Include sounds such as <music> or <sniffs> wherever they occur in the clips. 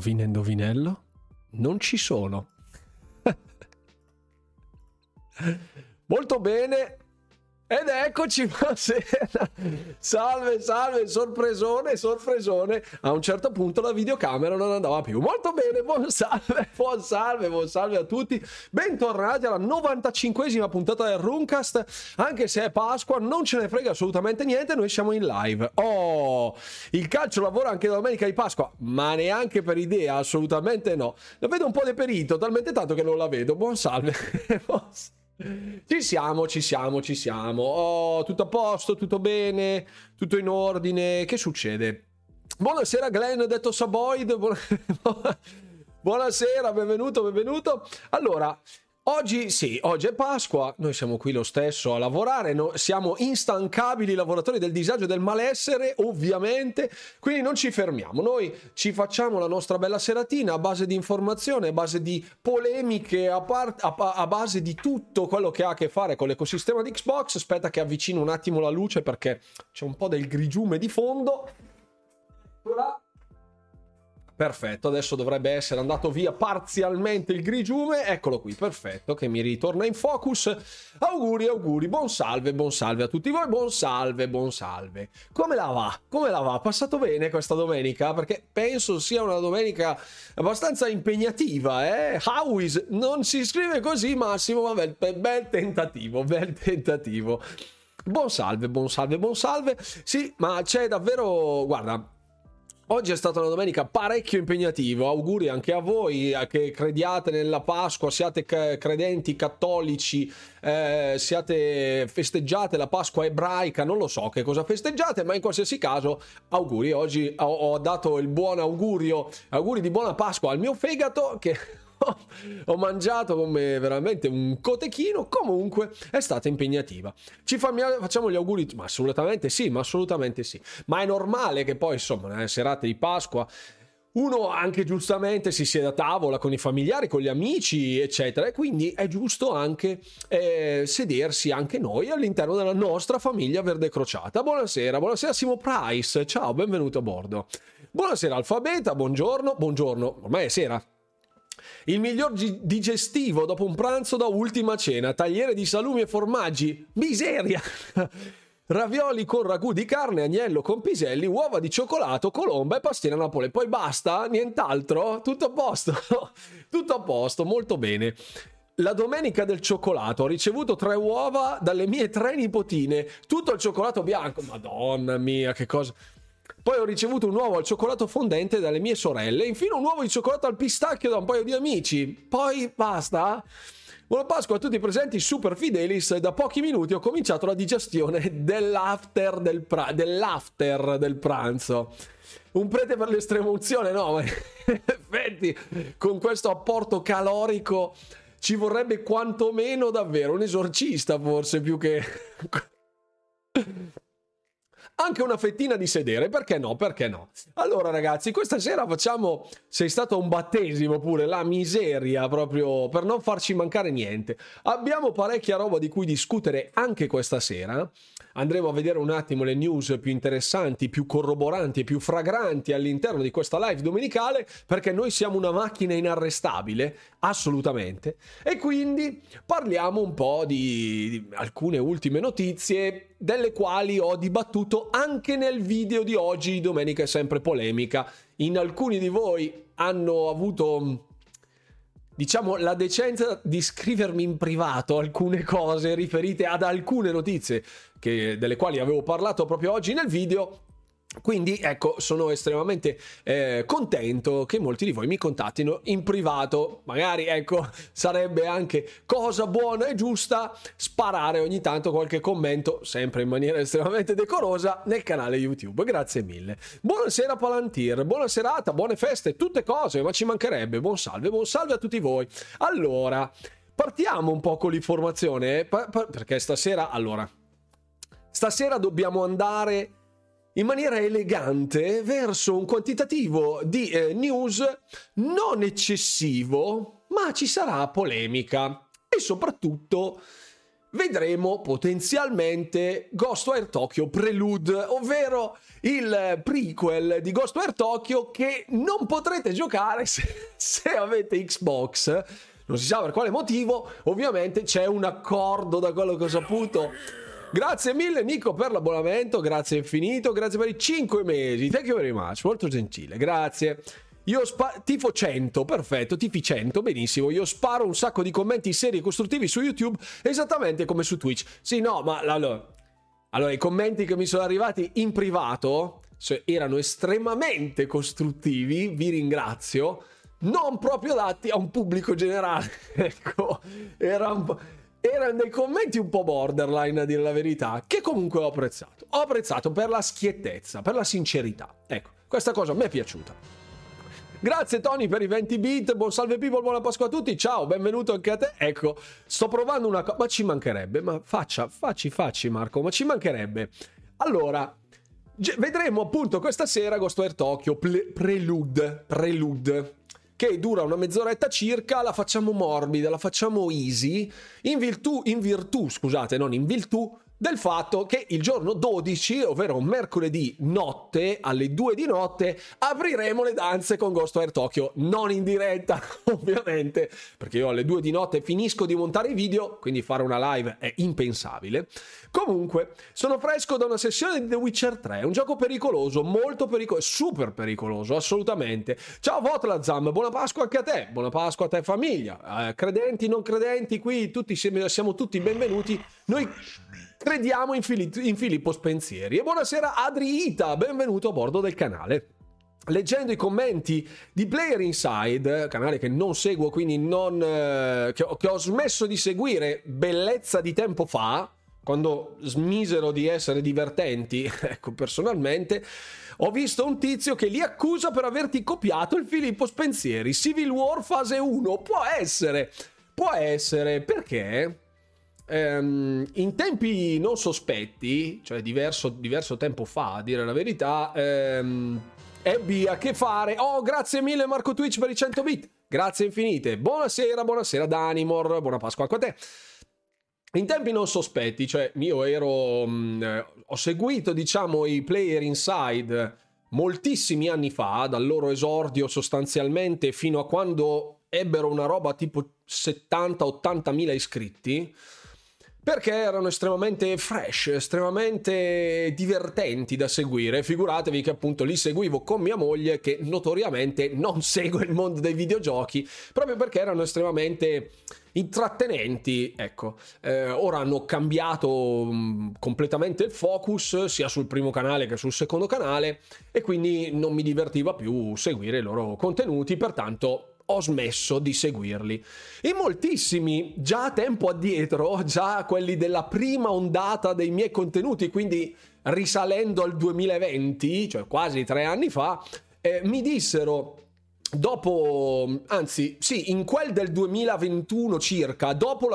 indovina indovinello? Non ci sono. <laughs> Molto bene, ed eccoci, <laughs> buonasera. Salve, salve, sorpresone, sorpresone. A un certo punto la videocamera non andava più. Molto bene, buon salve, <laughs> buon salve, buon salve a tutti. Bentornati alla 95esima puntata del Runcast. Anche se è Pasqua, non ce ne frega assolutamente niente, noi siamo in live. Oh, il calcio lavora anche domenica di Pasqua, ma neanche per idea, assolutamente no. La vedo un po' deperito, talmente tanto che non la vedo. Buon salve. <laughs> buon salve. Ci siamo, ci siamo, ci siamo. Oh, tutto a posto, tutto bene, tutto in ordine. Che succede? Buonasera Glenn, detto Saboid. <laughs> Buonasera, benvenuto, benvenuto. Allora, Oggi sì, oggi è Pasqua, noi siamo qui lo stesso a lavorare, no, siamo instancabili lavoratori del disagio e del malessere, ovviamente, quindi non ci fermiamo, noi ci facciamo la nostra bella seratina a base di informazione, a base di polemiche, a, part- a-, a base di tutto quello che ha a che fare con l'ecosistema di Xbox. Aspetta che avvicino un attimo la luce perché c'è un po' del grigiume di fondo. Eccola. Perfetto, adesso dovrebbe essere andato via parzialmente il grigiume. Eccolo qui, perfetto, che mi ritorna in focus. Auguri, auguri, buon salve, buon salve a tutti voi, buon salve, buon salve. Come la va? Come la va? Passato bene questa domenica? Perché penso sia una domenica abbastanza impegnativa, eh? Howis non si scrive così, Massimo, ma bel, bel tentativo, bel tentativo. Buon salve, buon salve, buon salve. Sì, ma c'è davvero, guarda, Oggi è stata una domenica parecchio impegnativa, auguri anche a voi che crediate nella Pasqua, siate credenti cattolici, eh, siate festeggiate la Pasqua ebraica, non lo so che cosa festeggiate, ma in qualsiasi caso auguri, oggi ho, ho dato il buon augurio, auguri di buona Pasqua al mio fegato che ho mangiato come veramente un cotechino. Comunque è stata impegnativa. Ci facciamo gli auguri, ma assolutamente sì, ma assolutamente sì. Ma è normale che poi, insomma, nelle serate di Pasqua uno anche giustamente si siede a tavola con i familiari, con gli amici, eccetera, e quindi è giusto anche eh, sedersi anche noi all'interno della nostra famiglia verde crociata. Buonasera, buonasera Simo Price, ciao, benvenuto a bordo. Buonasera Alfabeta, buongiorno, buongiorno, ormai è sera, il miglior digestivo dopo un pranzo da ultima cena. Tagliere di salumi e formaggi. Miseria! <laughs> Ravioli con ragù di carne, agnello con piselli, uova di cioccolato, colomba e pastiera napole. Poi basta? Nient'altro? Tutto a posto? <laughs> Tutto a posto, molto bene. La domenica del cioccolato ho ricevuto tre uova dalle mie tre nipotine. Tutto il cioccolato bianco. Madonna mia, che cosa. Poi ho ricevuto un uovo al cioccolato fondente dalle mie sorelle. Infine un uovo di cioccolato al pistacchio da un paio di amici. Poi basta. Buona Pasqua a tutti i presenti super fidelis. Da pochi minuti ho cominciato la digestione dell'after del, pra- dell'after del pranzo. Un prete per l'estremozione, no? Ma in <laughs> effetti, con questo apporto calorico ci vorrebbe quantomeno davvero un esorcista, forse più che anche una fettina di sedere, perché no? Perché no? Allora ragazzi, questa sera facciamo, sei stato un battesimo pure, la miseria proprio, per non farci mancare niente. Abbiamo parecchia roba di cui discutere anche questa sera. Andremo a vedere un attimo le news più interessanti, più corroboranti e più fragranti all'interno di questa live domenicale, perché noi siamo una macchina inarrestabile, assolutamente. E quindi parliamo un po' di, di alcune ultime notizie delle quali ho dibattuto anche nel video di oggi, domenica è sempre polemica. In alcuni di voi hanno avuto diciamo la decenza di scrivermi in privato alcune cose riferite ad alcune notizie che, delle quali avevo parlato proprio oggi nel video quindi ecco, sono estremamente eh, contento che molti di voi mi contattino in privato. Magari ecco, <laughs> sarebbe anche cosa buona e giusta sparare ogni tanto qualche commento, sempre in maniera estremamente decorosa, nel canale YouTube. Grazie mille. Buonasera Palantir, buona serata, buone feste, tutte cose, ma ci mancherebbe. Buon salve, buon salve a tutti voi. Allora, partiamo un po' con l'informazione, eh, perché stasera, allora, stasera dobbiamo andare in maniera elegante verso un quantitativo di eh, news non eccessivo, ma ci sarà polemica e soprattutto vedremo potenzialmente Ghostwire Tokyo Prelude, ovvero il prequel di Ghostwire Tokyo che non potrete giocare se, se avete Xbox. Non si sa per quale motivo, ovviamente c'è un accordo da quello che ho saputo. Grazie mille Nico per l'abbonamento, grazie infinito, grazie per i 5 mesi, thank you very much, molto gentile, grazie. Io spa- tifo 100, perfetto, tifi 100, benissimo. Io sparo un sacco di commenti seri e costruttivi su YouTube, esattamente come su Twitch. Sì, no, ma allora, allora i commenti che mi sono arrivati in privato cioè, erano estremamente costruttivi, vi ringrazio, non proprio dati a un pubblico generale. <laughs> ecco, era un po'... Erano dei commenti un po' borderline a dire la verità, che comunque ho apprezzato. Ho apprezzato per la schiettezza, per la sincerità. Ecco, questa cosa mi è piaciuta. Grazie Tony per i 20 bit, buon salve people, buona Pasqua a tutti, ciao, benvenuto anche a te. Ecco, sto provando una cosa, ma ci mancherebbe, ma faccia, facci, facci Marco, ma ci mancherebbe. Allora, vedremo appunto questa sera Ghostwire Tokyo Ple- Prelude, Prelude, che dura una mezz'oretta circa, la facciamo morbida, la facciamo easy, in virtù, in virtù, scusate, non in virtù del fatto che il giorno 12, ovvero mercoledì notte, alle 2 di notte, apriremo le danze con Ghostwire Tokyo, non in diretta <laughs> ovviamente, perché io alle 2 di notte finisco di montare i video, quindi fare una live è impensabile. Comunque, sono fresco da una sessione di The Witcher 3, un gioco pericoloso, molto pericoloso, super pericoloso, assolutamente. Ciao Votla Zam, buona Pasqua anche a te, buona Pasqua a te famiglia, eh, credenti, non credenti, qui tutti siamo tutti benvenuti. Noi crediamo in, Fili- in Filippo Spensieri. E buonasera Adriita, benvenuto a bordo del canale. Leggendo i commenti di Player Inside, canale che non seguo, quindi non, eh, che, ho, che ho smesso di seguire bellezza di tempo fa, quando smisero di essere divertenti, <laughs> ecco, personalmente, ho visto un tizio che li accusa per averti copiato il Filippo Spensieri. Civil War fase 1, può essere, può essere, perché? Ehm, in tempi non sospetti, cioè diverso, diverso, tempo fa, a dire la verità, ehm, ebbi a che fare. Oh, grazie mille Marco Twitch per i 100 bit. Grazie infinite. Buonasera, buonasera Danimor, buona Pasqua anche a te. In tempi non sospetti, cioè io ero mh, mm, eh, ho seguito, diciamo, i player inside moltissimi anni fa, dal loro esordio sostanzialmente fino a quando ebbero una roba tipo 70-80 mila iscritti perché erano estremamente fresh, estremamente divertenti da seguire. Figuratevi che appunto li seguivo con mia moglie che notoriamente non <laughs> segue il mondo dei videogiochi, proprio perché erano estremamente intrattenenti. Ecco, eh, ora hanno cambiato mh, mm, completamente il focus sia sul primo canale che sul secondo canale e quindi non mi divertiva più seguire i loro contenuti, pertanto ho smesso di seguirli. E moltissimi, già tempo addietro, già quelli della prima ondata dei miei contenuti, quindi risalendo al 2020, cioè quasi tre anni fa, eh, mi dissero dopo, anzi, sì, in quel del 2021 circa, dopo,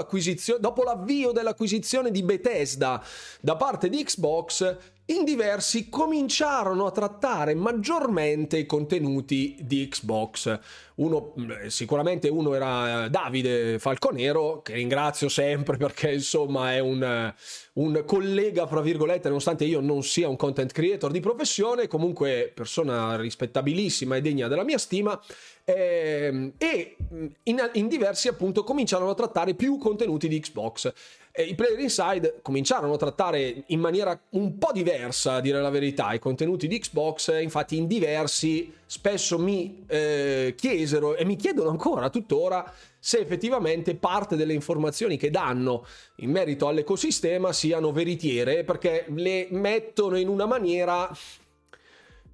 dopo l'avvio dell'acquisizione di Bethesda da parte di Xbox, in diversi cominciarono a trattare maggiormente i contenuti di Xbox. Uno, mm, sicuramente uno era Davide Falconero, che ringrazio sempre perché insomma è un, un collega, fra virgolette, nonostante io non sia un content creator di professione, comunque persona rispettabilissima e degna della mia stima. Eh, e in, in diversi appunto cominciarono a trattare più contenuti di Xbox eh, i player inside cominciarono a trattare in maniera un po' diversa, a dire la verità, i contenuti di Xbox, infatti in diversi spesso mi eh, chiesero e mi chiedono ancora tuttora se effettivamente parte delle informazioni che danno in merito all'ecosistema siano veritiere, perché le mettono in una maniera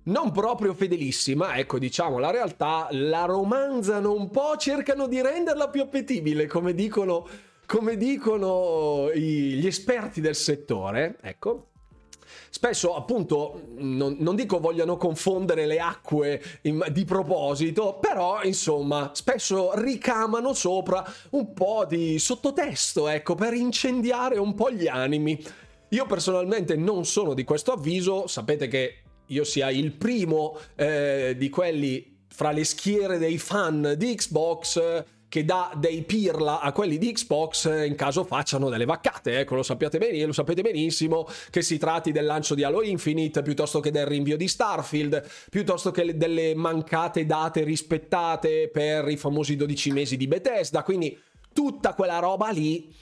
non proprio fedelissima, ecco diciamo la realtà, la romanzano un po', cercano di renderla più appetibile, come dicono come dicono gli esperti del settore, ecco, spesso appunto non, non, dico vogliano confondere le acque in, di proposito, però insomma spesso ricamano sopra un po' di sottotesto, ecco, per incendiare un po' gli animi. Io personalmente non sono di questo avviso, sapete che io sia il primo eh, di quelli fra le schiere dei fan di Xbox che dà dei pirla a quelli di Xbox in caso facciano delle vaccate, ecco, lo sapete, bene, lo sapete benissimo, che si tratti del lancio di Halo Infinite piuttosto che del rinvio di Starfield, piuttosto che delle mancate date rispettate per i famosi 12 mesi di Bethesda, quindi tutta quella roba lì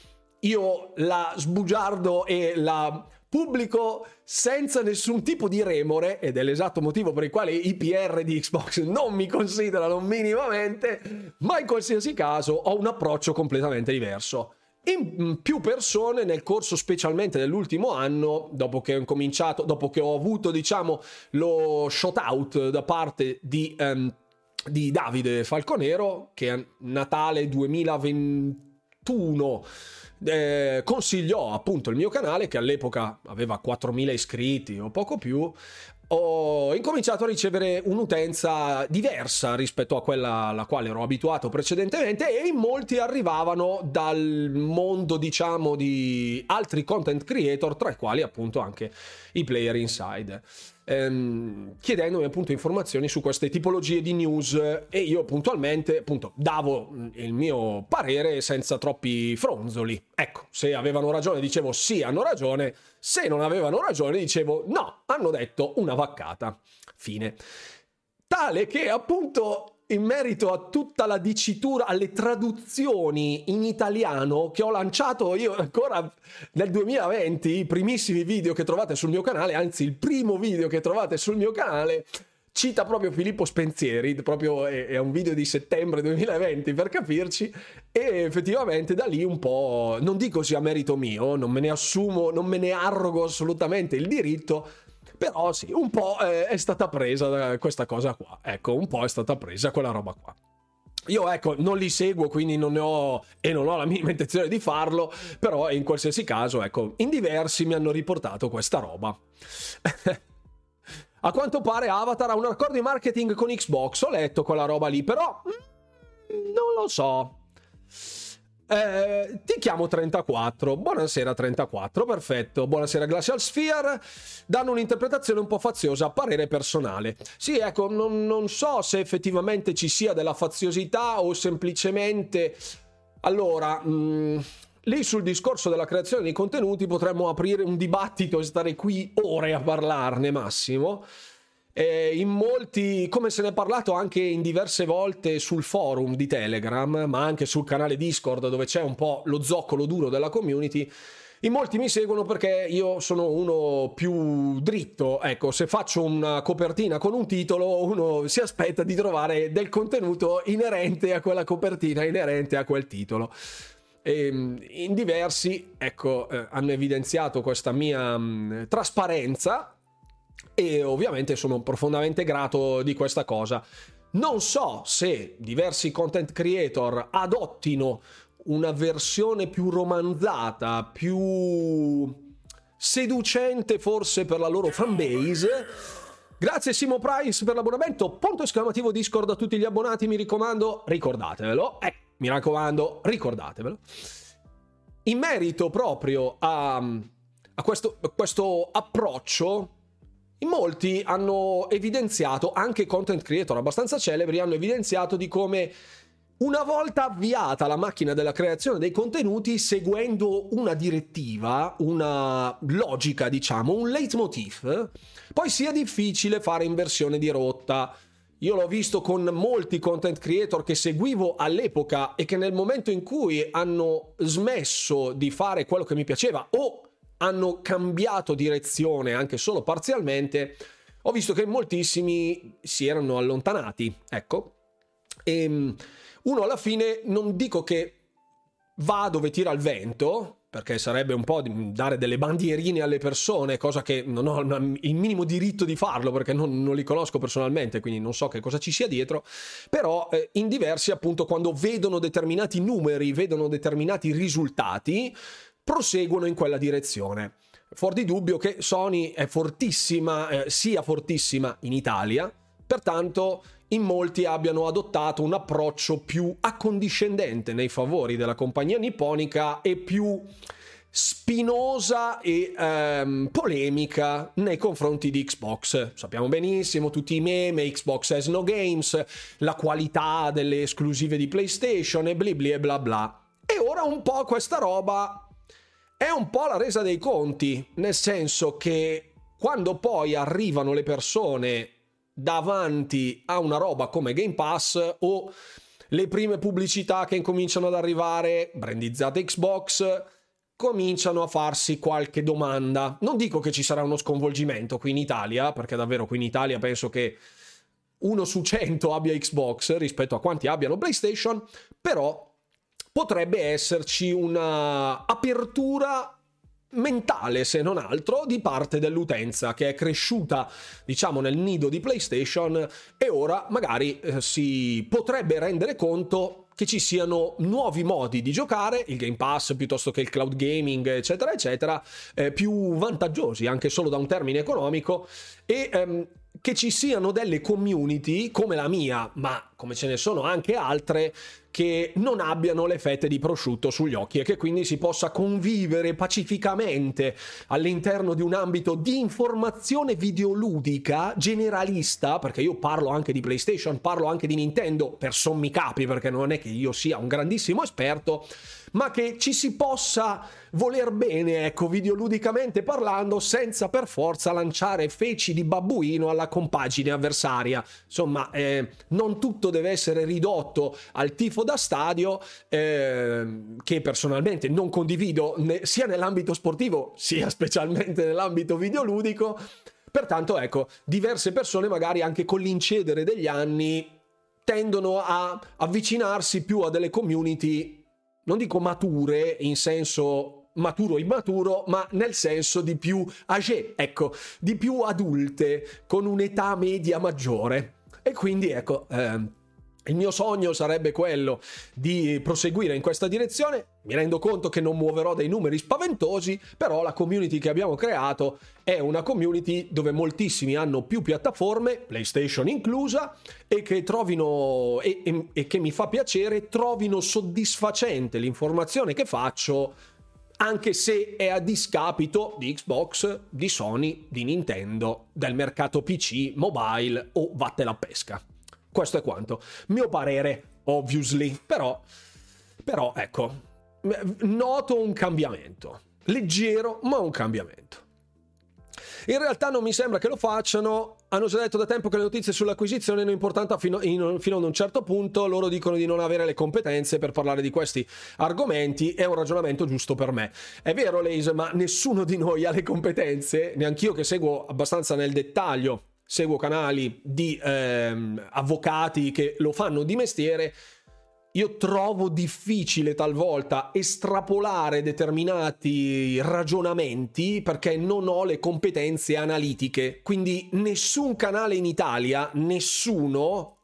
io la sbugiardo e la pubblico senza nessun tipo di remore ed è l'esatto motivo per il quale i PR di Xbox non mi considerano minimamente, ma in qualsiasi caso ho un approccio completamente diverso. In più persone nel corso specialmente dell'ultimo anno, dopo che ho cominciato, dopo che ho avuto diciamo lo shot out da parte di, um, di Davide Falconero, che a Natale 2021 eh, consigliò appunto il mio canale che all'epoca aveva 4.000 iscritti o poco più ho incominciato a ricevere un'utenza diversa rispetto a quella alla quale ero abituato precedentemente e in molti arrivavano dal mondo diciamo di altri content creator tra i quali appunto anche i player inside ehm, chiedendomi appunto informazioni su queste tipologie di news e io puntualmente appunto davo il mio parere senza troppi fronzoli. Ecco, se avevano ragione dicevo sì, hanno ragione, se non avevano ragione dicevo no, hanno detto una vaccata. Fine. Tale che appunto in merito a tutta la dicitura, alle traduzioni in italiano che ho lanciato io ancora nel 2020, i primissimi video che trovate sul mio canale, anzi il primo video che trovate sul mio canale, cita proprio Filippo Spenzieri, proprio è, è, un video di settembre 2020 per capirci, e effettivamente da lì un po', non dico sia merito mio, non me ne assumo, non me ne arrogo assolutamente il diritto, però sì, un po' eh, è stata presa questa cosa qua. Ecco, un po' è stata presa quella roba qua. Io ecco, non li seguo, quindi non ne ho e non ho la minima intenzione di farlo, però in qualsiasi caso, ecco, in diversi mi hanno riportato questa roba. <laughs> A quanto pare Avatar ha un accordo di marketing con Xbox, ho letto quella roba lì, però mm, non lo so. Eh, ti chiamo 34. Buonasera 34, perfetto. Buonasera Glacial Sphere. Danno un'interpretazione un po' faziosa a parere personale. Sì, ecco, non, non so se effettivamente ci sia della faziosità o semplicemente... Allora... Mh, mm, lì sul discorso della creazione di contenuti potremmo aprire un dibattito e stare qui ore a parlarne, Massimo. Eh, in molti, come se ne è parlato anche in diverse volte sul forum di Telegram, ma anche sul canale Discord dove c'è un po' lo zoccolo duro della community, in molti mi seguono perché io sono uno più dritto. Ecco, se faccio una copertina con un titolo, uno si aspetta di trovare del contenuto inerente a quella copertina, inerente a quel titolo. E ehm, in diversi, ecco, eh, hanno evidenziato questa mia mh, trasparenza e ovviamente sono profondamente grato di questa cosa. Non so se diversi content creator adottino una versione più romanzata, più seducente forse per la loro fanbase. Grazie Simo Price per l'abbonamento. Punto esclamativo Discord a tutti gli abbonati, mi raccomando, ricordatevelo. Eh, mi raccomando, ricordatevelo. In merito proprio a, a questo, questo approccio in molti hanno evidenziato, anche content creator abbastanza celebri, hanno evidenziato di come una volta avviata la macchina della creazione dei contenuti, seguendo una direttiva, una logica, diciamo, un leitmotiv, poi sia difficile fare inversione di rotta. Io l'ho visto con molti content creator che seguivo all'epoca e che nel momento in cui hanno smesso di fare quello che mi piaceva o hanno cambiato direzione anche solo parzialmente, ho visto che moltissimi si erano allontanati. Ecco. E ehm, uno alla fine non dico che va dove tira il vento, perché sarebbe un po' dare delle bandierine alle persone, cosa che non ho il minimo diritto di farlo perché non, non li conosco personalmente, quindi non so che cosa ci sia dietro, però eh, in diversi appunto quando vedono determinati numeri, vedono determinati risultati, proseguono in quella direzione. Fuori di dubbio che Sony è fortissima, eh, sia fortissima in Italia, pertanto in molti abbiano adottato un approccio più accondiscendente nei favori della compagnia nipponica e più spinosa e ehm, polemica nei confronti di Xbox. Sappiamo benissimo tutti i meme, Xbox has no games, la qualità delle esclusive di PlayStation e blibli e bla bla. E ora un po' questa roba è un po' la resa dei conti, nel senso che quando poi arrivano le persone davanti a una roba come Game Pass o le prime pubblicità che incominciano ad arrivare, brandizzate Xbox, cominciano a farsi qualche domanda. Non dico che ci sarà uno sconvolgimento qui in Italia, perché davvero qui in Italia penso che uno su cento abbia Xbox rispetto a quanti abbiano PlayStation, però potrebbe esserci una apertura mentale, se non altro, di parte dell'utenza che è cresciuta, diciamo, nel nido di PlayStation e ora magari eh, si potrebbe rendere conto che ci siano nuovi modi di giocare, il Game Pass piuttosto che il cloud gaming, eccetera, eccetera, eh, più vantaggiosi anche solo da un termine economico e ehm, che ci siano delle community come la mia, ma come ce ne sono anche altre, che non abbiano le fette di prosciutto sugli occhi e che quindi si possa convivere pacificamente all'interno di un ambito di informazione videoludica generalista, perché io parlo anche di PlayStation, parlo anche di Nintendo per sommi capi, perché non è che io sia un grandissimo esperto, ma che ci si possa voler bene, ecco, videoludicamente parlando, senza per forza lanciare feci di babbuino alla compagine avversaria. Insomma, eh, non tutto deve essere ridotto al tifo da stadio, eh, che personalmente non condivido né, sia nell'ambito sportivo, sia <laughs> specialmente nell'ambito videoludico. Pertanto, ecco, diverse persone magari anche con l'incedere degli anni tendono a avvicinarsi più a delle community non dico mature in senso maturo immaturo, ma nel senso di più âgé, ecco, di più adulte, con un'età media maggiore. E quindi ecco, eh, il mio sogno sarebbe quello di proseguire in questa direzione. Mi rendo conto che non muoverò dei numeri spaventosi, però la community che abbiamo creato è una community dove moltissimi hanno più piattaforme, PlayStation inclusa, e che trovino e, e, e che mi fa piacere trovino soddisfacente l'informazione che faccio anche se è a discapito di Xbox, di Sony, di Nintendo, del mercato PC, mobile o vatte la pesca. Questo è quanto. Mio parere, obviously, però, però ecco, noto un cambiamento. Leggero, ma un cambiamento. In realtà non mi sembra che lo facciano. Hanno già detto da tempo che le notizie sull'acquisizione non importanti fino, in, fino ad un certo punto. Loro dicono di non avere le competenze per parlare di questi argomenti. È un ragionamento giusto per me. È vero, Leise, ma nessuno di noi ha le competenze, neanch'io che seguo abbastanza nel dettaglio seguo canali di ehm, avvocati che lo fanno di mestiere, io trovo difficile talvolta estrapolare determinati ragionamenti perché non ho le competenze analitiche. Quindi nessun canale in Italia, nessuno,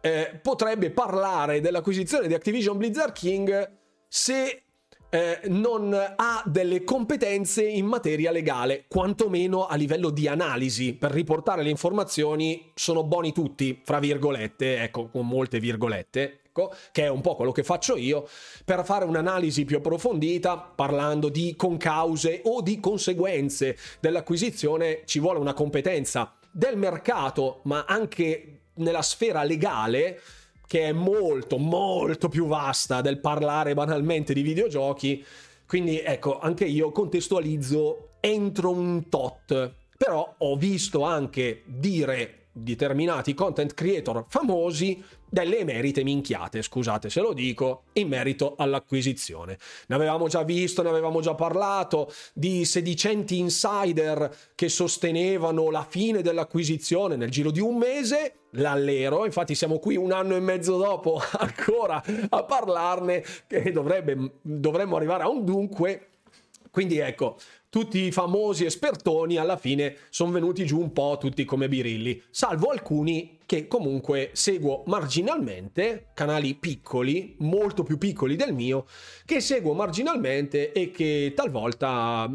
eh, potrebbe parlare dell'acquisizione di Activision Blizzard King se eh, non ha delle competenze in materia legale, quantomeno a livello di analisi. Per riportare le informazioni sono buoni tutti, fra virgolette, ecco, con molte virgolette, ecco, che è un po' quello che faccio io, per fare un'analisi più approfondita, parlando di concause o di conseguenze dell'acquisizione, ci vuole una competenza del mercato, ma anche nella sfera legale che è molto, molto più vasta del parlare banalmente di videogiochi. Quindi ecco, anche io contestualizzo entro un tot. Però ho visto anche dire determinati content creator famosi delle emerite minchiate, scusate se lo dico, in merito all'acquisizione. Ne avevamo già visto, ne avevamo già parlato di sedicenti insider che sostenevano la fine dell'acquisizione nel giro di un mese, l'allero, infatti siamo qui un anno e mezzo dopo <laughs> ancora a parlarne, che dovrebbe, dovremmo arrivare a un dunque. Quindi ecco, tutti i famosi espertoni alla fine sono venuti giù un po' tutti come birilli, salvo alcuni che comunque seguo marginalmente, canali piccoli, molto più piccoli del mio, che seguo marginalmente e che talvolta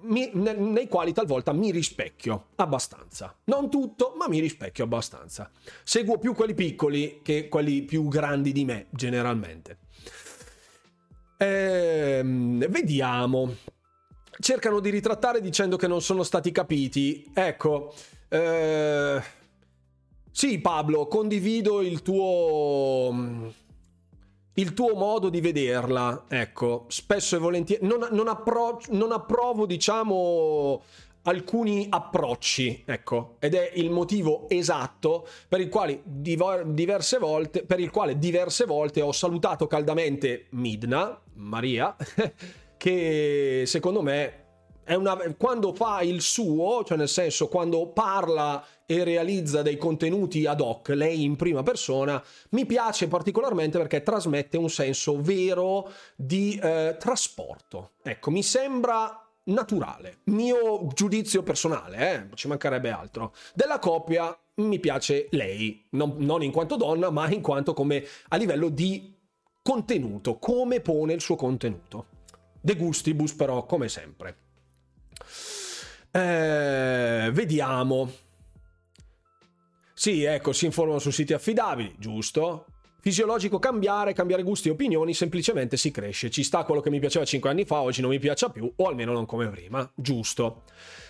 mi, nei quali talvolta mi rispecchio abbastanza. Non tutto, ma mi rispecchio abbastanza. Seguo più quelli piccoli che quelli più grandi di me, generalmente. Ehm, vediamo. Cercano di ritrattare dicendo che non sono stati capiti. Ecco. Eh, sì, Pablo, condivido il tuo il tuo modo di vederla, ecco, spesso e volentieri non, non, appro- non approvo, diciamo, alcuni approcci, ecco, ed è il motivo esatto per il quale div- diverse volte, quale diverse volte ho salutato caldamente Midna, Maria, <laughs> che secondo me è una, quando fa il suo, cioè nel senso quando parla e realizza dei contenuti ad hoc, lei in prima persona, mi piace particolarmente perché trasmette un senso vero di eh, trasporto. Ecco, mi sembra naturale, mio giudizio personale, eh? ci mancherebbe altro. Della coppia mi piace lei, non, non in quanto donna, ma in quanto come a livello di contenuto, come pone il suo contenuto. De gustibus però, come sempre. Eh, vediamo. Sì, ecco, si informano su siti affidabili, giusto? Fisiologico cambiare, cambiare gusti e opinioni, semplicemente si cresce. Ci sta quello che mi piaceva 5 anni fa, oggi non mi piace più, o almeno non come prima. Giusto.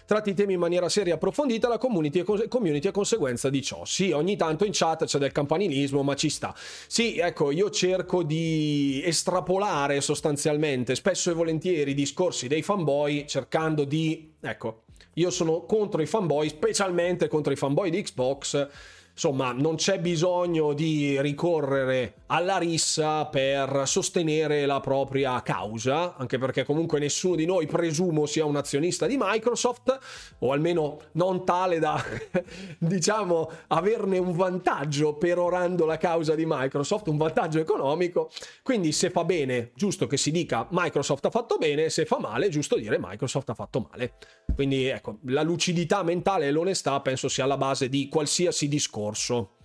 Tratti i temi in maniera seria e approfondita, la community è, community è conseguenza di ciò. Sì, ogni tanto in chat c'è del campanilismo, ma ci sta. Sì, ecco, io cerco di estrapolare sostanzialmente, spesso e volentieri, i discorsi dei fanboy, cercando di, ecco, io sono contro i fanboy, specialmente contro i fanboy di Xbox insomma non c'è bisogno di ricorrere alla rissa per sostenere la propria causa, anche perché comunque nessuno di noi presumo sia un azionista di Microsoft, o almeno non tale da, <laughs> diciamo, averne un vantaggio perorando la causa di Microsoft, un vantaggio economico. Quindi se fa bene, giusto che si dica Microsoft ha fatto bene, se fa male, giusto dire Microsoft ha fatto male. Quindi ecco, la lucidità mentale e l'onestà penso sia alla base di qualsiasi discorso discorso.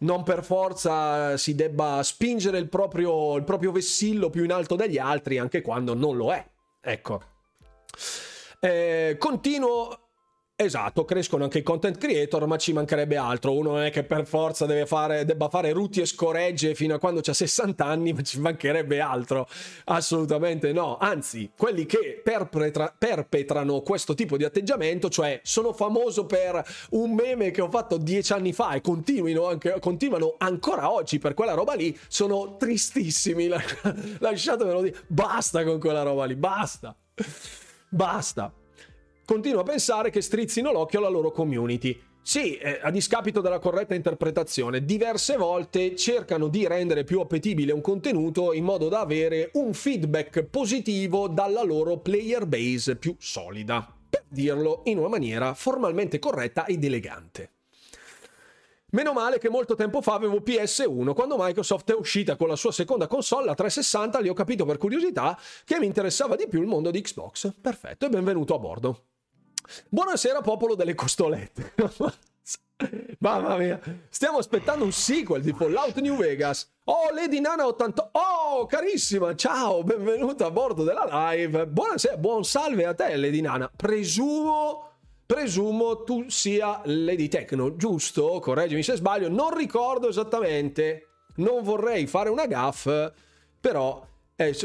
Non per forza si debba spingere il proprio, il proprio vessillo più in alto degli altri, anche quando non lo è. Ecco. Eh, continuo Esatto, crescono anche i content creator, ma ci mancherebbe altro. Uno non è che per forza fare, debba fare ruti e scoregge fino a quando ha 60 anni, ma ci mancherebbe altro. Assolutamente no. Anzi, quelli che perpetra, perpetrano questo tipo di atteggiamento, cioè sono famoso per un meme che ho fatto dieci anni fa e anche, continuano ancora oggi per quella roba lì, sono tristissimi. <laughs> Lasciatemelo dire. Basta con quella roba lì, basta. Basta continuo a pensare che strizzino l'occhio alla loro community. Sì, eh, a discapito della corretta interpretazione, diverse volte cercano di rendere più appetibile un contenuto in modo da avere un feedback positivo dalla loro player base più solida, per dirlo in una maniera formalmente corretta ed elegante. Meno male che molto tempo fa avevo PS1, quando Microsoft è uscita con la sua seconda console, la 360, lì ho capito per curiosità che mi interessava di più il mondo di Xbox. Perfetto e benvenuto a bordo. Buonasera popolo delle costolette. <laughs> Mamma mia, stiamo aspettando un sequel di Fallout New Vegas. Oh, Lady Nana 80. Oh, carissima, ciao, benvenuta a bordo della live. Buonasera, buon salve a te, Lady Nana. Presumo, presumo tu sia Lady Techno, giusto? Correggimi se sbaglio. Non ricordo esattamente. Non vorrei fare una gaff, però eh,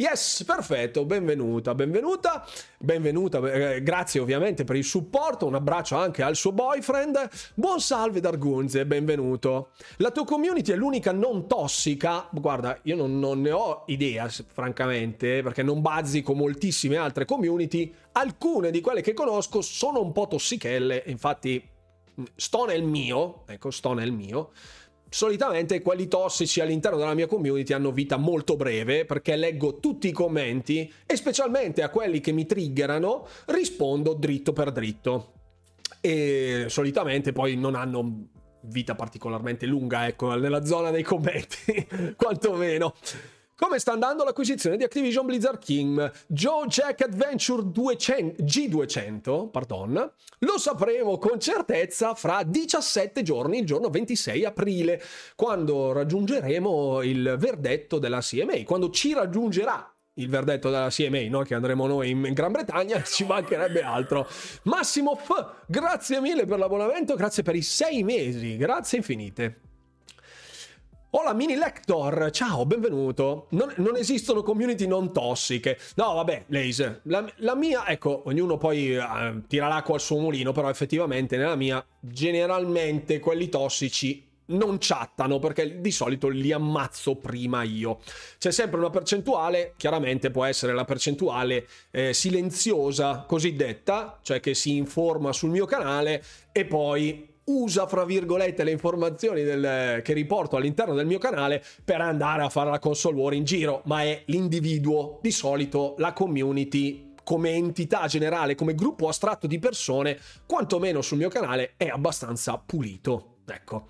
Yes, perfetto, benvenuta, benvenuta, benvenuta, eh, grazie ovviamente per il supporto, un abbraccio anche al suo boyfriend, buon salve Dargunze, benvenuto. La tua community è l'unica non tossica, guarda, io non, non ne ho idea francamente, perché non bazzico moltissime altre community, alcune di quelle che conosco sono un po' tossichelle, infatti sto nel mio, ecco, sto nel mio, solitamente quelli tossici all'interno della mia community hanno vita molto breve perché leggo tutti i commenti e specialmente a quelli che mi triggerano rispondo dritto per dritto. E solitamente poi non hanno vita particolarmente lunga ecco nella zona dei commenti <laughs> quantomeno come sta andando l'acquisizione di Activision Blizzard King? Joe Jack Adventure 200, G200, pardon, lo sapremo con certezza fra 17 giorni, il giorno 26 aprile, quando raggiungeremo il verdetto della CMA, quando ci raggiungerà il verdetto della CMA, no? che andremo noi in, Gran Bretagna, <laughs> ci mancherebbe altro. Massimo F, grazie mille per l'abbonamento, grazie per i sei mesi, grazie infinite. Hola mini lector, ciao, benvenuto. Non, non, esistono community non tossiche. No, vabbè, Lace, la, la mia, ecco, ognuno poi uh, tira l'acqua al suo mulino, però effettivamente nella mia, generalmente quelli tossici non chattano perché di solito li ammazzo prima io. C'è sempre una percentuale, chiaramente può essere la percentuale eh, silenziosa cosiddetta, cioè che si informa sul mio canale e poi usa, fra virgolette, le informazioni del, che riporto all'interno del mio canale per andare a fare la console war in giro, ma è l'individuo, di solito la community come entità generale, come gruppo astratto di persone, quantomeno sul mio canale è abbastanza pulito. Ecco.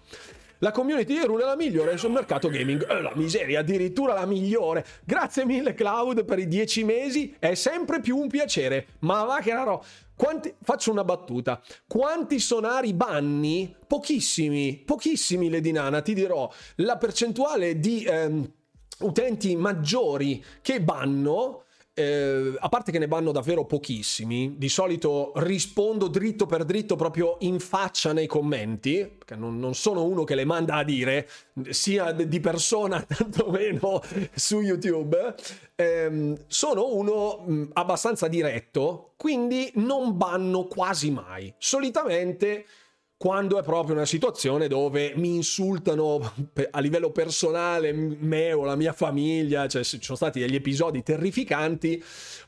La community di Rune è la migliore sul mercato gaming. Eh, la miseria, addirittura la migliore. Grazie mille Cloud per i dieci mesi, è sempre più un piacere. Ma va che raro. Quanti, faccio una battuta. Quanti sonari banni? Pochissimi, pochissimi Lady Nana, ti dirò. La percentuale di ehm, utenti maggiori che banno eh, a parte che ne vanno davvero pochissimi, di solito rispondo dritto per dritto proprio in faccia nei commenti, perché non, non sono uno che le manda a dire, sia di persona <laughs> tantomeno su YouTube, eh, sono uno mh, abbastanza diretto, quindi non banno quasi mai. Solitamente quando è proprio una situazione dove mi insultano a livello personale me o la mia famiglia, cioè ci sono stati degli episodi terrificanti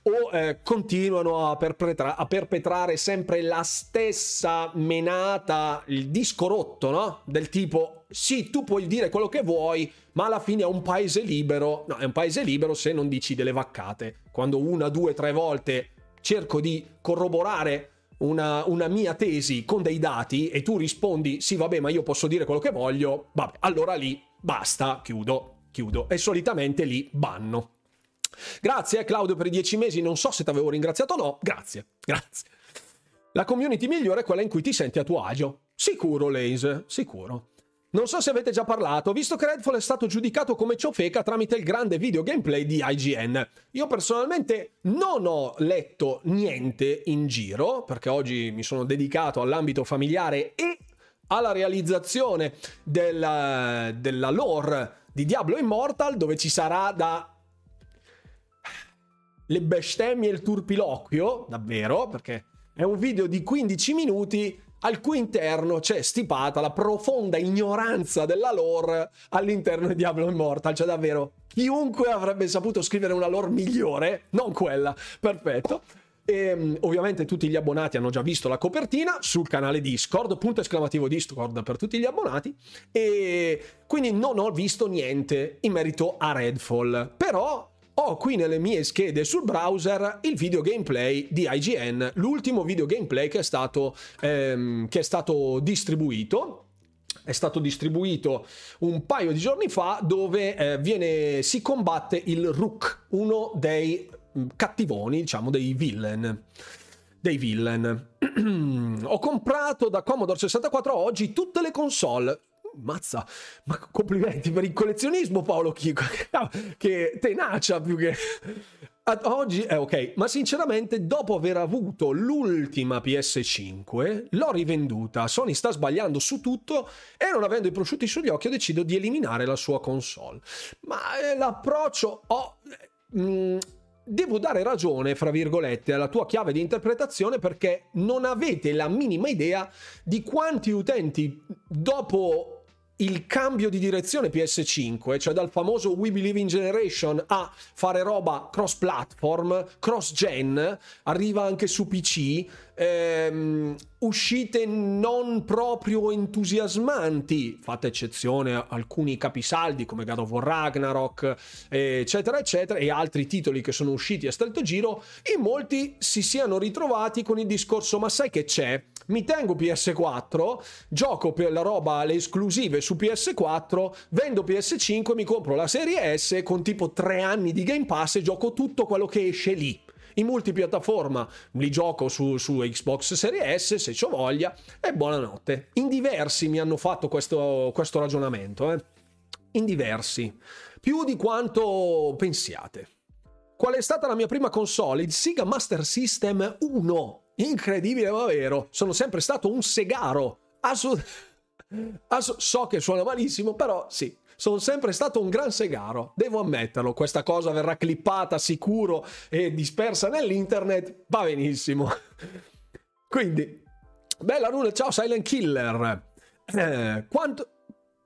o eh, continuano a, perpetra- a, perpetrare sempre la stessa menata, il disco rotto, no? Del tipo sì, tu puoi dire quello che vuoi, ma alla fine è un paese libero. No, è un paese libero se non dici delle vaccate. Quando una, due, tre volte cerco di corroborare una, una, mia tesi con dei dati e tu rispondi sì vabbè ma io posso dire quello che voglio, vabbè, allora lì basta, chiudo, chiudo e solitamente lì banno. Grazie eh, Claudio per i dieci mesi, non so se ti avevo ringraziato o no, grazie, grazie. La community migliore è quella in cui ti senti a tuo agio. Sicuro, Lace, sicuro. Non so se avete già parlato, visto che Redfall è stato giudicato come ciofeca tramite il grande video gameplay di IGN. Io personalmente non ho letto niente in giro, perché oggi mi sono dedicato all'ambito familiare e alla realizzazione della, della lore di Diablo Immortal, dove ci sarà da le bestemmie e il turpiloquio, davvero, perché è un video di 15 minuti al cui interno c'è stipata la profonda ignoranza della lore all'interno di Diablo Immortal, cioè davvero chiunque avrebbe saputo scrivere una lore migliore, non quella, perfetto. E, ehm, ovviamente tutti gli abbonati hanno già visto la copertina sul canale Discord, punto esclamativo Discord per tutti gli abbonati, e quindi non ho visto niente in merito a Redfall, però ho qui nelle mie schede sul browser il video gameplay di IGN, l'ultimo video gameplay che è stato, ehm, che è stato distribuito è stato distribuito un paio di giorni fa dove eh, viene, si combatte il Rook, uno dei mm, cattivoni, diciamo dei villain. Dei villain. <clears throat> Ho comprato da Commodore 64 oggi tutte le console Mazza, ma complimenti per il collezionismo Paolo Chico, che tenacia più che... Oggi è eh, ok, ma sinceramente dopo aver avuto l'ultima PS5 l'ho rivenduta. Sony sta sbagliando su tutto e non avendo i prosciutti sugli occhi ho deciso di eliminare la sua console. Ma eh, l'approccio... Oh, mm, devo dare ragione, fra virgolette, alla tua chiave di interpretazione perché non avete la minima idea di quanti utenti dopo il cambio di direzione PS5, cioè dal famoso We Believe in Generation a fare roba cross platform, cross gen, arriva anche su PC, ehm, uscite non proprio entusiasmanti, fatta eccezione a alcuni capisaldi come God of War Ragnarok, eccetera, eccetera, e altri titoli che sono usciti a stretto giro, in molti si siano ritrovati con il discorso ma sai che c'è? Mi tengo PS4, gioco per la roba, le esclusive su PS4, vendo PS5, mi compro la serie S con tipo 3 anni di Game Pass e gioco tutto quello che esce lì in multipiattaforma li gioco su, su Xbox Series S se ho voglia e buonanotte. In diversi mi hanno fatto questo, questo ragionamento, eh? in diversi, più di quanto pensiate. Qual è stata la mia prima console? Il Sega Master System 1. Incredibile ma vero. Sono sempre stato un segaro. Assolutamente. <laughs> So che suona malissimo, però sì, sono sempre stato un gran segaro, devo ammetterlo. Questa cosa verrà clippata sicuro e dispersa nell'internet, va benissimo. <laughs> Quindi, bella Rune, ciao Silent Killer. Eh, quanto,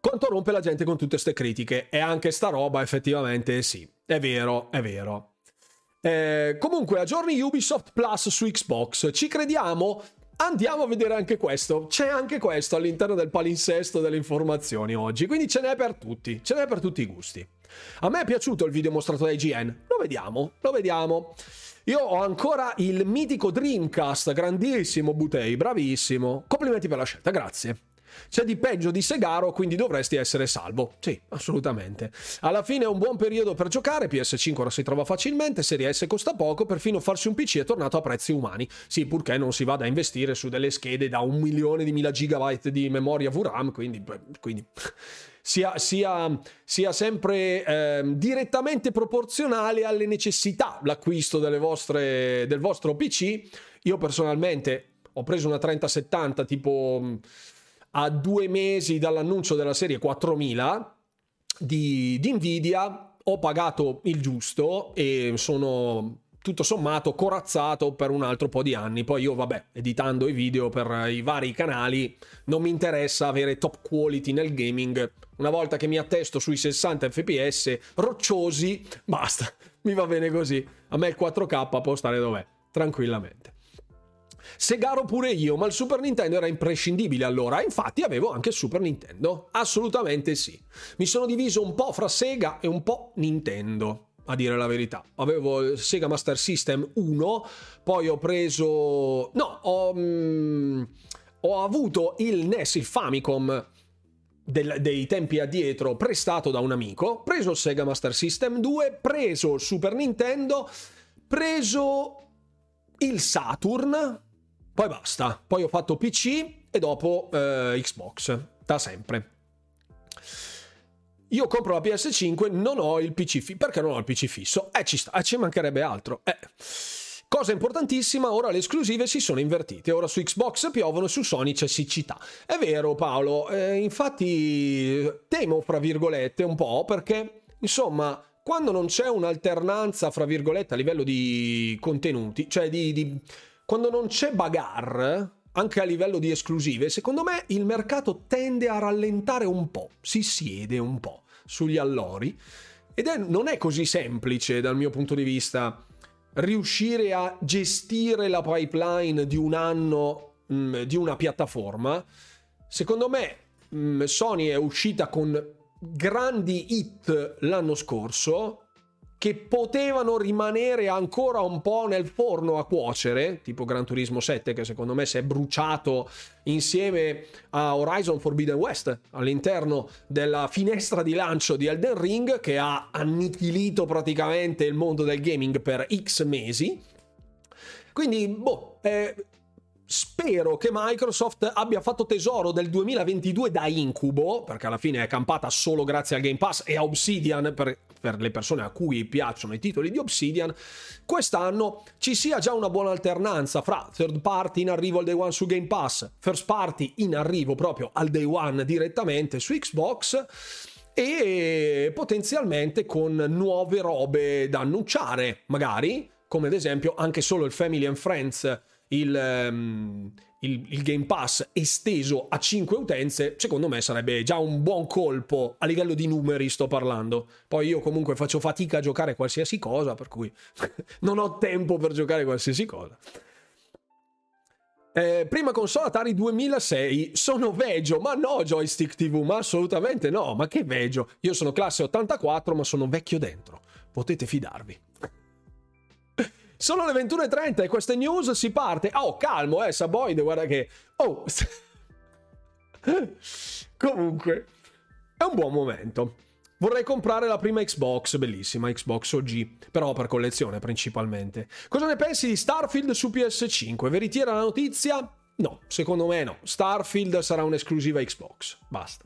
quanto rompe la gente con tutte queste critiche? E anche sta roba, effettivamente, sì. È vero, è vero. Eh, comunque, aggiorni Ubisoft Plus su Xbox. Ci crediamo? Andiamo a vedere anche questo. C'è anche questo all'interno del palinsesto delle informazioni oggi. Quindi ce n'è per tutti. Ce n'è per tutti i gusti. A me è piaciuto il video mostrato da IGN. Lo vediamo, lo vediamo. Io ho ancora il mitico Dreamcast, grandissimo Butei, bravissimo. Complimenti per la scelta, grazie. C'è di peggio di Segaro, quindi dovresti essere salvo. Sì, assolutamente. Alla fine è un buon periodo per giocare, PS5 ora si trova facilmente, Serie S costa poco, perfino farsi un PC è tornato a prezzi umani. Sì, purché non si vada a investire su delle schede da un milione di mila gigabyte di memoria VRAM, quindi... quindi <laughs> sia, sia, sia, sempre eh, direttamente proporzionale alle necessità l'acquisto vostre, del vostro PC. Io personalmente ho preso una 3070 tipo a due mesi dall'annuncio della serie 4000 di, di Nvidia ho pagato il giusto e sono tutto sommato corazzato per un altro po' di anni. Poi io, vabbè, editando i video per i vari canali, non mi interessa avere top quality nel gaming. Una volta che mi attesto sui 60 fps rocciosi, basta, <laughs> mi va bene così. A me il 4K può stare dov'è, tranquillamente. Segaro pure io, ma il Super Nintendo era imprescindibile allora, infatti avevo anche il Super Nintendo. Assolutamente sì. Mi sono diviso un po' fra Sega e un po' Nintendo a dire la verità. Avevo il Sega Master System 1, poi ho preso... No, ho, mm, ho avuto il NES, il Famicom del, dei tempi addietro prestato da un amico, preso il Sega Master System 2, preso il Super Nintendo, preso il Saturn, poi basta. Poi ho fatto PC e dopo eh, Xbox, da sempre. Io compro la PS5, non ho il PC fisso. Perché non ho il PC fisso? Eh, ci sta, eh, ci mancherebbe altro. Eh. Cosa importantissima, ora le esclusive si sono invertite. Ora su Xbox piovono, su Sony c'è siccità. È vero, Paolo. Eh, infatti, temo, fra virgolette, un po' perché, insomma, quando non c'è un'alternanza, fra virgolette, a livello di contenuti, cioè di, di quando non c'è bagarre, anche a livello di esclusive, secondo me il mercato tende a rallentare un po', si siede un po' sugli allori ed è, non è così semplice dal mio punto di vista riuscire a gestire la pipeline di un anno mh, mm, di una piattaforma. Secondo me mh, mm, Sony è uscita con grandi hit l'anno scorso che potevano rimanere ancora un po' nel forno a cuocere, tipo Gran Turismo 7 che secondo me si è bruciato insieme a Horizon Forbidden West all'interno della finestra di lancio di Elden Ring che ha annichilito praticamente il mondo del gaming per X mesi. Quindi, boh, eh, Spero che Microsoft abbia fatto tesoro del 2022 da incubo, perché alla fine è campata solo grazie al Game Pass e a Obsidian, per, per, le persone a cui piacciono i titoli di Obsidian. Quest'anno ci sia già una buona alternanza fra third party in arrivo al day one su Game Pass, first party in arrivo proprio al day one direttamente su Xbox e potenzialmente con nuove robe da annunciare, magari, come ad esempio anche solo il Family and Friends il, um, il, il, Game Pass esteso a 5 utenze, secondo me sarebbe già un buon colpo a livello di numeri, sto parlando. Poi io comunque faccio fatica a giocare qualsiasi cosa, per cui <laughs> non ho tempo per giocare qualsiasi cosa. Eh, prima console Atari 2006, sono vegio, ma no joystick TV, ma assolutamente no, ma che vegio. Io sono classe 84, ma sono vecchio dentro, potete fidarvi. Sono le 21.30 e queste news si parte. Oh, calmo, eh, Saboide, guarda che... Oh, <laughs> comunque, è un buon momento. Vorrei comprare la prima Xbox, bellissima Xbox OG, però per collezione principalmente. Cosa ne pensi di Starfield su PS5? Veritiera la notizia? No, secondo me no. Starfield sarà un'esclusiva Xbox. Basta.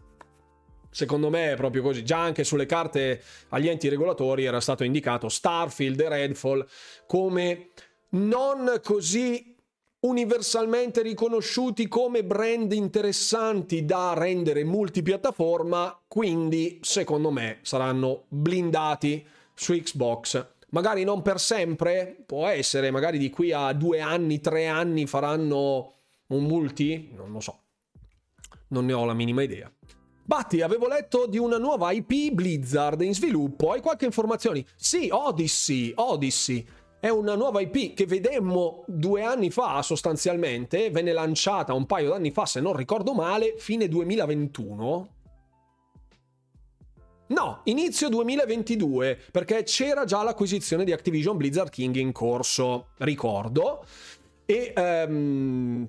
Secondo me è proprio così. Già anche sulle carte agli enti regolatori era stato indicato Starfield e Redfall come non così universalmente riconosciuti come brand interessanti da rendere multipiattaforma, quindi secondo me saranno blindati su Xbox. Magari non per sempre, può essere, magari di qui a due anni, tre anni faranno un multi, non lo so, non ne ho la minima idea. Batti, avevo letto di una nuova IP Blizzard in sviluppo, hai qualche informazione? Sì, Odyssey, Odyssey. È una nuova IP che vedemmo due anni fa sostanzialmente, venne lanciata un paio d'anni fa se non ricordo male, fine 2021. No, inizio 2022, perché c'era già l'acquisizione di Activision Blizzard King in corso, ricordo. E um,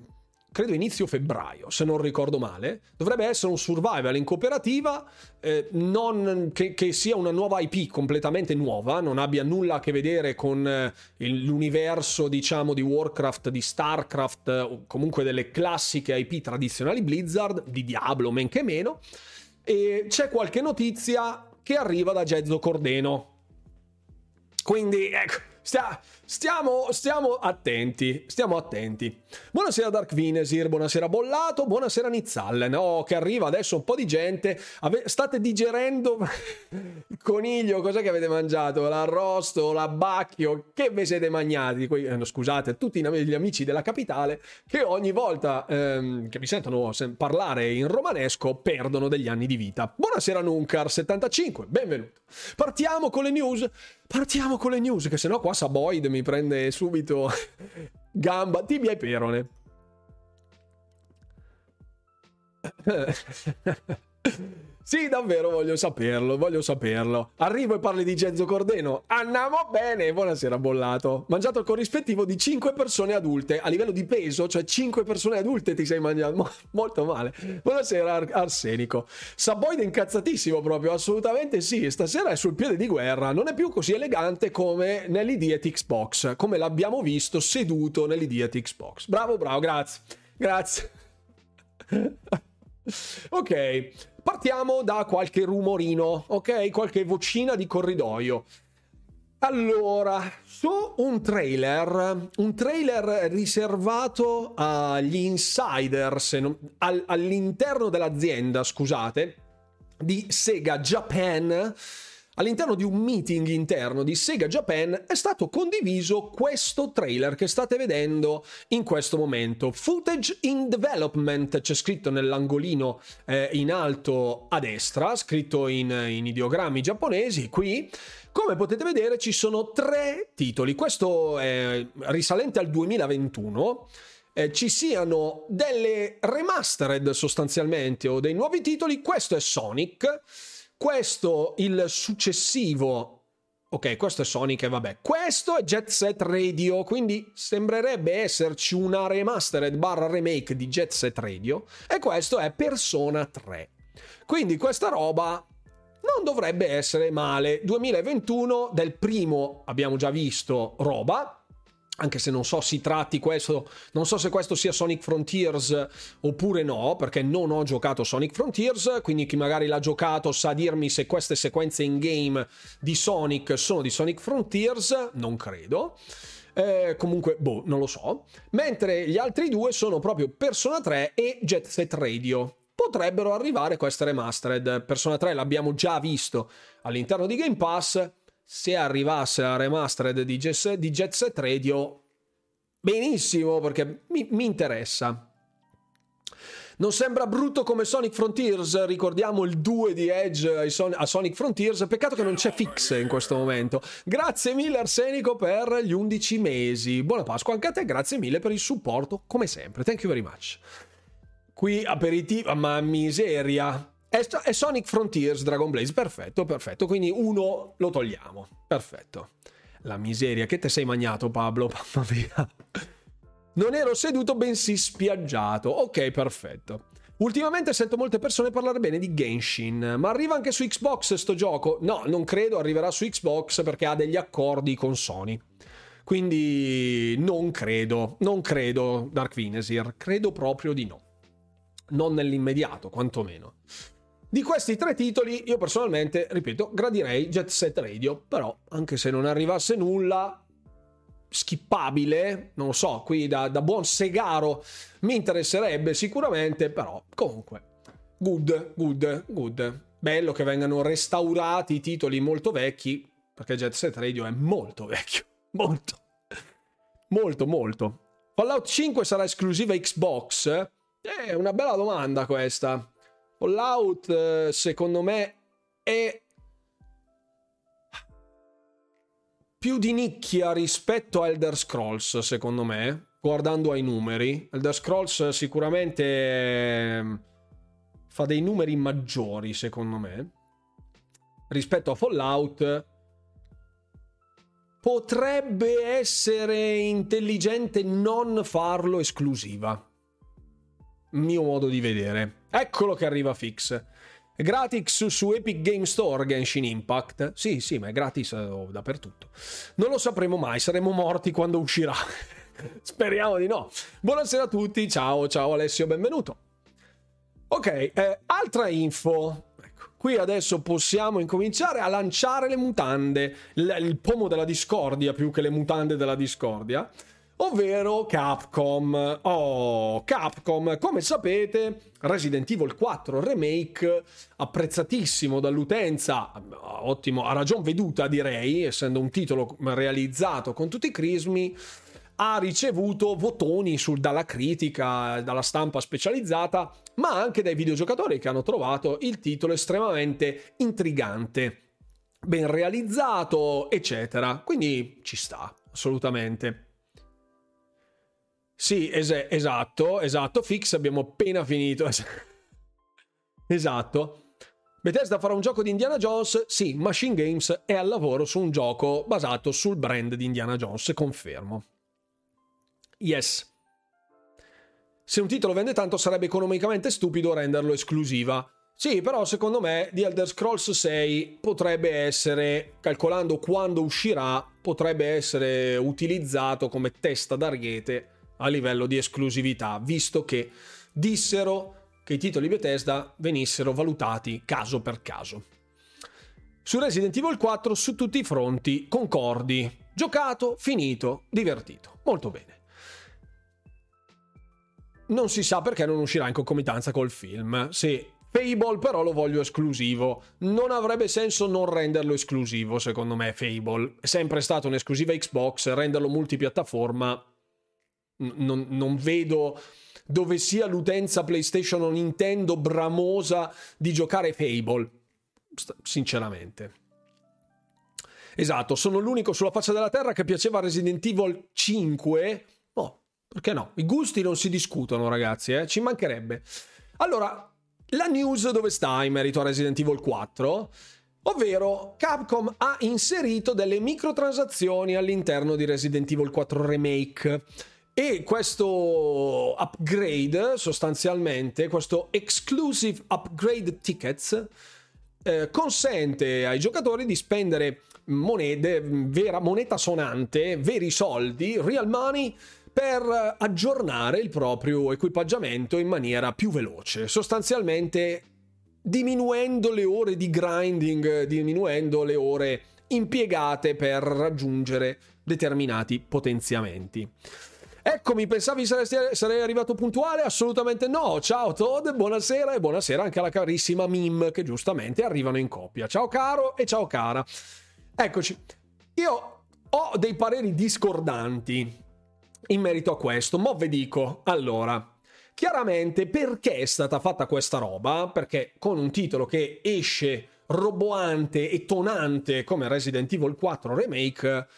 credo inizio febbraio, se non ricordo male. Dovrebbe essere un survival in cooperativa, eh, non che, che, sia una nuova IP completamente nuova, non abbia nulla a che vedere con eh, l'universo, diciamo, di Warcraft, di Starcraft, o comunque delle classiche IP tradizionali Blizzard, di Diablo men che meno. E c'è qualche notizia che arriva da Gezzo Cordeno. Quindi, ecco, Stia, stiamo, stiamo, attenti, stiamo attenti. Buonasera Dark Vinesir, buonasera Bollato, buonasera Nizzallen. Oh, che arriva adesso un po' di gente. Ave- state digerendo il coniglio, cos'è che avete mangiato? L'arrosto, l'abbacchio, che vi siete mangiati? Que- eh, scusate, tutti gli amici della capitale che ogni volta ehm, che mi sentono parlare in romanesco perdono degli anni di vita. Buonasera Nunkar75, benvenuto. Partiamo con le news. Partiamo con le news, che sennò qua Saboid mi prende subito <laughs> gamba, tibia e perone. <laughs> Sì, davvero voglio saperlo, voglio saperlo. Arrivo e parli di Genzo Cordeno. Andiamo bene, buonasera bollato. Mangiato il corrispettivo di 5 persone adulte. A livello di peso, cioè 5 persone adulte ti sei mangiato. Mo- molto male. Buonasera Ar- Arsenico. Saboide incazzatissimo proprio, assolutamente sì. Stasera è sul piede di guerra. Non è più così elegante come nell'idiot Xbox. Come l'abbiamo visto seduto nell'idiot Xbox. Bravo, bravo, grazie. Grazie. <laughs> ok, partiamo da qualche rumorino, ok? Qualche vocina di corridoio. Allora, su un trailer, un trailer riservato agli insiders all'interno dell'azienda, scusate, di Sega Japan all'interno di un meeting interno di Sega Japan è stato condiviso questo trailer che state vedendo in questo momento. Footage in development, c'è scritto nell'angolino eh, in alto a destra, scritto in, in ideogrammi giapponesi, qui. Come potete vedere ci sono tre titoli, questo è risalente al 2021. Eh, ci siano delle remastered sostanzialmente o dei nuovi titoli, questo è Sonic, questo, il successivo, ok, questo è Sonic e vabbè, questo è Jet Set Radio, quindi sembrerebbe esserci una remastered barra remake di Jet Set Radio e questo è Persona 3. Quindi questa roba non dovrebbe essere male. 2021 del primo abbiamo già visto roba, anche se non so questo, non so se questo sia Sonic Frontiers oppure no, perché non ho giocato Sonic Frontiers, quindi chi magari l'ha giocato sa dirmi se queste sequenze in game di Sonic sono di Sonic Frontiers, non credo. Eh, comunque, boh, non lo so. Mentre gli altri due sono proprio Persona 3 e Jet Set Radio. Potrebbero arrivare queste remastered. Persona 3 l'abbiamo già visto all'interno di Game Pass se arrivasse la remastered di, Jet, di Jet Set Radio, benissimo perché mi, mi interessa. Non sembra brutto come Sonic Frontiers, ricordiamo il 2 di Edge a Sonic Frontiers, peccato che non c'è fix in questo momento. Grazie mille Arsenico per gli 11 mesi. Buona Pasqua anche a te, grazie mille per il supporto, come sempre. Thank you very much. Qui aperitivo, ma miseria. È, Sonic Frontiers Dragon Blaze, perfetto, perfetto. Quindi uno lo togliamo. Perfetto. La miseria che te sei magnato, Pablo, <laughs> mamma mia. Non ero seduto, bensì spiaggiato. Ok, perfetto. Ultimamente sento molte persone parlare bene di Genshin, ma arriva anche su Xbox sto gioco? No, non credo arriverà su Xbox perché ha degli accordi con Sony. Quindi non credo, non credo Dark Vinesir, credo proprio di no. Non nell'immediato, quantomeno. Di questi tre titoli, io personalmente, ripeto, gradirei Jet Set Radio, però anche se non arrivasse nulla, skippabile, non lo so, qui da, da buon segaro mi interesserebbe sicuramente, però comunque, good, good, good. Bello che vengano restaurati i titoli molto vecchi, perché Jet Set Radio è molto vecchio, <laughs> molto, molto, molto. Fallout 5 sarà esclusiva Xbox? È una bella domanda questa. Fallout, eh, secondo me, è più di nicchia rispetto a Elder Scrolls, secondo me, guardando ai numeri. Elder Scrolls sicuramente ehm, fa dei numeri maggiori, secondo me, rispetto a Fallout. Potrebbe essere intelligente non farlo esclusiva. Mio modo di vedere. Eccolo che arriva fix. Gratis su Epic Game Store Genshin Impact. Sì, sì, ma è gratis oh, dappertutto. Non lo sapremo mai, saremo morti quando uscirà. <laughs> Speriamo di no. Buonasera a tutti, ciao, ciao Alessio, benvenuto. Ok, eh, altra info. Ecco, qui adesso possiamo incominciare a lanciare le mutande, il, il pomo della discordia più che le mutande della discordia ovvero Capcom. Oh, Capcom, come sapete, Resident Evil 4 Remake, apprezzatissimo dall'utenza, ottimo, a ragion veduta direi, essendo un titolo realizzato con tutti i crismi, ha ricevuto votoni sul, dalla critica, dalla stampa specializzata, ma anche dai videogiocatori che hanno trovato il titolo estremamente intrigante, ben realizzato, eccetera. Quindi ci sta, assolutamente. Sì, es- esatto, esatto. Fix abbiamo appena finito. esatto. Bethesda farà un gioco di Indiana Jones? Sì, Machine Games è al lavoro su un gioco basato sul brand di Indiana Jones, confermo. Yes. Se un titolo vende tanto sarebbe economicamente stupido renderlo esclusiva. Sì, però secondo me The Elder Scrolls 6 potrebbe essere, calcolando quando uscirà, potrebbe essere utilizzato come testa d'ariete a livello di esclusività, visto che dissero che i titoli Bethesda venissero valutati caso per caso. Su Resident Evil 4 su tutti i fronti concordi, giocato, finito, divertito, molto bene. Non si sa perché non uscirà in concomitanza col film. Sì, Fable però lo voglio esclusivo. Non avrebbe senso non renderlo esclusivo, secondo me, Fable. È sempre stato un'esclusiva Xbox, renderlo multipiattaforma non, non vedo dove sia l'utenza PlayStation o Nintendo bramosa di giocare Fable. Sinceramente. Esatto, sono l'unico sulla faccia della terra che piaceva Resident Evil 5. Oh, perché no? I gusti non si discutono, ragazzi, eh? ci mancherebbe. Allora, la news dove sta in merito a Resident Evil 4? Ovvero Capcom ha inserito delle microtransazioni all'interno di Resident Evil 4 Remake. E questo upgrade, sostanzialmente, questo exclusive upgrade tickets, eh, consente ai giocatori di spendere monete, vera moneta sonante, veri soldi, real money, per aggiornare il proprio equipaggiamento in maniera più veloce. Sostanzialmente diminuendo le ore di grinding, diminuendo le ore impiegate per raggiungere determinati potenziamenti. Eccomi, pensavi saresti, sarei arrivato puntuale? Assolutamente no. Ciao Todd, buonasera e buonasera anche alla carissima Mim che giustamente arrivano in coppia. Ciao caro e ciao cara. Eccoci. Io ho dei pareri discordanti in merito a questo, ma ve dico, allora, chiaramente perché è stata fatta questa roba? Perché con un titolo che esce roboante e tonante come Resident Evil 4 Remake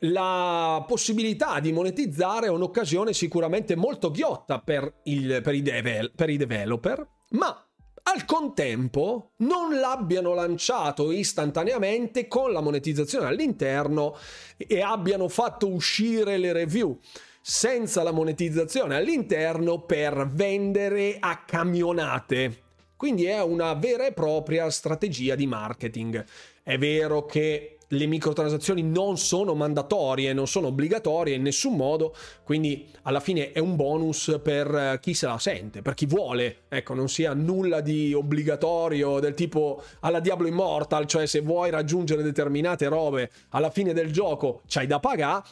la possibilità di monetizzare è un'occasione sicuramente molto ghiotta per, il, per, i, devel, per i developer, ma al contempo non l'abbiano lanciato istantaneamente con la monetizzazione all'interno e abbiano fatto uscire le review senza la monetizzazione all'interno per vendere a camionate. Quindi è una vera e propria strategia di marketing. È vero che le microtransazioni non sono mandatorie, non sono obbligatorie in nessun modo, quindi alla fine è un bonus per eh, chi se la sente, per chi vuole, ecco, non sia nulla di obbligatorio del tipo alla Diablo Immortal, cioè se vuoi raggiungere determinate robe alla fine del gioco c'hai da pagare,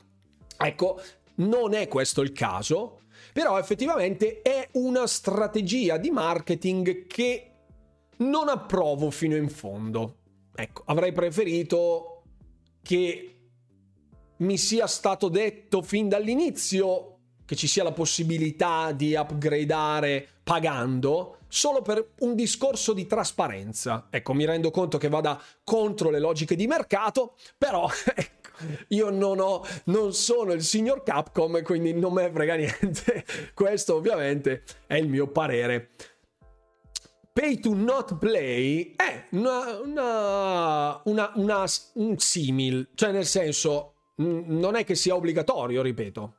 Ecco, non è questo il caso, però effettivamente è una strategia di marketing che non approvo fino in fondo. Ecco, avrei preferito che mi sia stato detto fin dall'inizio che ci sia la possibilità di upgradare pagando solo per un discorso di trasparenza. Ecco, mi rendo conto che vada contro le logiche di mercato, però <laughs> ecco, io non ho non sono il signor Capcom, quindi non me frega <laughs> niente. Questo ovviamente è il mio parere pay to not play è una, una, una, una un simil, cioè nel senso non è che sia obbligatorio, ripeto,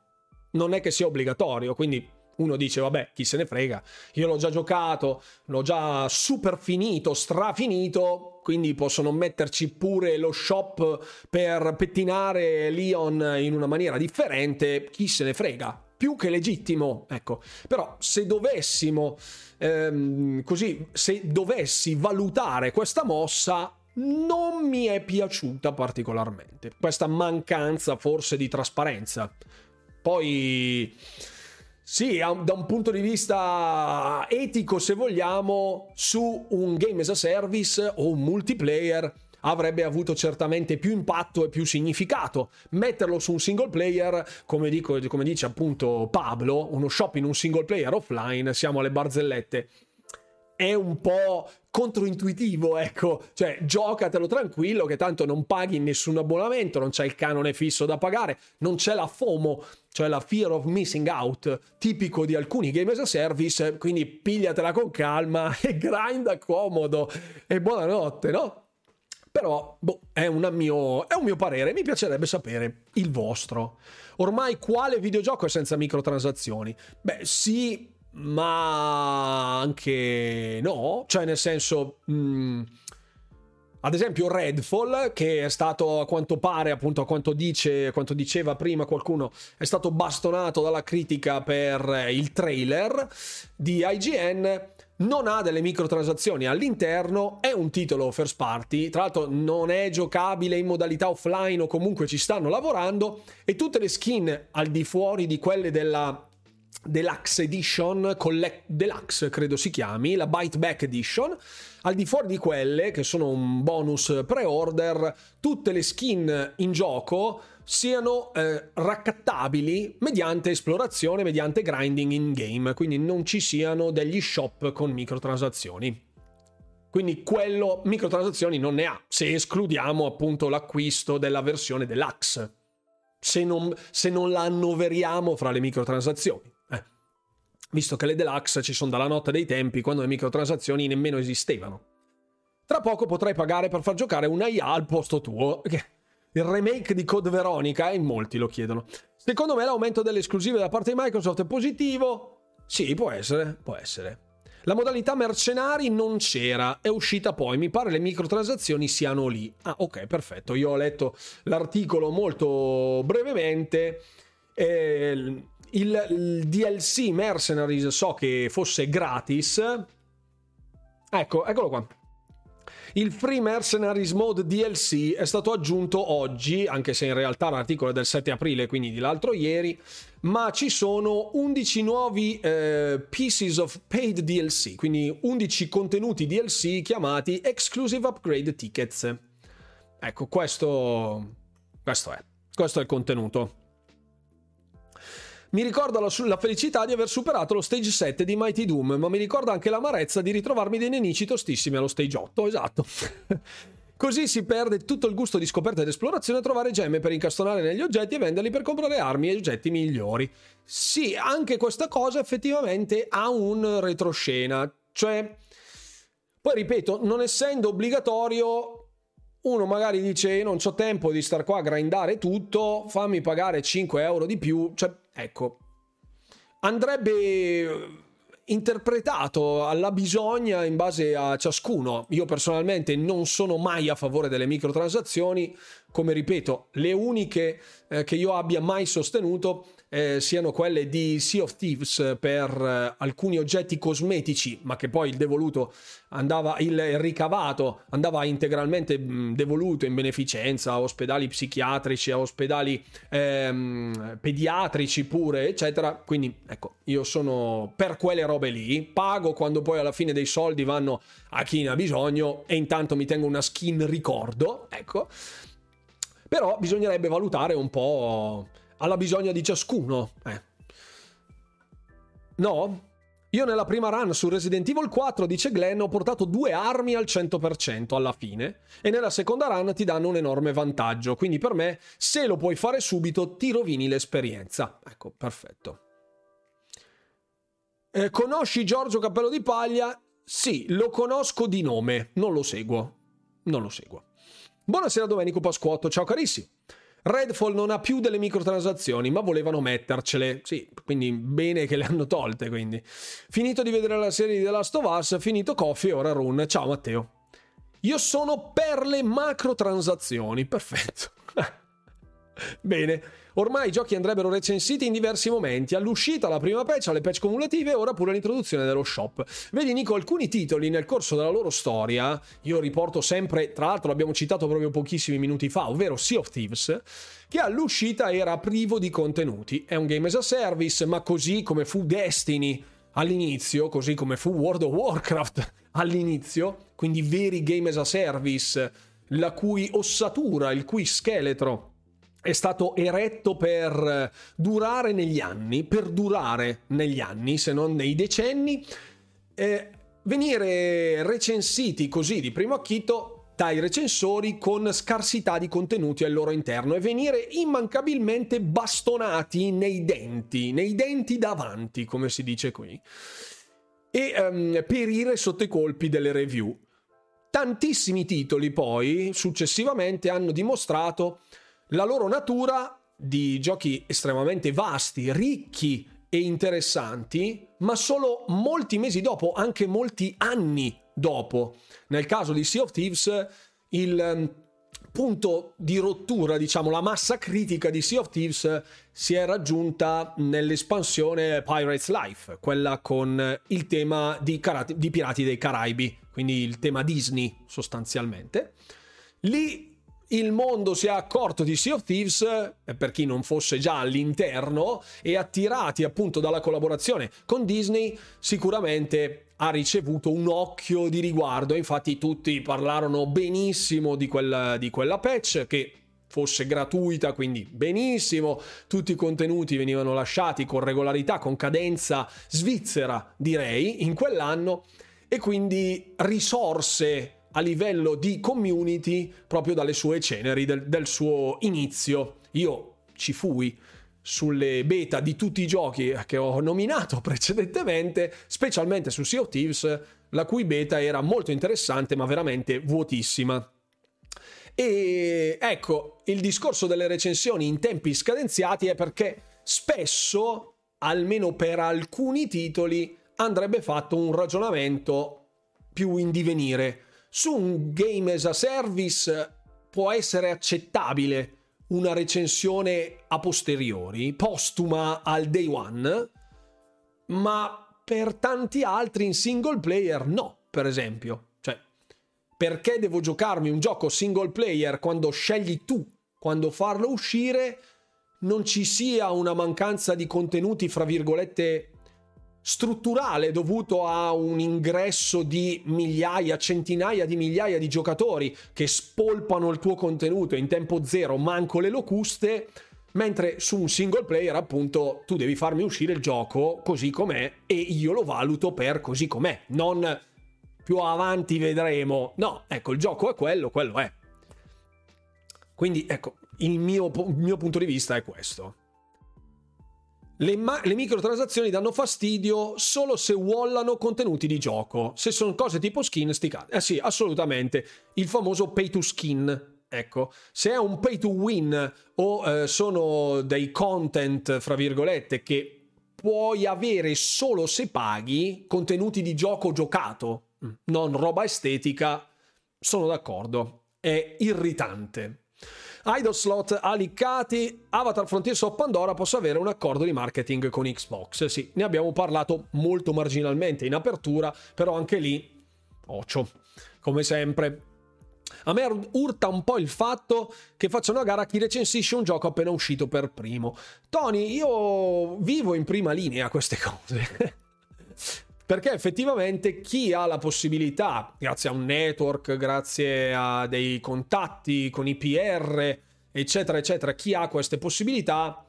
non è che sia obbligatorio, quindi uno dice vabbè chi se ne frega, io l'ho già giocato, l'ho già super finito, strafinito, quindi possono metterci pure lo shop per pettinare Leon in una maniera differente, chi se ne frega, più che legittimo, ecco, però se dovessimo ehm, così, se dovessi valutare questa mossa, non mi è piaciuta particolarmente. Questa mancanza forse di trasparenza. Poi, sì, da un punto di vista etico, se vogliamo, su un game as a service o un multiplayer avrebbe avuto certamente più impatto e più significato. Metterlo su un single player, come, dico, come dice appunto Pablo, uno shop in un single player offline, siamo alle barzellette. È un po' controintuitivo, ecco, cioè giocatelo tranquillo che tanto non paghi nessun abbonamento, non c'è il canone fisso da pagare, non c'è la FOMO, cioè la fear of missing out, tipico di alcuni game as a service, quindi pigliatela con calma <laughs> e grinda comodo e buonanotte, no? Però boh, è, mio, è, un mio parere, mi piacerebbe sapere il vostro. Ormai quale videogioco è senza microtransazioni? Beh, sì, ma anche no, cioè nel senso... Mh, mm, ad esempio Redfall, che è stato a quanto pare, appunto a quanto, dice, a quanto diceva prima qualcuno, è stato bastonato dalla critica per il trailer di IGN non ha delle microtransazioni all'interno, è un titolo first party, tra l'altro non è giocabile in modalità offline o comunque ci stanno lavorando. E tutte le skin al di fuori di quelle della Deluxe Edition, Collect Deluxe credo si chiami, la Bite Back Edition, al di fuori di quelle che sono un bonus pre-order, tutte le skin in gioco siano eh, raccattabili mediante esplorazione, mediante grinding in game, quindi non ci siano degli shop con microtransazioni. Quindi quello microtransazioni non ne ha, se escludiamo appunto l'acquisto della versione deluxe, se non, se non la annoveriamo fra le microtransazioni. Eh. Visto che le deluxe ci sono dalla notte dei tempi, quando le microtransazioni nemmeno esistevano. Tra poco potrai pagare per far giocare una IA al posto tuo, che il remake di Code Veronica, in molti lo chiedono. Secondo me l'aumento delle esclusive da parte di Microsoft è positivo? Sì, può essere, può essere. La modalità mercenari non c'era, è uscita poi, mi pare le microtransazioni siano lì. Ah, ok, perfetto. Io ho letto l'articolo molto brevemente. Eh, il, il DLC Mercenaries so che fosse gratis. Ecco, eccolo qua. Il Free Mercenaries Mode DLC è stato aggiunto oggi, anche se in realtà l'articolo è del 7 aprile, quindi di l'altro ieri, ma ci sono 11 nuovi eh, pieces of paid DLC, quindi 11 contenuti DLC chiamati Exclusive Upgrade Tickets. Ecco, questo, questo è. Questo è il contenuto. Mi ricorda la, la, felicità di aver superato lo stage 7 di Mighty Doom, ma mi ricorda anche l'amarezza di ritrovarmi dei nemici tostissimi allo stage 8, esatto. <laughs> Così si perde tutto il gusto di scoperta ed esplorazione trovare gemme per incastonare negli oggetti e venderli per comprare armi e oggetti migliori. Sì, anche questa cosa effettivamente ha un retroscena, cioè... Poi ripeto, non essendo obbligatorio, uno magari dice non ho tempo di star qua a grindare tutto, fammi pagare 5 euro di più, cioè ecco, andrebbe interpretato alla bisogna in base a ciascuno. Io personalmente non sono mai a favore delle microtransazioni, come ripeto, le uniche eh, che io abbia mai sostenuto eh, siano quelle di Sea of Thieves per eh, alcuni oggetti cosmetici, ma che poi il devoluto andava, il ricavato andava integralmente mh, devoluto in beneficenza a ospedali psichiatrici, a ospedali ehm, pediatrici pure, eccetera. Quindi ecco, io sono per quelle robe lì, pago quando poi alla fine dei soldi vanno a chi ne ha bisogno e intanto mi tengo una skin ricordo, ecco. Però bisognerebbe valutare un po' alla bisogna di ciascuno. Eh. No? Io nella prima run su Resident Evil 4, dice Glenn, ho portato due armi al 100% alla fine e nella seconda run ti danno un enorme vantaggio, quindi per me se lo puoi fare subito ti rovini l'esperienza. Ecco, perfetto. Eh, conosci Giorgio Cappello di Paglia? Sì, lo conosco di nome, non lo seguo. Non lo seguo. Buonasera Domenico Pasquotto, ciao carissimo. Redfall non ha più delle microtransazioni, ma volevano mettercele. Sì, quindi bene che le hanno tolte, quindi. Finito di vedere la serie di The Last of Us, finito Coffee, ora Run. Ciao Matteo. Io sono per le macrotransazioni, perfetto. <laughs> bene. Ormai i giochi andrebbero recensiti in diversi momenti, all'uscita, alla prima patch, alle patch cumulative e ora pure l'introduzione dello shop. Vedi Nico, alcuni titoli nel corso della loro storia, io riporto sempre, tra l'altro l'abbiamo citato proprio pochissimi minuti fa, ovvero Sea of Thieves, che all'uscita era privo di contenuti. È un game as a service, ma così come fu Destiny all'inizio, così come fu World of Warcraft <laughs> all'inizio, quindi veri game as a service, la cui ossatura, il cui scheletro è stato eretto per durare negli anni, per durare negli anni, se non nei decenni, eh, venire recensiti così di primo acchito dai recensori con scarsità di contenuti al loro interno e venire immancabilmente bastonati nei denti, nei denti davanti, come si dice qui, e um, perire sotto i colpi delle review. Tantissimi titoli poi successivamente hanno dimostrato la loro natura di giochi estremamente vasti, ricchi e interessanti, ma solo molti mesi dopo, anche molti anni dopo. Nel caso di Sea of Thieves, il ehm, punto di rottura, diciamo, la massa critica di Sea of Thieves si è raggiunta nell'espansione Pirates Life, quella con il tema di, Karate, di Pirati dei Caraibi, quindi il tema Disney sostanzialmente. Lì il mondo si è accorto di Sea of Thieves, eh, per chi non fosse già all'interno, e attirati appunto dalla collaborazione con Disney, sicuramente ha ricevuto un occhio di riguardo. Infatti tutti parlarono benissimo di quella, di quella patch che fosse gratuita, quindi benissimo, tutti i contenuti venivano lasciati con regolarità, con cadenza svizzera, direi, in quell'anno, e quindi risorse a livello di community proprio dalle sue ceneri, del, del suo inizio. Io ci fui sulle beta di tutti i giochi che ho nominato <laughs> precedentemente, specialmente su Sea of Thieves, la cui beta era molto interessante ma veramente vuotissima. E ecco, il discorso delle recensioni in tempi scadenziati è perché spesso, almeno per alcuni titoli, andrebbe fatto un ragionamento più in divenire su un game as a service può essere accettabile una recensione a posteriori, postuma al day one, ma per tanti altri in single player no, per esempio. Cioè, perché devo giocarmi un gioco single player quando scegli tu quando farlo uscire non ci sia una mancanza di contenuti, fra virgolette, strutturale dovuto a un ingresso di migliaia, centinaia di migliaia di giocatori che spolpano il tuo contenuto in tempo zero, manco le locuste, mentre su un single player appunto tu devi farmi uscire il gioco così com'è e io lo valuto per così com'è, non più avanti vedremo. No, ecco, il gioco è quello, quello è. Quindi ecco, il mio, il mio punto di vista è questo. Le, ma- le, microtransazioni danno fastidio solo se wallano contenuti di gioco. Se sono cose tipo skin, sticate. Eh sì, assolutamente. Il famoso pay to skin. Ecco, se è un pay to win o eh, sono dei content, fra virgolette, che puoi avere solo se paghi contenuti di gioco giocato, mm, non roba estetica, sono d'accordo. È irritante. Idle slot aliccati, Avatar Frontiers of Pandora possa avere un accordo di marketing con Xbox. Sì, ne abbiamo parlato molto marginalmente in apertura, però anche lì, ocio, come sempre. A me urta un po' il fatto che facciano a gara chi recensisce un gioco appena uscito per primo. Tony, io vivo in prima linea queste cose. Perché effettivamente chi ha la possibilità, grazie a un network, grazie a dei contatti con i PR, eccetera, eccetera, chi ha queste possibilità,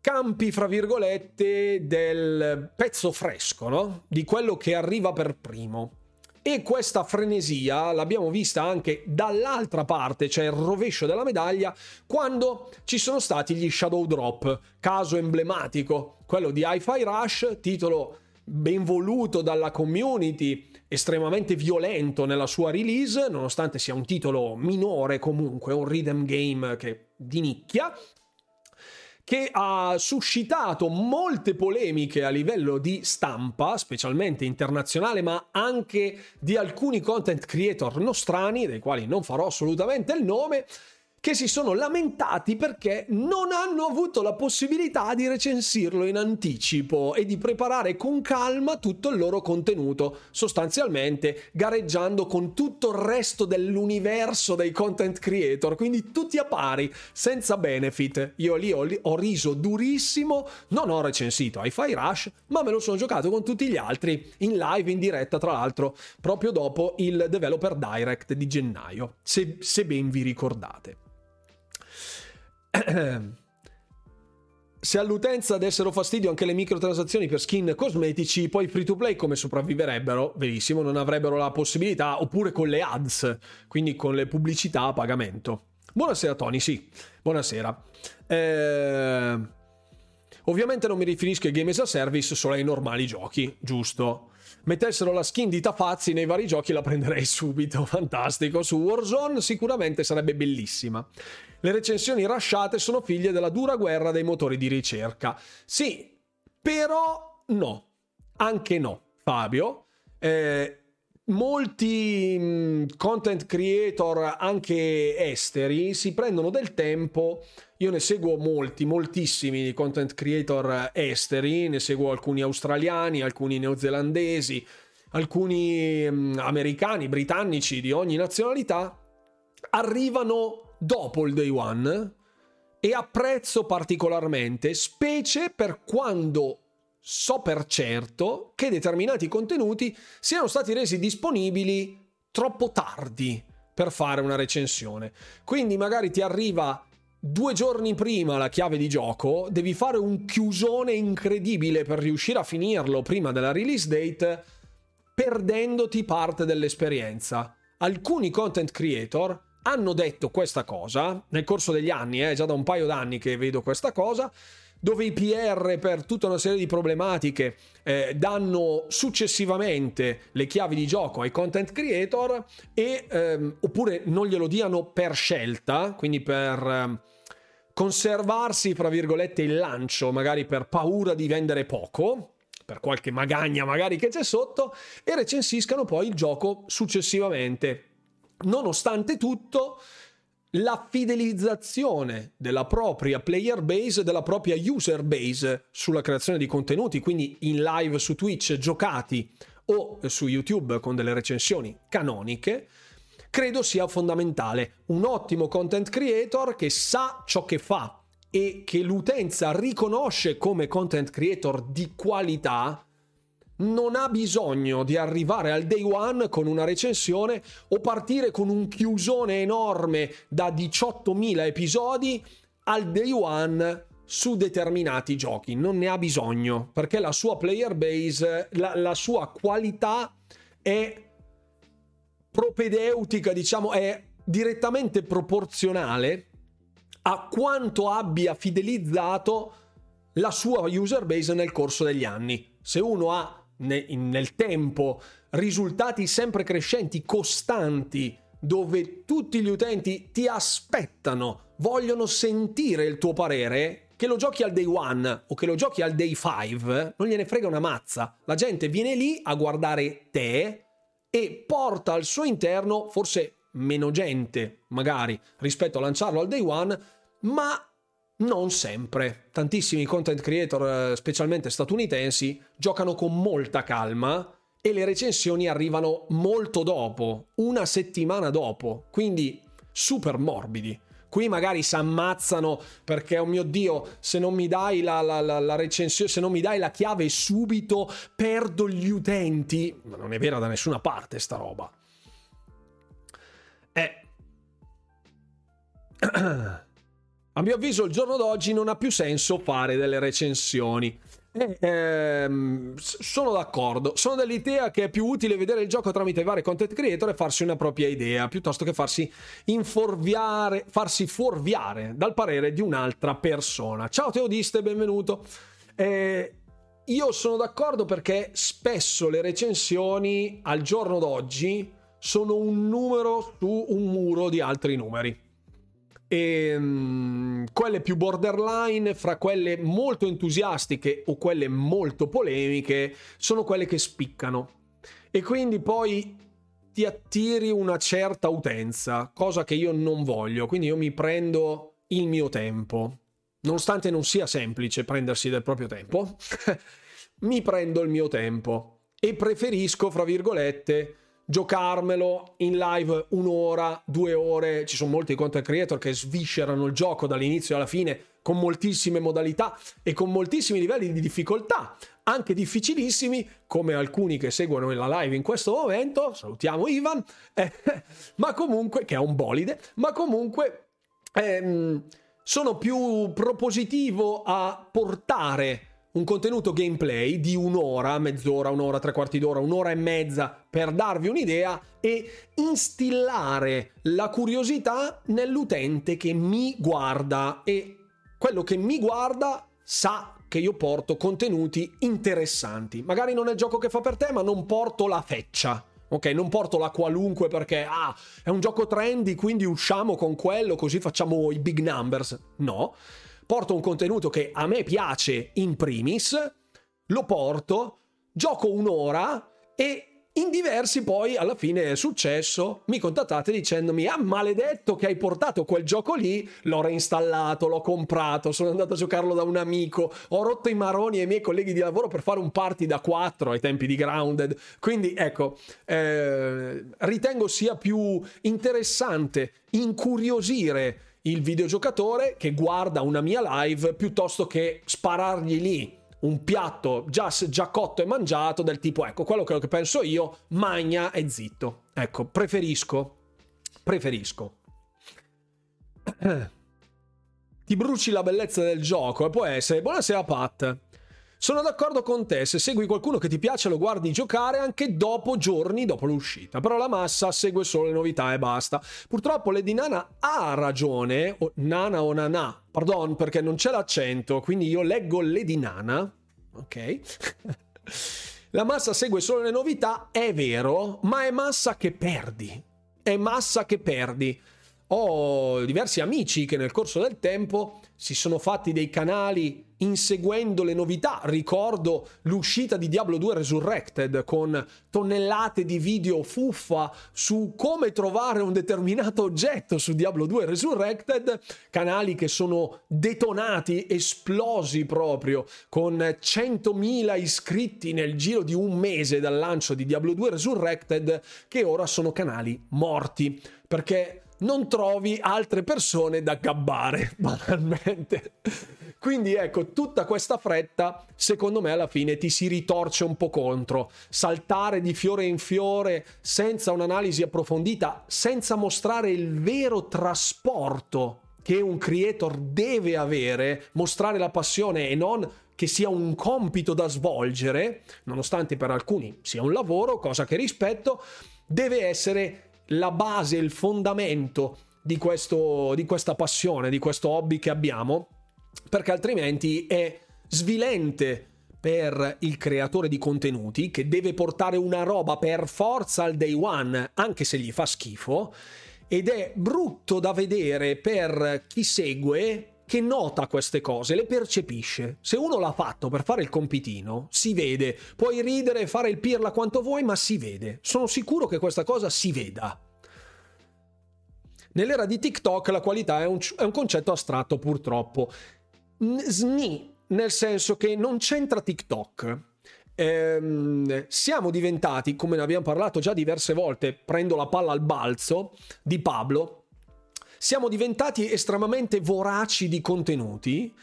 campi, fra virgolette, del pezzo fresco, no? Di quello che arriva per primo. E questa frenesia l'abbiamo vista anche dall'altra parte, cioè il rovescio della medaglia, quando ci sono stati gli Shadow Drop, caso emblematico, quello di Hi-Fi Rush, titolo ben voluto dalla community, estremamente violento nella sua release, nonostante sia un titolo minore comunque, un rhythm game che di nicchia, che ha suscitato molte polemiche a livello di stampa, specialmente internazionale, ma anche di alcuni content creator nostrani, dei quali non farò assolutamente il nome, che si sono lamentati perché non hanno avuto la possibilità di recensirlo in anticipo e di preparare con calma tutto il loro contenuto, sostanzialmente gareggiando con tutto il resto dell'universo dei content creator, quindi tutti a pari, senza benefit. Io lì ho, ho riso durissimo, non ho recensito Hi-Fi Rush, ma me lo sono giocato con tutti gli altri, in live, in diretta, tra l'altro, proprio dopo il Developer Direct di gennaio, se, se ben vi ricordate. <clears throat> Se all'utenza dessero fastidio anche le microtransazioni per skin cosmetici, poi free to play come sopravviverebbero? Verissimo, non avrebbero la possibilità, oppure con le ads, quindi con le pubblicità a pagamento. Buonasera Tony, sì, buonasera. Eh... Ovviamente non mi riferisco ai game as a service, solo ai normali giochi, giusto? Mettessero la skin di Tafazzi nei vari giochi la prenderei subito, <laughs> fantastico. Su Warzone sicuramente sarebbe bellissima. Le recensioni rasciate sono figlie della dura guerra dei motori di ricerca. Sì, però no, anche no, Fabio. Eh, molti mm, content creator, anche esteri, si prendono del tempo. Io ne seguo molti, moltissimi content creator esteri, ne seguo alcuni australiani, alcuni neozelandesi, alcuni mm, americani, britannici di ogni nazionalità. Arrivano dopo il day one e apprezzo particolarmente, specie per quando so per certo che determinati contenuti siano stati resi disponibili troppo tardi per fare una recensione. Quindi magari ti arriva due giorni prima la chiave di gioco, devi fare un chiusone incredibile per riuscire a finirlo prima della release date, perdendoti parte dell'esperienza. Alcuni content creator hanno detto questa cosa nel corso degli anni, è eh, già da un paio d'anni che vedo questa cosa dove i PR per tutta una serie di problematiche eh, danno successivamente le chiavi di gioco ai content creator e ehm, oppure non glielo diano per scelta, quindi per ehm, conservarsi, fra virgolette, il lancio, magari per paura di vendere poco, per qualche magagna magari che c'è sotto, e recensiscano poi il gioco successivamente. Nonostante tutto, la fidelizzazione della propria player base, della propria user base sulla creazione di contenuti, quindi in live su Twitch giocati o su YouTube con delle recensioni canoniche, credo sia fondamentale. Un ottimo content creator che sa ciò che fa e che l'utenza riconosce come content creator di qualità non ha bisogno di arrivare al day one con una recensione o partire con un chiusone enorme da 18.000 episodi al day one su determinati giochi. Non ne ha bisogno perché la sua player base, la, la sua qualità è propedeutica, diciamo, è direttamente proporzionale a quanto abbia fidelizzato la sua user base nel corso degli anni. Se uno ha nel tempo risultati sempre crescenti, costanti, dove tutti gli utenti ti aspettano, vogliono sentire il tuo parere, che lo giochi al day one o che lo giochi al day five, non gliene frega una mazza. La gente viene lì a guardare te e porta al suo interno, forse meno gente magari rispetto a lanciarlo al day one, ma non sempre. Tantissimi content creator, eh, specialmente statunitensi, giocano con molta calma e le recensioni arrivano molto dopo, una settimana dopo, quindi super morbidi. Qui magari si ammazzano perché, oh mio Dio, se non mi dai la, la, la, la recensione, se non mi dai la chiave subito, perdo gli utenti. Ma non è vera da nessuna parte sta roba. Eh. <clears throat> A mio avviso, il giorno d'oggi non ha più senso fare delle recensioni. Eh, ehm, sono d'accordo, sono dell'idea che è più utile vedere il gioco tramite i vari content creator e farsi una propria idea, piuttosto che farsi inforviare, farsi fuorviare dal parere di un'altra persona. Ciao Teodiste, benvenuto. Eh, io sono d'accordo perché spesso le recensioni al giorno d'oggi sono un numero su un muro di altri numeri e um, quelle più borderline fra quelle molto entusiastiche o quelle molto polemiche sono quelle che spiccano. E quindi poi ti attiri una certa utenza, cosa che io non voglio, quindi io mi prendo il mio tempo. Nonostante non sia semplice prendersi del proprio tempo, <laughs> mi prendo il mio tempo. E preferisco, fra virgolette, giocarmelo in live un'ora, due ore. Ci sono molti content creator che sviscerano il gioco dall'inizio alla fine con moltissime modalità e con moltissimi livelli di difficoltà, anche difficilissimi, come alcuni che seguono la live in questo momento. Salutiamo Ivan, <laughs> eh, ma comunque, che è un bolide, ma comunque ehm, sono più propositivo a portare un contenuto gameplay di un'ora, mezz'ora, un'ora, tre quarti d'ora, un'ora e mezza per darvi un'idea e instillare la curiosità nell'utente che mi guarda e quello che mi guarda sa che io porto contenuti interessanti. Magari non è il gioco che fa per te, ma non porto la feccia. Ok, non porto la qualunque perché ah, è un gioco trendy, quindi usciamo con quello, così facciamo i big numbers. No porto un contenuto che a me piace in primis, lo porto, gioco un'ora e in diversi poi alla fine è successo, mi contattate dicendomi ah maledetto che hai portato quel gioco lì, l'ho reinstallato, l'ho comprato, sono andato a giocarlo da un amico, ho rotto i maroni ai miei colleghi di lavoro per fare un party da 4 ai tempi di Grounded, quindi ecco, eh, ritengo sia più interessante incuriosire il videogiocatore che guarda una mia live piuttosto che sparargli lì un piatto già, già cotto e mangiato del tipo ecco quello che penso io magna e zitto ecco preferisco preferisco. <clears throat> Ti bruci la bellezza del gioco e può essere buonasera Pat sono d'accordo con te, se segui qualcuno che ti piace lo guardi giocare anche dopo giorni dopo l'uscita, però la massa segue solo le novità e basta. Purtroppo Lady Nana ha ragione, o Nana o Nana, pardon perché non c'è l'accento, quindi io leggo Lady Nana, ok? <laughs> la massa segue solo le novità, è vero, ma è massa che perdi, è massa che perdi. Ho diversi amici che nel corso del tempo si sono fatti dei canali inseguendo le novità. Ricordo l'uscita di Diablo 2 Resurrected con tonnellate di video fuffa su come trovare un determinato oggetto su Diablo 2 Resurrected, canali che sono detonati, esplosi proprio con 100.000 iscritti nel giro di un mese dal lancio di Diablo 2 Resurrected che ora sono canali morti perché non trovi altre persone da gabbare, <laughs> banalmente. Quindi ecco, tutta questa fretta, secondo me, alla fine ti si ritorce un po' contro. Saltare di fiore in fiore senza un'analisi approfondita, senza mostrare il vero trasporto che un creator deve avere, mostrare la passione e non che sia un compito da svolgere, nonostante per alcuni sia un lavoro, cosa che rispetto, deve essere la base, il fondamento di, questo, di questa passione, di questo hobby che abbiamo, perché altrimenti è svilente per il creatore di contenuti che deve portare una roba per forza al day one, anche se gli fa schifo, ed è brutto da vedere per chi segue che nota queste cose, le percepisce. Se uno l'ha fatto per fare il compitino, si vede. Puoi ridere e fare il pirla quanto vuoi, ma si vede. Sono sicuro che questa cosa si veda. Nell'era di TikTok la qualità è un, è un concetto astratto purtroppo. SNI, nel senso che non c'entra TikTok. Ehm, siamo diventati, come ne abbiamo parlato già diverse volte, prendo la palla al balzo di Pablo, siamo diventati estremamente voraci di contenuti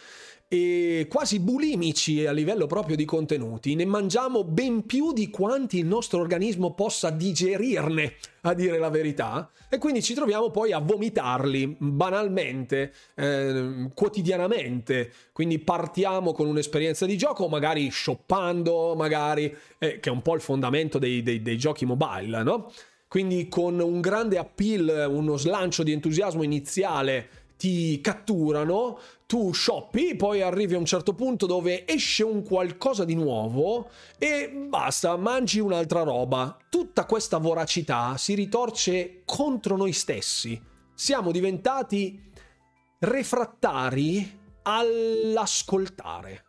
e quasi bulimici a livello proprio di contenuti, ne mangiamo ben più di quanti il nostro organismo possa digerirne, a dire la verità, e quindi ci troviamo poi a vomitarli banalmente, eh, quotidianamente. Quindi partiamo con un'esperienza di gioco, magari shoppando, magari, eh, che è un po' il fondamento dei, dei, dei giochi mobile, no? Quindi con un grande appeal, uno slancio di entusiasmo iniziale ti catturano, tu shoppi, poi arrivi a un certo punto dove esce un qualcosa di nuovo e basta, mangi un'altra roba. Tutta questa voracità si ritorce contro noi stessi. Siamo diventati refrattari all'ascoltare.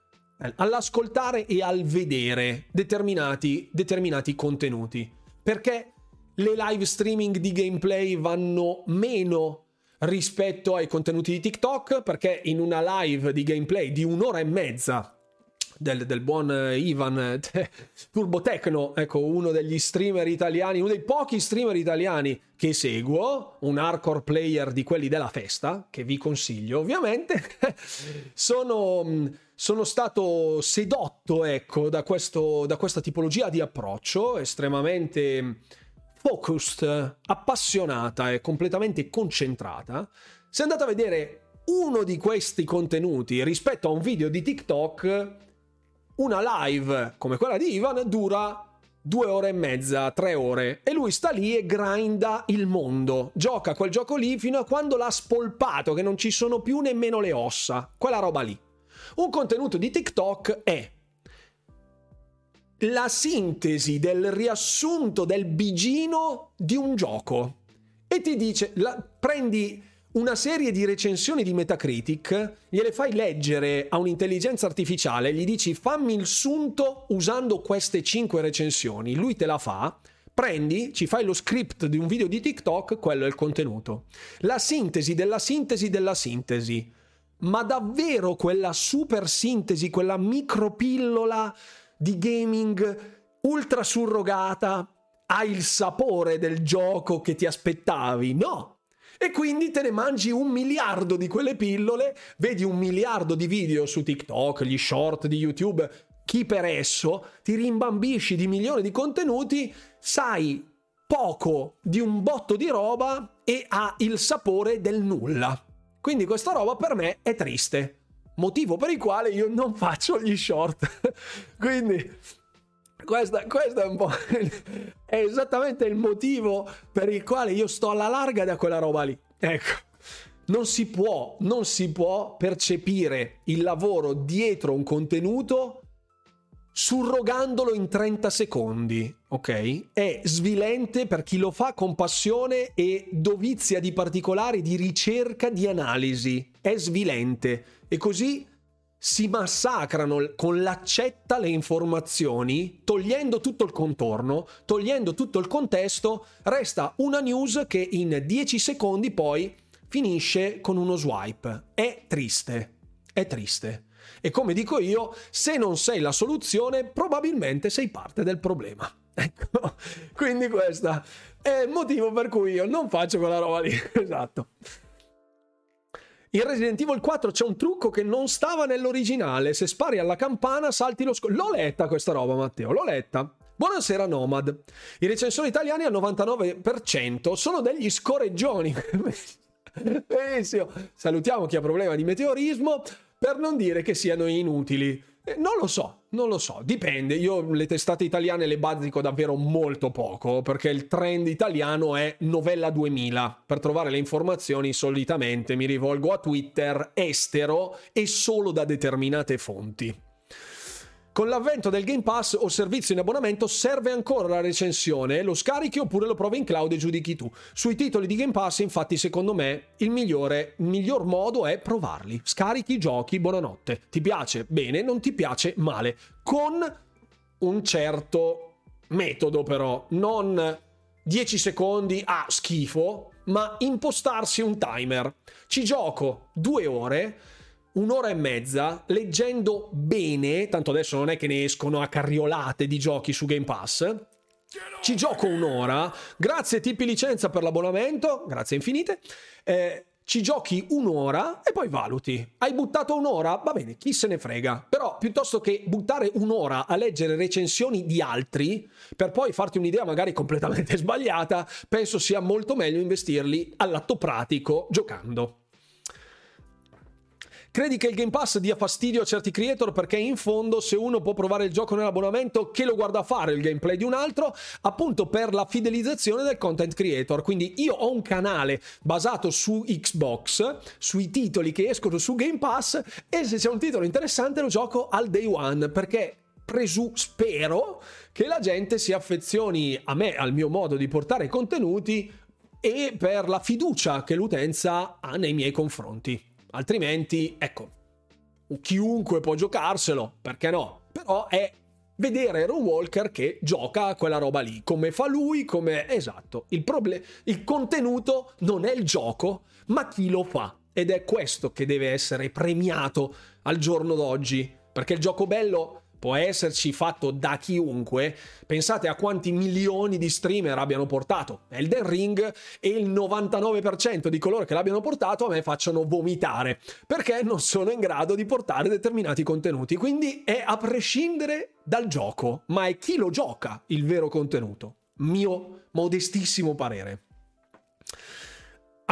All'ascoltare e al vedere determinati, determinati contenuti. Perché le live streaming di gameplay vanno meno rispetto ai contenuti di TikTok perché in una live di gameplay di un'ora e mezza del, del, buon Ivan Turbo Tecno, ecco uno degli streamer italiani, uno dei pochi streamer italiani che seguo, un hardcore player di quelli della festa, che vi consiglio ovviamente, <laughs> sono, sono stato sedotto ecco da, questo, da questa tipologia di approccio estremamente focused, appassionata e completamente concentrata, se andate a vedere uno di questi contenuti rispetto a un video di TikTok, una live come quella di Ivan dura due ore e mezza, tre ore, e lui sta lì e grinda il mondo, gioca quel gioco lì fino a quando l'ha spolpato, che non ci sono più nemmeno le ossa, quella roba lì. Un contenuto di TikTok è la sintesi del riassunto del bigino di un gioco e ti dice, la, prendi una serie di recensioni di Metacritic, gliele fai leggere a un'intelligenza artificiale, gli dici fammi il sunto usando queste 5 recensioni, lui te la fa, prendi, ci fai lo script di un video di TikTok, quello è il contenuto. La sintesi della sintesi della sintesi. Ma davvero quella super sintesi, quella micropillola di gaming ultra surrogata ha il sapore del gioco che ti aspettavi. No! E quindi te ne mangi un miliardo di quelle pillole, vedi un miliardo di video su TikTok, gli short di YouTube, chi per esso, ti rimbambisci di milioni di contenuti, sai poco di un botto di roba e ha il sapore del nulla. Quindi questa roba per me è triste motivo per il quale io non faccio gli short. <laughs> Quindi questo è un po' <laughs> è esattamente il motivo per il quale io sto alla larga da quella roba lì. Ecco. Non si può, non si può percepire il lavoro dietro un contenuto surrogandolo in 30 secondi, ok? È svilente per chi lo fa con passione e dovizia di particolari di ricerca, di analisi. È svilente e così si massacrano con l'accetta le informazioni, togliendo tutto il contorno, togliendo tutto il contesto, resta una news che in 10 secondi poi finisce con uno swipe. È triste, è triste. E come dico io, se non sei la soluzione, probabilmente sei parte del problema. <laughs> Ecco, quindi questo è il motivo per cui io non faccio quella roba lì. <laughs> esatto. In Resident Evil 4 c'è un trucco che non stava nell'originale. Se spari alla campana, salti lo scudo. L'ho letta questa roba, Matteo, l'ho letta. Buonasera Nomad. I recensori italiani al 99% sono degli scoreggioni. <laughs> Benissimo. Salutiamo chi ha problema di meteorismo per non dire che siano inutili. Eh, non lo so, non lo so, dipende. Io le testate italiane le bazzico davvero molto poco perché il trend italiano è novella 2000. Per trovare le informazioni solitamente mi rivolgo a Twitter estero e solo da determinate fonti. Con l'avvento del Game Pass o servizio in abbonamento serve ancora la recensione, lo scarichi oppure lo provi in cloud e giudichi tu. Sui titoli di Game Pass, infatti, secondo me il migliore, miglior modo è provarli. Scarichi, giochi, buonanotte. Ti piace? Bene, non ti piace? Male. Con un certo metodo però, non 10 secondi, ah, schifo, ma impostarsi un timer. Ci gioco due ore, un'ora e mezza, leggendo bene, tanto adesso non è che ne escono a carriolate di giochi su Game Pass. Ci gioco un'ora, grazie tipi licenza per l'abbonamento, grazie infinite. Eh, ci giochi un'ora e poi valuti. Hai buttato un'ora? Va bene, chi se ne frega. Però piuttosto che buttare un'ora a leggere recensioni di altri per poi farti un'idea magari completamente <laughs> sbagliata, penso sia molto meglio investirli all'atto pratico giocando. Credi che il Game Pass dia fastidio a certi creator perché in fondo se uno può provare il gioco nell'abbonamento, che lo guarda fare il gameplay di un altro? Appunto per la fidelizzazione del content creator. Quindi io ho un canale basato su Xbox, sui titoli che escono su Game Pass e se c'è un titolo interessante lo gioco al day one perché presu- spero che la gente si affezioni a me, al mio modo di portare contenuti e per la fiducia che l'utenza ha nei miei confronti. Altrimenti, ecco, chiunque può giocarselo, perché no? Però è vedere Aaron Walker che gioca quella roba lì, come fa lui, come... Esatto, il, problem- il contenuto non è il gioco, ma chi lo fa. Ed è questo che deve essere premiato al giorno d'oggi, perché il gioco bello può esserci fatto da chiunque, pensate a quanti milioni di streamer abbiano portato Elden Ring e il 99% di coloro che l'abbiano portato a me facciano vomitare, perché non sono in grado di portare determinati contenuti. Quindi è a prescindere dal gioco, ma è chi lo gioca il vero contenuto. Mio modestissimo parere.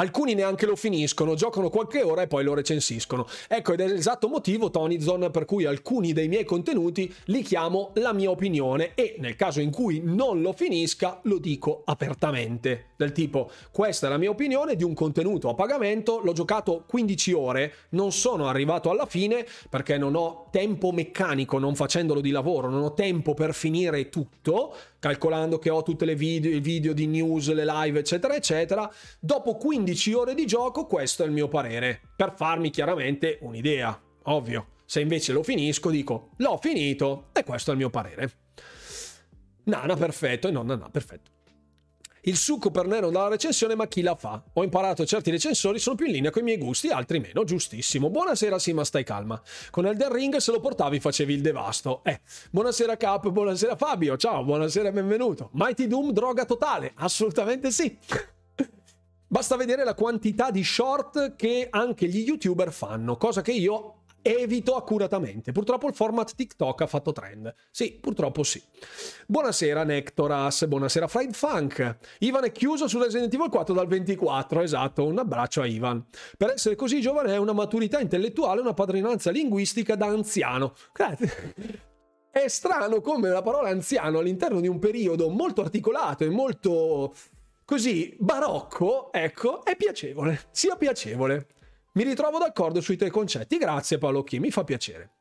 Alcuni neanche lo finiscono, giocano qualche ora e poi lo recensiscono. Ecco, ed è l'esatto motivo, Tonyzone, per cui alcuni dei miei contenuti li chiamo la mia opinione e nel caso in cui non lo finisca lo dico apertamente. Del tipo, questa è la mia opinione di un contenuto a pagamento, l'ho giocato 15 ore, non sono arrivato alla fine perché non ho tempo meccanico non facendolo di lavoro, non ho tempo per finire tutto, calcolando che ho tutte le video, video di news, le live, eccetera, eccetera. Dopo 15 ore di gioco, questo è il mio parere, per farmi chiaramente un'idea, ovvio. Se invece lo finisco, dico l'ho finito e questo è il mio parere. Nana, perfetto, e non Nana, perfetto. Il succo per Nero dalla recensione, ma chi la fa? Ho imparato certi recensori sono più in linea con i miei gusti, altri meno, giustissimo. Buonasera Sima, stai calma. Con Elden Ring se lo portavi facevi il devasto. Eh, buonasera Cap, buonasera Fabio, ciao, buonasera e benvenuto. Mighty Doom, droga totale? Assolutamente sì. Basta vedere la quantità di short che anche gli youtuber fanno, cosa che io evito accuratamente. Purtroppo il format TikTok ha fatto trend. Sì, purtroppo sì. Buonasera Nectoras, buonasera Fried Funk. Ivan è chiuso su Resident Evil 4 dal 24, esatto, un abbraccio a Ivan. Per essere così giovane è una maturità intellettuale, una padrinanza linguistica da anziano. Grazie. È strano come la parola anziano all'interno di un periodo molto articolato e molto così barocco, ecco, è piacevole, sia piacevole. Mi ritrovo d'accordo sui tuoi concetti, grazie Paolo Chi, mi fa piacere.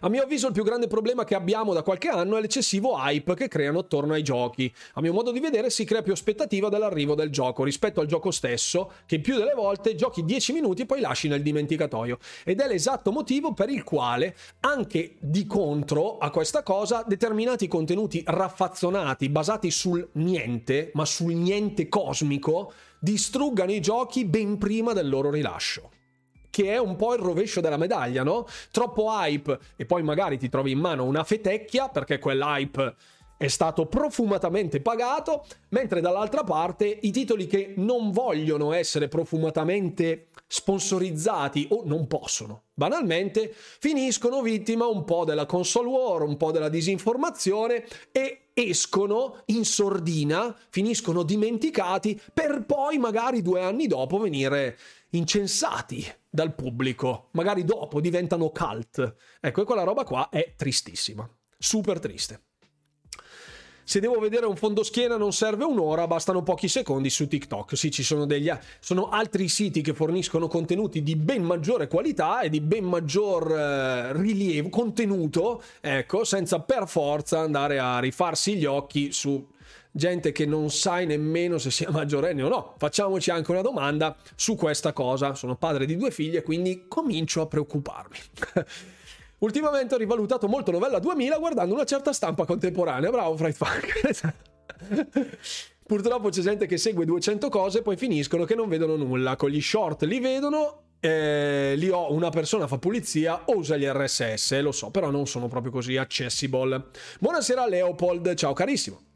A mio avviso il più grande problema che abbiamo da qualche anno è l'eccessivo hype che creano attorno ai giochi. A mio modo di vedere si crea più aspettativa dall'arrivo del gioco rispetto al gioco stesso, che più delle volte giochi 10 minuti e poi lasci nel dimenticatoio. Ed è l'esatto motivo per il quale, anche di contro a questa cosa, determinati contenuti raffazzonati, basati sul niente, ma sul niente cosmico, distruggano i giochi ben prima del loro rilascio. Che è un po' il rovescio della medaglia, no? Troppo hype e poi magari ti trovi in mano una fetecchia perché quell'hype è stato profumatamente pagato, mentre dall'altra parte i titoli che non vogliono essere profumatamente sponsorizzati o non possono, banalmente, finiscono vittima un po' della console war, un po' della disinformazione e escono in sordina, finiscono dimenticati per poi magari due anni dopo venire incensati dal pubblico, magari dopo diventano cult. Ecco, e quella roba qua è tristissima, super triste. Se devo vedere un fondoschiena non serve un'ora, bastano pochi secondi su TikTok. Sì, ci sono degli sono altri siti che forniscono contenuti di ben maggiore qualità e di ben maggior eh, rilievo, contenuto, ecco, senza per forza andare a rifarsi gli occhi su gente che non sai nemmeno se sia <laughs> maggiorenne o no. Facciamoci anche una domanda su questa cosa. Sono padre di due figlie, quindi comincio a preoccuparmi. <laughs> Ultimamente ho rivalutato molto Novella 2000 guardando una certa stampa contemporanea. Bravo, Fright Funk. <laughs> Purtroppo c'è gente che segue 200 cose e poi finiscono che non vedono nulla. Con gli short li vedono eh, lì ho una persona fa pulizia o usa gli RSS, lo so, però non sono proprio così accessible. Buonasera Leopold, ciao carissimo.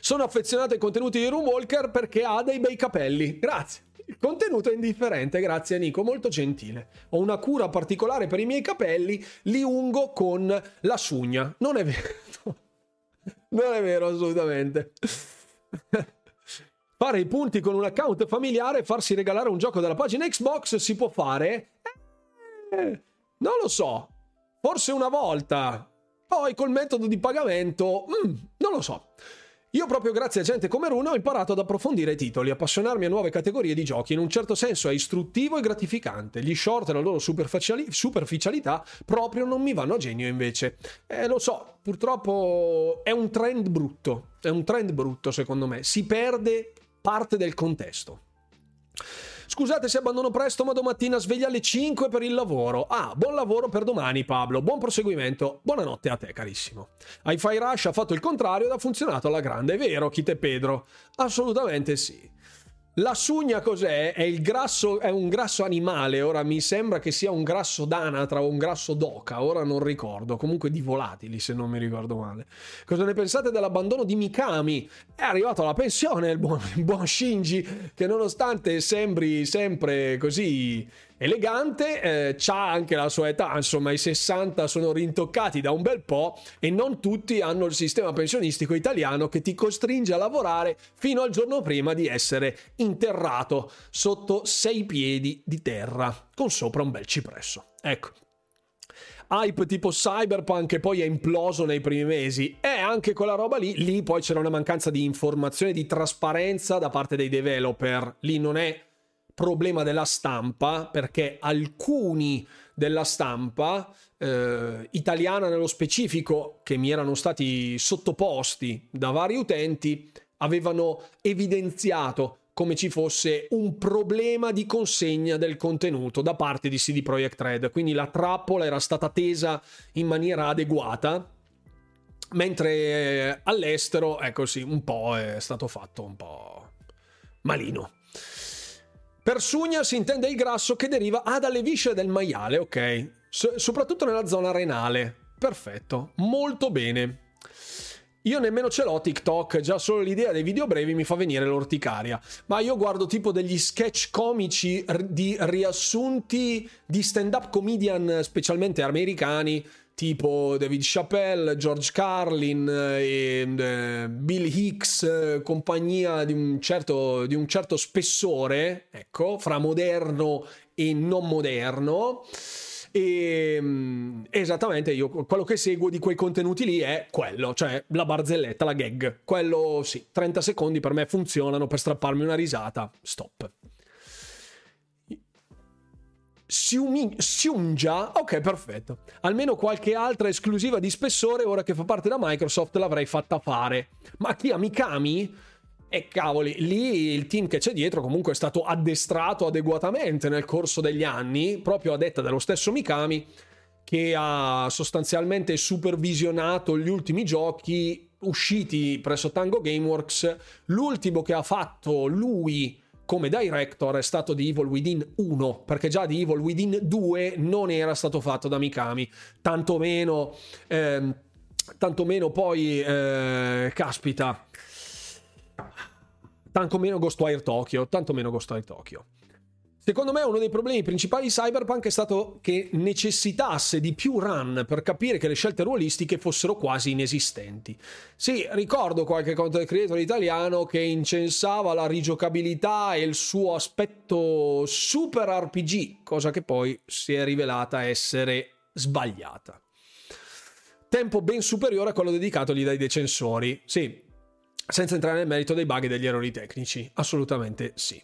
Sono affezionato ai contenuti di Roomwalker perché ha dei bei capelli. Grazie. Il contenuto è indifferente, grazie Nico, molto gentile. Ho una cura particolare per i miei capelli, li ungo con la sugna. Non è vero. <laughs> Non è vero assolutamente. <laughs> Fare i punti con un account familiare e farsi regalare un gioco dalla pagina Xbox si può fare? Eh, non lo so. Forse una volta. Poi col metodo di pagamento, mm, non lo so. Io proprio grazie a gente come Runa ho imparato ad approfondire i titoli, appassionarmi a nuove categorie di giochi, in un certo senso è istruttivo e gratificante. Gli short e la loro superficialità proprio non mi vanno a genio invece. Eh, lo so, purtroppo è un trend brutto, è un trend brutto secondo me, si perde parte del contesto. Scusate se abbandono presto, ma domattina sveglia alle 5 per il lavoro. Ah, buon lavoro per domani, Pablo. Buon proseguimento. Buonanotte a te, carissimo. Hi-Fi Rush ha fatto il contrario ed ha funzionato alla grande, è vero, Kite Pedro? Assolutamente sì. La sugna cos'è? È, grasso, è un grasso animale, ora mi sembra che sia un grasso d'anatra o un grasso d'oca, ora non ricordo, comunque di volatili se non mi ricordo male. Cosa ne pensate dell'abbandono di Mikami? È arrivato alla pensione il buon, il buon Shinji, che nonostante sembri sempre così elegante, eh, c'ha anche la sua età, insomma i 60 sono rintoccati da un bel po' e non tutti hanno il sistema pensionistico italiano che ti costringe a lavorare fino al giorno prima di essere interrato sotto sei piedi di terra con sopra un bel cipresso. Ecco. Hype tipo cyberpunk che poi è imploso nei primi mesi. E anche quella roba lì lì poi c'era una mancanza di informazione di trasparenza da parte dei developer. Lì non è problema della stampa perché alcuni della stampa eh, italiana nello specifico che mi erano stati sottoposti da vari utenti avevano evidenziato come ci fosse un problema di consegna del contenuto da parte di CD Projekt Red, quindi la trappola era stata tesa in maniera adeguata, mentre all'estero, ecco sì, un po' è stato fatto un po' malino. Per sugna si intende il grasso che deriva ah, dalle viscere del maiale, ok. S- soprattutto nella zona renale. Perfetto, molto bene. Io nemmeno ce l'ho TikTok, già solo l'idea dei video brevi mi fa venire l'orticaria. Ma io guardo tipo degli sketch comici di riassunti di stand-up comedian, specialmente americani, tipo David Chappelle, George Carlin e eh, Bill Hicks, eh, compagnia di un, certo, di un certo spessore, ecco, fra moderno e non moderno. E mm, esattamente io quello che seguo di quei contenuti lì è quello, cioè la barzelletta, la gag. Quello sì, 30 secondi per me funzionano per strapparmi una risata. Stop. Siungia, ok, perfetto. Almeno qualche altra esclusiva di spessore, ora che fa parte da Microsoft, l'avrei fatta fare. Ma chi ha Mikami? E cavoli, lì il team che c'è dietro comunque è stato addestrato adeguatamente nel corso degli anni, proprio a detta dello stesso Mikami, che ha sostanzialmente supervisionato gli ultimi giochi usciti presso Tango Gameworks. L'ultimo che ha fatto lui come director è stato di Evil Within 1, perché già di Evil Within 2 non era stato fatto da Mikami, tantomeno, ehm, tantomeno poi, eh, caspita, tantomeno Ghostwire Tokyo, tantomeno Ghostwire Tokyo. Secondo me uno dei problemi principali di Cyberpunk è stato che necessitasse di più run per capire che le scelte ruolistiche fossero quasi inesistenti. Sì, ricordo qualche content creator italiano che incensava la rigiocabilità e il suo aspetto super RPG, cosa che poi si è rivelata essere sbagliata. Tempo ben superiore a quello dedicatogli dai decensori. Sì, senza entrare nel merito dei bug e degli errori tecnici, assolutamente sì.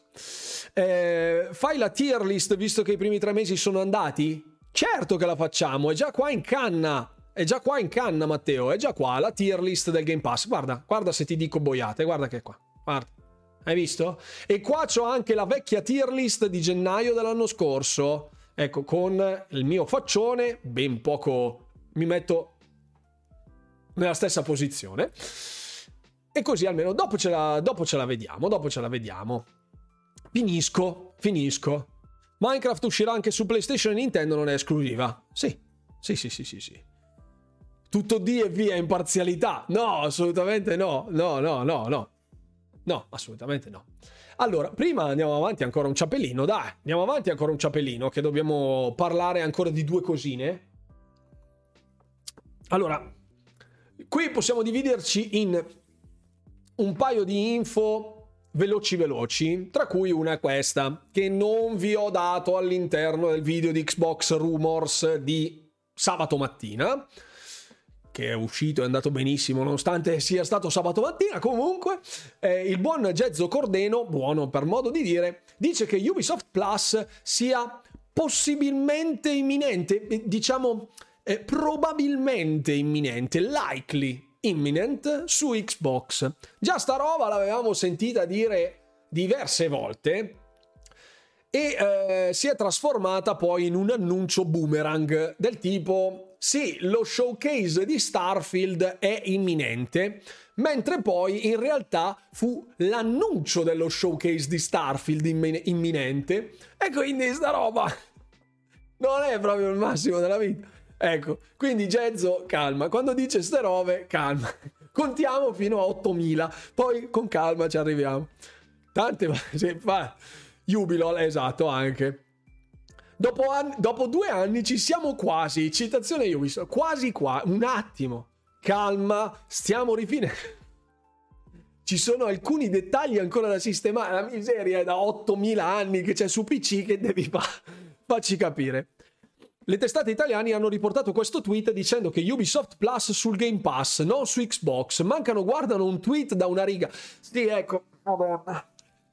Eh, fai la tier list visto che i primi tre mesi sono andati? Certo che la facciamo, è già qua in canna. È già qua in canna, Matteo. È già qua la tier list del Game Pass. Guarda, guarda se ti dico boiate. Guarda che è qua. Guarda. Hai visto? E qua c'ho anche la vecchia tier list di gennaio dell'anno scorso. Ecco, con il mio faccione, ben poco mi metto nella stessa posizione. E così almeno dopo ce, la, dopo ce la vediamo, dopo ce la vediamo. Finisco, finisco. Minecraft uscirà anche su PlayStation e Nintendo, non è esclusiva. Sì, sì, sì, sì, sì, sì. Tutto D e via imparzialità. No, assolutamente no. No, no, no, no. No, assolutamente no. Allora, prima andiamo avanti ancora un ciapellino, dai, andiamo avanti ancora un ciapellino che dobbiamo parlare ancora di due cosine. Allora, qui possiamo dividerci in un paio di info veloci veloci, tra cui una è questa, che non vi ho dato all'interno del video di Xbox Rumors di sabato mattina che è uscito è andato benissimo nonostante sia stato sabato mattina comunque eh, il buon Gezzo Cordeno buono per modo di dire dice che Ubisoft Plus sia possibilmente imminente diciamo eh, probabilmente imminente likely imminent su Xbox già sta roba l'avevamo sentita dire diverse volte e eh, si è trasformata poi in un annuncio boomerang del tipo sì, lo showcase di Starfield è imminente, mentre poi in realtà fu l'annuncio dello showcase di Starfield imminente e quindi sta roba <laughs> non è proprio il massimo della vita. Ecco, quindi Gezzo, calma, quando dice ste robe, calma. <laughs> Contiamo fino a 8000, poi con calma ci arriviamo. Tante, sì, <laughs> fa, Jubilol, esatto, anche. Dopo, an- dopo due anni ci siamo quasi. Citazione Ubisoft. Quasi qua. Un attimo. Calma. Stiamo rifinendo. <laughs> Ci sono alcuni dettagli ancora da sistemare. La miseria è da 8000 anni che c'è su PC che devi fa- farci capire. Le testate italiane hanno riportato questo tweet dicendo che Ubisoft Plus sul Game Pass, non su Xbox. Mancano, guardano un tweet da una riga. Sì, ecco. Madonna.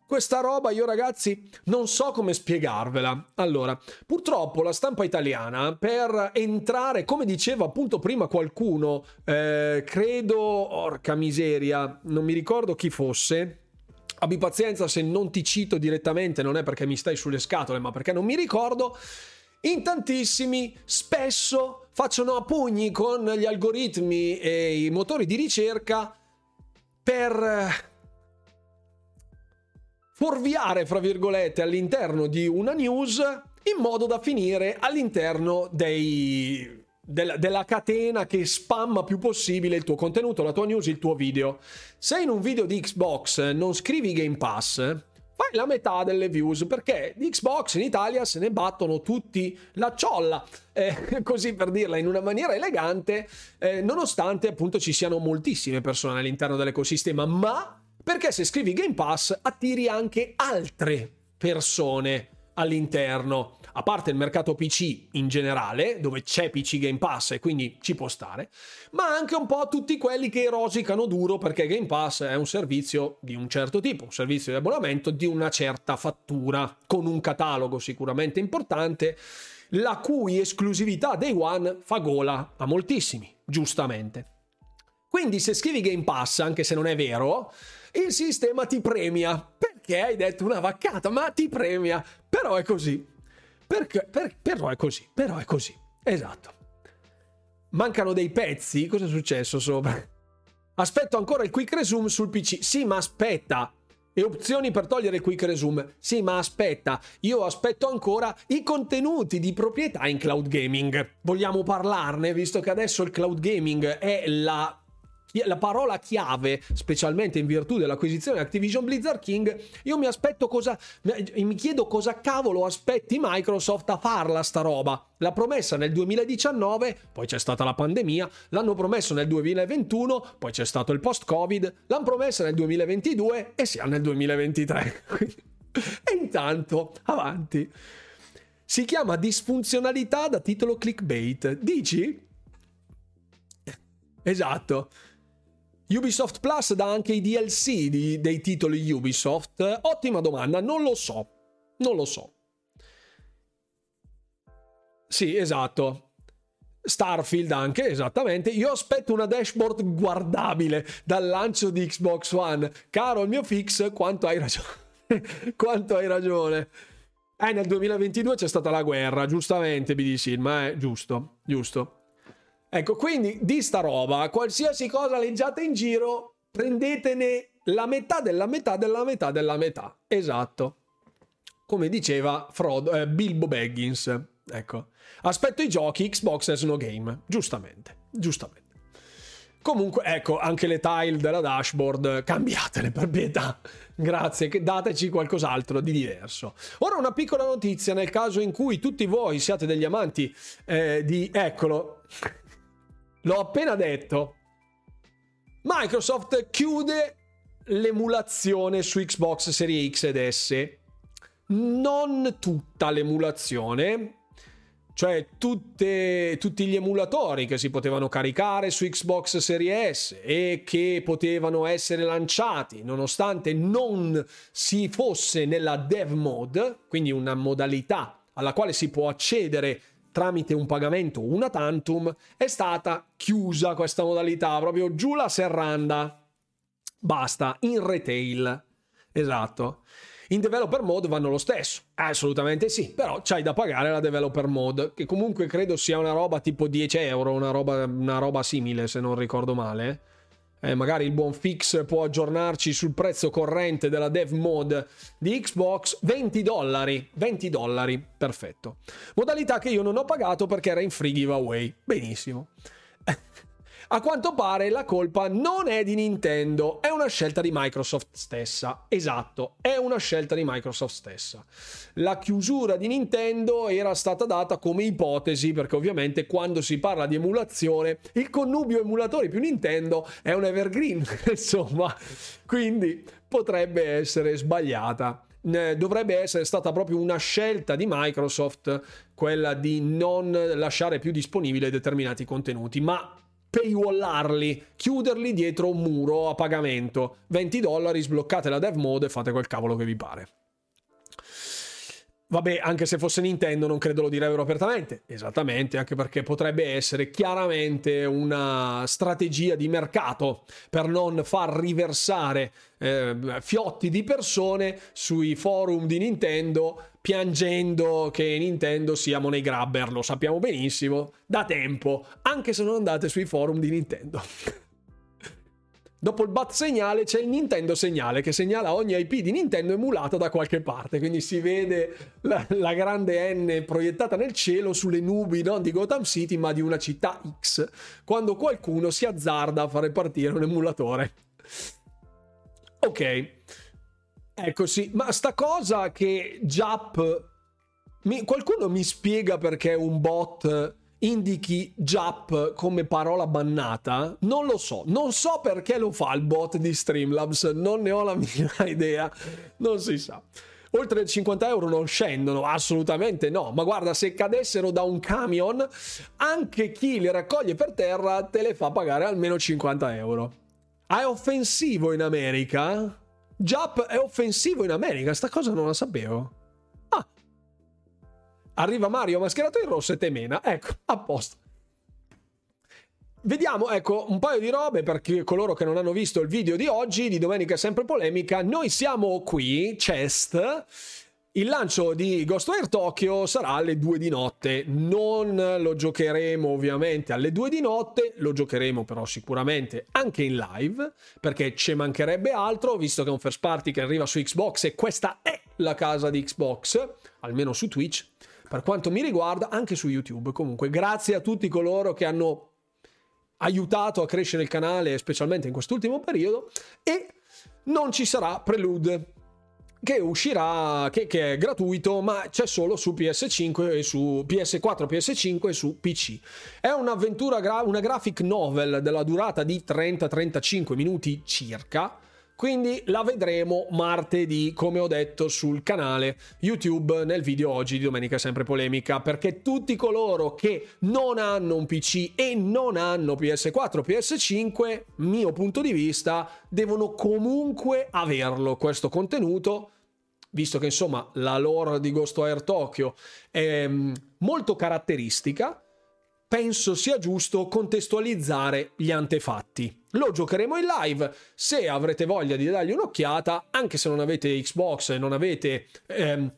Questa roba io ragazzi non so come spiegarvela. Allora, purtroppo la stampa italiana per entrare, come diceva appunto prima qualcuno, eh, credo, orca miseria, non mi ricordo chi fosse, abbi pazienza se non ti cito direttamente, non è perché mi stai sulle scatole, ma perché non mi ricordo. In tantissimi spesso facciano a pugni con gli algoritmi e i motori di ricerca per fuorviare, fra virgolette, all'interno di una news in modo da finire all'interno dei, della, della, catena che spamma più possibile il tuo contenuto, la tua news, il tuo video. Se in un video di Xbox non scrivi Game Pass, fai la metà delle views perché di Xbox in Italia se ne battono tutti la ciolla, eh, <laughs> così per dirla in una maniera elegante, eh, nonostante appunto ci siano moltissime persone all'interno dell'ecosistema, ma perché se scrivi Game Pass attiri anche altre persone all'interno, a parte il mercato PC in generale, dove c'è PC Game Pass e quindi ci può stare, ma anche un po' tutti quelli che rosicano duro perché Game Pass è un servizio di un certo tipo, un servizio di abbonamento di una certa fattura, con un catalogo sicuramente importante, la cui esclusività Day One fa gola a moltissimi, giustamente. Quindi se scrivi Game Pass, anche se non è vero, il sistema ti premia. Perché hai detto una vaccata? Ma ti premia. Però è così. Perché, per, però è così. Però è così. Esatto. Mancano dei pezzi? Cosa è successo sopra? Aspetto ancora il quick resume sul PC. Sì, ma aspetta. E opzioni per togliere il quick resume. Sì, ma aspetta, io aspetto ancora i contenuti di proprietà in cloud gaming. Vogliamo parlarne, visto che adesso il cloud gaming è la la parola chiave, specialmente in virtù dell'acquisizione Activision Blizzard King, io mi aspetto cosa, mi chiedo cosa cavolo aspetti Microsoft a farla sta roba. L'ha promessa nel 2019, poi c'è stata la pandemia, l'hanno promesso nel 2021, poi c'è stato il post-Covid, l'hanno promessa nel 2022 e siamo nel 2023. <laughs> e intanto, avanti. Si chiama disfunzionalità da titolo clickbait. Dici? Esatto. Ubisoft Plus dà anche i DLC di, dei titoli Ubisoft? Ottima domanda, non lo so. Non lo so. Sì, esatto. Starfield anche, esattamente. Io aspetto una dashboard guardabile dal lancio di Xbox One. Caro il mio fix, quanto hai ragione. <laughs> quanto hai ragione. Eh, nel 2022 c'è stata la guerra, giustamente, BD ma è giusto, giusto. Ecco, quindi di sta roba, qualsiasi cosa leggiate in giro, prendetene la metà della metà della metà della metà. Esatto. Come diceva Frodo, eh, Bilbo Baggins. Ecco. Aspetto i giochi, Xbox has no game. Giustamente. Giustamente. Comunque, ecco, anche le tile della dashboard, cambiatele per pietà. Grazie, dateci qualcos'altro di diverso. Ora una piccola notizia nel caso in cui tutti voi siate degli amanti eh, di... Eccolo, l'ho appena detto. Microsoft chiude l'emulazione su Xbox Series X ed S. Non tutta l'emulazione, cioè tutte, tutti gli emulatori che si potevano caricare su Xbox Series S e che potevano essere lanciati nonostante non si fosse nella dev mode, quindi una modalità alla quale si può accedere tramite un pagamento una tantum, è stata chiusa questa modalità, proprio giù la serranda. Basta, in retail. Esatto. In developer mode vanno lo stesso. Assolutamente sì, però c'hai da pagare la developer mode, che comunque credo sia una roba tipo 10 euro, una roba, una roba simile se non ricordo male. Eh, magari il buon fix può aggiornarci sul prezzo corrente della dev mode di Xbox. 20 dollari 20 dollari perfetto. Modalità che io non ho pagato perché era in free giveaway. Benissimo a quanto pare la colpa non è di Nintendo, è una scelta di Microsoft stessa. Esatto, è una scelta di Microsoft stessa. La chiusura di Nintendo era stata data come ipotesi, perché ovviamente quando si parla di emulazione, il connubio emulatori più Nintendo è un evergreen, <laughs> insomma, quindi potrebbe essere sbagliata dovrebbe essere stata proprio una scelta di Microsoft quella di non lasciare più disponibili determinati contenuti, ma paywallarli, chiuderli dietro un muro a pagamento. 20 dollari, sbloccate la dev mode e fate quel cavolo che vi pare. Vabbè, anche se fosse Nintendo non credo lo direbbero apertamente. Esattamente, anche perché potrebbe essere chiaramente una strategia di mercato per non far riversare eh, fiotti di persone sui forum di Nintendo piangendo che Nintendo sia money grabber. Lo sappiamo benissimo da tempo, anche se non andate sui forum di Nintendo. <laughs> Dopo il bat segnale c'è il Nintendo segnale che segnala ogni IP di Nintendo emulata da qualche parte, quindi si vede la, la grande N proiettata nel cielo sulle nubi non di Gotham City ma di una città X, quando qualcuno si azzarda a fare partire un emulatore. Ok, ecco sì, ma sta cosa che Jap... Mi, qualcuno mi spiega perché un bot indichi Jap come parola bannata? Non lo so, non so perché lo fa il bot di Streamlabs, non ne ho la <laughs> minima idea, non si sa. Oltre 50 euro non scendono, assolutamente no, ma guarda, se cadessero da un camion, anche chi li raccoglie per terra te le fa pagare almeno 50 euro. È offensivo in America? Jap è offensivo in America, sta cosa non la sapevo. Arriva Mario mascherato in rosso e temena. Ecco, a posto. Vediamo, ecco, un paio di robe per coloro che non hanno visto il video di oggi, di Domenica Sempre Polemica. Noi siamo qui, Chest. Il lancio di Ghostwire Tokyo sarà alle 2 di notte. Non lo giocheremo ovviamente alle 2 di notte, lo giocheremo però sicuramente anche in live, perché ci mancherebbe altro, visto che è un first party che arriva su Xbox e questa è la casa di Xbox, almeno su Twitch per quanto mi riguarda, anche su YouTube. Comunque, grazie a tutti coloro che hanno aiutato a crescere il canale, specialmente in quest'ultimo periodo. E non ci sarà Prelude che uscirà, che, che, è gratuito, ma c'è solo su PS5 e su PS4, PS5 e su PC. È un'avventura, una graphic novel della durata di 30-35 minuti circa quindi la vedremo martedì, come ho detto sul canale YouTube nel video oggi di Domenica Sempre Polemica, perché tutti coloro che non hanno un PC e non hanno PS4, PS5, mio punto di vista, devono comunque averlo questo contenuto visto che insomma la lore di Ghostwire Tokyo è mm, molto caratteristica, penso sia giusto contestualizzare gli antefatti. Lo giocheremo in live, se avrete voglia di dargli un'occhiata, anche se non avete Xbox e non avete ehm,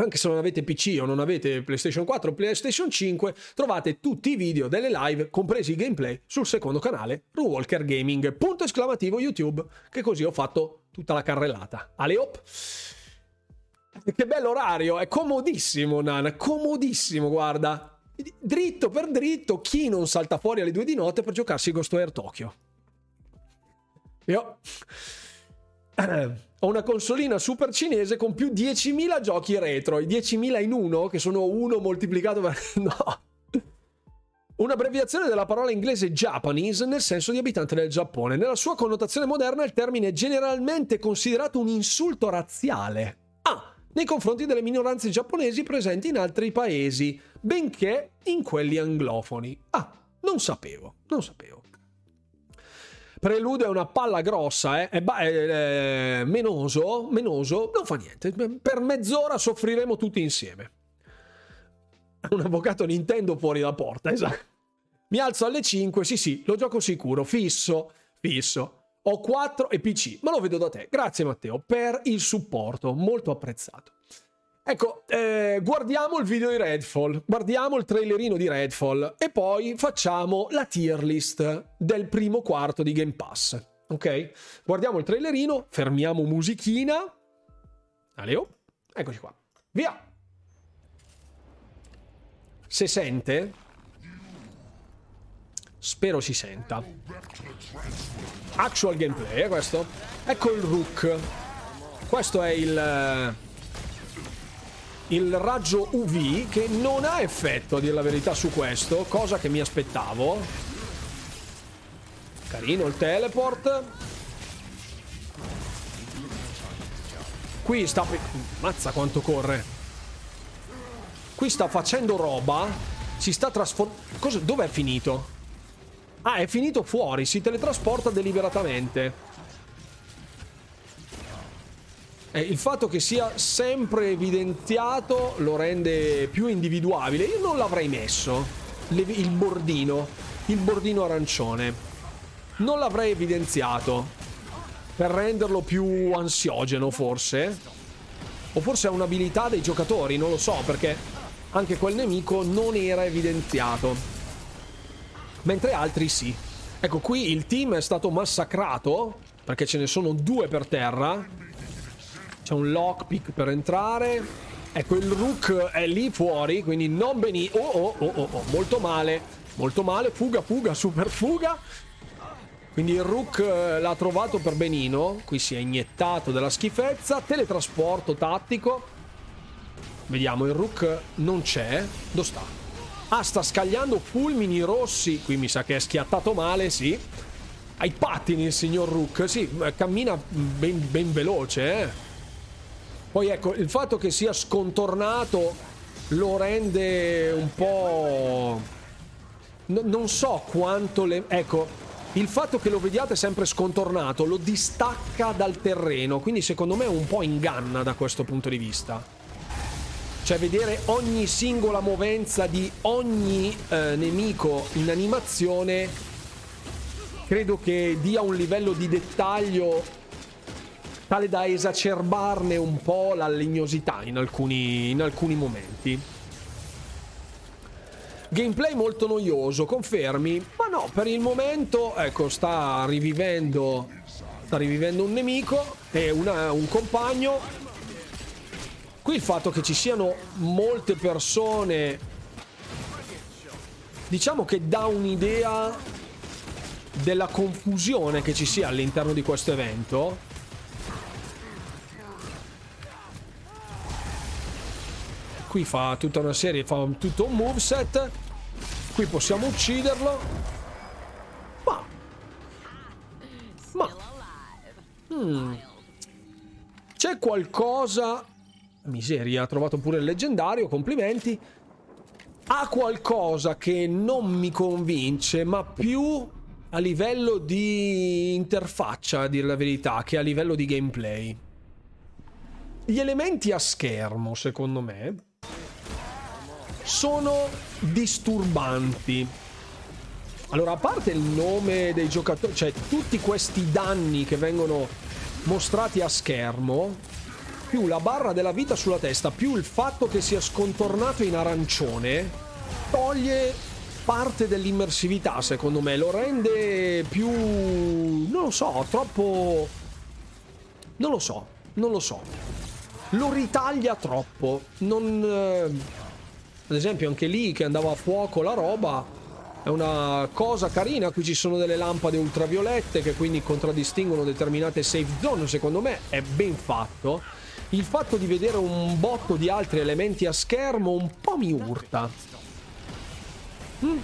anche se non avete PC o non avete PlayStation 4 o PlayStation 5, trovate tutti i video delle live, compresi i gameplay, sul secondo canale, Ruwalker Gaming, punto esclamativo YouTube, che così ho fatto tutta la carrellata. Aleop! Che bello orario, è comodissimo, Nan, comodissimo, guarda. Dritto per dritto, chi non salta fuori alle due di notte per giocarsi Ghost Air Tokyo? Io <sniffs> ho una consolina super cinese con più 10.000 giochi retro, i 10.000 in uno, che sono uno moltiplicato per... <laughs> no. Un'abbreviazione della parola inglese Japanese nel senso di abitante del Giappone. Nella sua connotazione moderna il termine è generalmente considerato un insulto razziale. Ah, nei confronti delle minoranze giapponesi presenti in altri paesi, benché in quelli anglofoni. Ah, non sapevo, non sapevo. Prelude è una palla grossa, eh? È, ba- è, è menoso, menoso, non fa niente. Per mezz'ora soffriremo tutti insieme. Un avvocato Nintendo fuori da porta, esatto. Mi alzo alle 5, sì sì, lo gioco sicuro, fisso, fisso. Ho 4 e PC, ma lo vedo da te. Grazie Matteo per il supporto, molto apprezzato. Ecco, eh, guardiamo il video di Redfall, guardiamo il trailerino di Redfall e poi facciamo la tier list del primo quarto di Game Pass. Ok? Guardiamo il trailerino, fermiamo musichina. Aleo, eccoci qua. Via! Se sente? Spero si senta. Actual gameplay, è questo? Ecco il Rook. Questo è il il raggio UV che non ha effetto a dire la verità su questo, cosa che mi aspettavo. Carino il teleport. Qui sta... Mazza quanto corre. Qui sta facendo roba. Si sta trasformando... Dov'è finito? Ah, è finito fuori. Si teletrasporta deliberatamente. Eh, il fatto che sia sempre evidenziato lo rende più individuabile. Io non l'avrei messo. Le, il bordino. Il bordino arancione. Non l'avrei evidenziato. Per renderlo più ansiogeno, forse. O forse è un'abilità dei giocatori, non lo so, perché anche quel nemico non era evidenziato. Mentre altri sì. Ecco, qui il team è stato massacrato, perché ce ne sono due per terra c'è un lockpick per entrare. Ecco, il Rook è lì fuori, quindi non benissimo. Oh, oh, oh, oh, oh, molto male. Molto male. Fuga, fuga, super fuga. Quindi il Rook eh, l'ha trovato per benino. Qui si è iniettato della schifezza. Teletrasporto tattico. Vediamo, il Rook non c'è. Dove sta? Ah, sta scagliando fulmini rossi. Qui mi sa che è schiattato male, sì. Ai pattini il signor Rook. Sì, cammina ben, ben veloce, eh. Poi ecco, il fatto che sia scontornato lo rende un po'... No, non so quanto le... Ecco, il fatto che lo vediate sempre scontornato lo distacca dal terreno, quindi secondo me un po' inganna da questo punto di vista. Cioè vedere ogni singola movenza di ogni eh, nemico in animazione credo che dia un livello di dettaglio tale da esacerbarne un po' la legnosità in alcuni, in alcuni momenti. Gameplay molto noioso, confermi? Ma no, per il momento, ecco, sta rivivendo, sta rivivendo un nemico e una, un compagno. Qui il fatto che ci siano molte persone, diciamo che dà un'idea della confusione che ci sia all'interno di questo evento Qui fa tutta una serie, fa tutto un moveset. Qui possiamo ucciderlo. Ma... Ma... Hmm. C'è qualcosa... Miseria, ha trovato pure il leggendario, complimenti. Ha qualcosa che non mi convince, ma più a livello di interfaccia, a dire la verità, che a livello di gameplay. Gli elementi a schermo, secondo me, sono disturbanti. Allora, a parte il nome dei giocatori, cioè tutti questi danni che vengono mostrati a schermo, più la barra della vita sulla testa, più il fatto che sia scontornato in arancione, toglie parte dell'immersività, secondo me. Lo rende più... non lo so, troppo... Non lo so, non lo so. Lo ritaglia troppo. Non... Ad esempio anche lì che andava a fuoco la roba è una cosa carina, qui ci sono delle lampade ultraviolette che quindi contraddistinguono determinate safe zone, secondo me è ben fatto. Il fatto di vedere un botto di altri elementi a schermo un po' mi urta. Mm.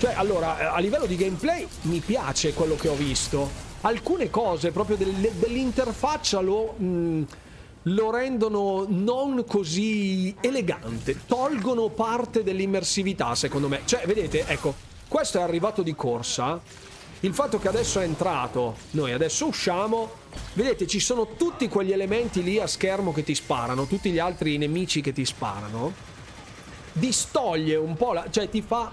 Cioè, allora, a livello di gameplay mi piace quello che ho visto. Alcune cose proprio dell'interfaccia lo... Mm, lo rendono non così elegante, tolgono parte dell'immersività secondo me. Cioè, vedete, ecco, questo è arrivato di corsa, il fatto che adesso è entrato, noi adesso usciamo, vedete ci sono tutti quegli elementi lì a schermo che ti sparano, tutti gli altri nemici che ti sparano, distoglie un po', la, cioè ti fa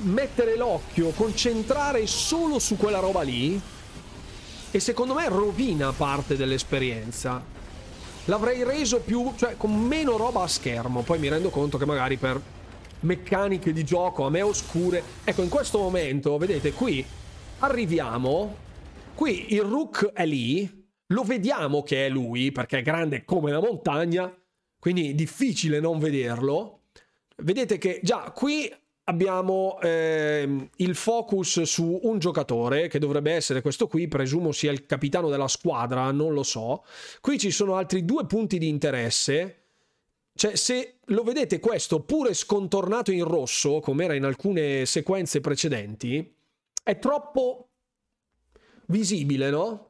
mettere l'occhio, concentrare solo su quella roba lì e secondo me rovina parte dell'esperienza l'avrei reso più, cioè con meno roba a schermo. Poi mi rendo conto che magari per meccaniche di gioco a me oscure. Ecco, in questo momento, vedete, qui arriviamo. Qui il Rook è lì. Lo vediamo che è lui, perché è grande come la montagna. Quindi difficile non vederlo. Vedete che già qui abbiamo eh, il focus su un giocatore che dovrebbe essere questo qui, presumo sia il capitano della squadra, non lo so. Qui ci sono altri due punti di interesse. Cioè, se lo vedete questo pure scontornato in rosso, come era in alcune sequenze precedenti, è troppo visibile, no?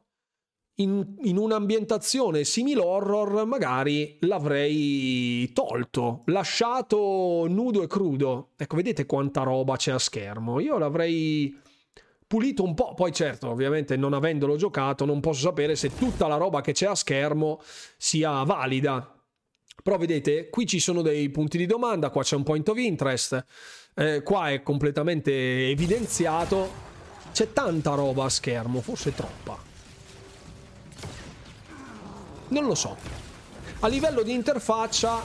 In, in un'ambientazione simile horror magari l'avrei tolto, lasciato nudo e crudo. Ecco, vedete quanta roba c'è a schermo. Io l'avrei pulito un po'. Poi certo, ovviamente non avendolo giocato non posso sapere se tutta la roba che c'è a schermo sia valida. Però vedete, qui ci sono dei punti di domanda, qua c'è un point of interest, eh, qua è completamente evidenziato. C'è tanta roba a schermo, forse troppa. Non lo so. A livello di interfaccia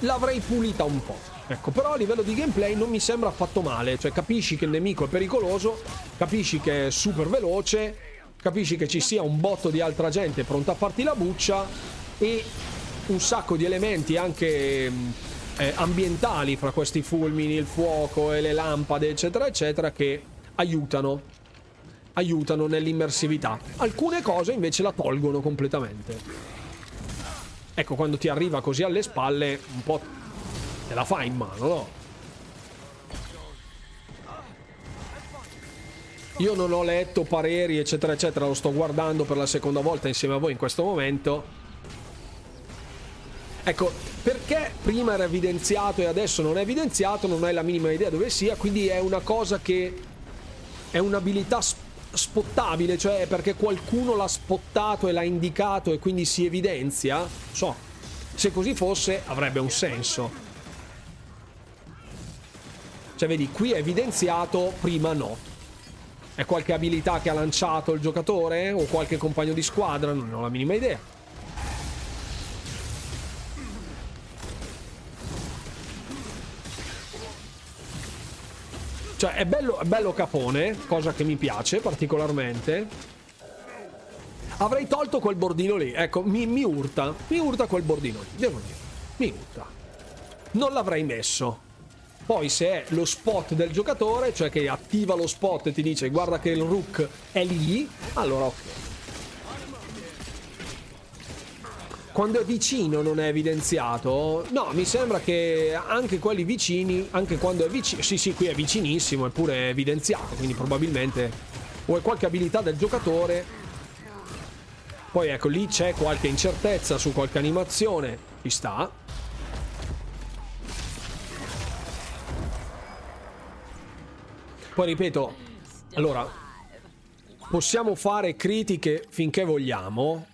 l'avrei pulita un po'. Ecco, però a livello di gameplay non mi sembra affatto male. Cioè, capisci che il nemico è pericoloso, capisci che è super veloce, capisci che ci sia un botto di altra gente pronta a farti la buccia e un sacco di elementi anche eh, ambientali fra questi fulmini, il fuoco e le lampade, eccetera, eccetera, che aiutano aiutano nell'immersività. Alcune cose invece la tolgono completamente. Ecco, quando ti arriva così alle spalle, un po' te la fai in mano, no? Io non ho letto pareri, eccetera, eccetera, lo sto guardando per la seconda volta insieme a voi in questo momento. Ecco, perché prima era evidenziato e adesso non è evidenziato, non hai la minima idea dove sia, quindi è una cosa che è un'abilità speciale spottabile, cioè perché qualcuno l'ha spottato e l'ha indicato e quindi si evidenzia? So, se così fosse avrebbe un senso. Cioè vedi, qui è evidenziato, prima no. È qualche abilità che ha lanciato il giocatore o qualche compagno di squadra? Non ho la minima idea. Cioè, è bello, è bello capone, cosa che mi piace particolarmente. Avrei tolto quel bordino lì. Ecco, mi, mi urta. Mi urta quel bordino lì, devo dire. Mi urta. Non l'avrei messo. Poi se è lo spot del giocatore, cioè che attiva lo spot e ti dice guarda che il rook è lì, allora ok. Quando è vicino non è evidenziato? No, mi sembra che anche quelli vicini, anche quando è vicino, sì sì, qui è vicinissimo, eppure è evidenziato, quindi probabilmente o è qualche abilità del giocatore. Poi ecco, lì c'è qualche incertezza su qualche animazione, ci sta. Poi ripeto, allora, possiamo fare critiche finché vogliamo,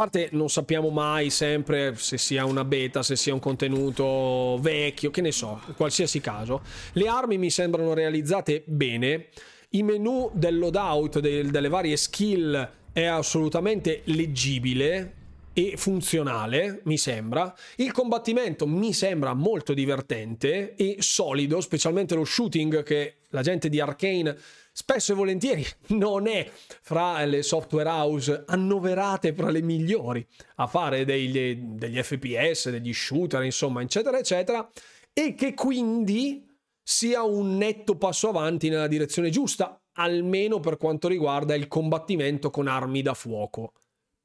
parte non sappiamo mai sempre se sia una beta, se sia un contenuto vecchio, che ne so, in qualsiasi caso. Le armi mi sembrano realizzate bene, i menu del loadout, del, delle varie skill è assolutamente leggibile, e funzionale, mi sembra. Il combattimento mi sembra molto divertente e solido, specialmente lo shooting che la gente di Arkane spesso e volentieri non è fra le software house annoverate fra le migliori a fare degli, degli FPS, degli shooter, insomma, eccetera, eccetera, e che quindi sia un netto passo avanti nella direzione giusta, almeno per quanto riguarda il combattimento con armi da fuoco.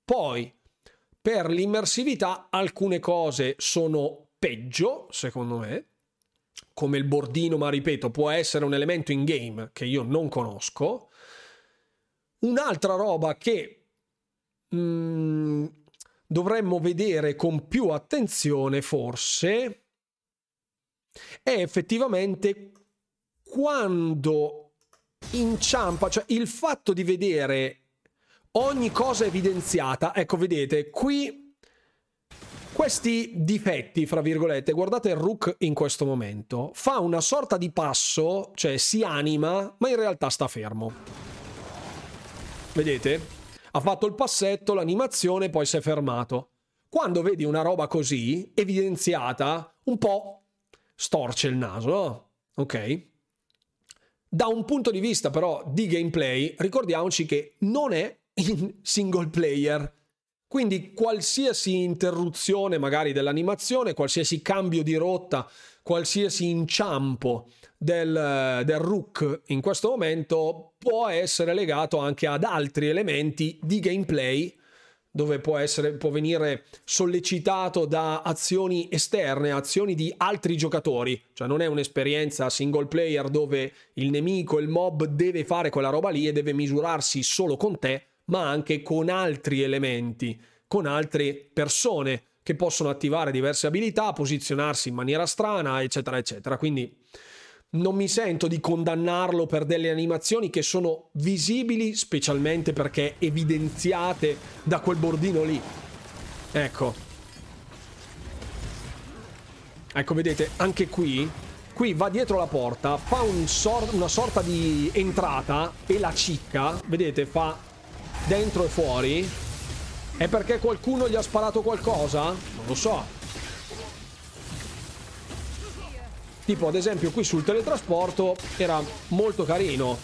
Poi, per l'immersività, alcune cose sono peggio, secondo me, come il bordino, ma ripeto, può essere un elemento in game che io non conosco. Un'altra roba che mm, dovremmo vedere con più attenzione, forse, è effettivamente quando inciampa, cioè il fatto di vedere ogni cosa evidenziata, ecco vedete, qui questi difetti, fra virgolette, guardate Rook in questo momento, fa una sorta di passo, cioè si anima, ma in realtà sta fermo. Vedete? Ha fatto il passetto, l'animazione, poi si è fermato. Quando vedi una roba così, evidenziata, un po' storce il naso, no? Ok? Da un punto di vista però di gameplay, ricordiamoci che non è in single player quindi qualsiasi interruzione magari dell'animazione, qualsiasi cambio di rotta, qualsiasi inciampo del, del Rook in questo momento può essere legato anche ad altri elementi di gameplay dove può, essere, può venire sollecitato da azioni esterne, azioni di altri giocatori, cioè non è un'esperienza single player dove il nemico, il mob deve fare quella roba lì e deve misurarsi solo con te, ma anche con altri elementi, con altre persone che possono attivare diverse abilità, posizionarsi in maniera strana, eccetera, eccetera. Quindi non mi sento di condannarlo per delle animazioni che sono visibili specialmente perché evidenziate da quel bordino lì. Ecco. Ecco, vedete, anche qui, qui va dietro la porta, fa un sor- una sorta di entrata e la cicca, vedete, fa dentro e fuori? È perché qualcuno gli ha sparato qualcosa? Non lo so. Tipo ad esempio qui sul teletrasporto era molto carino.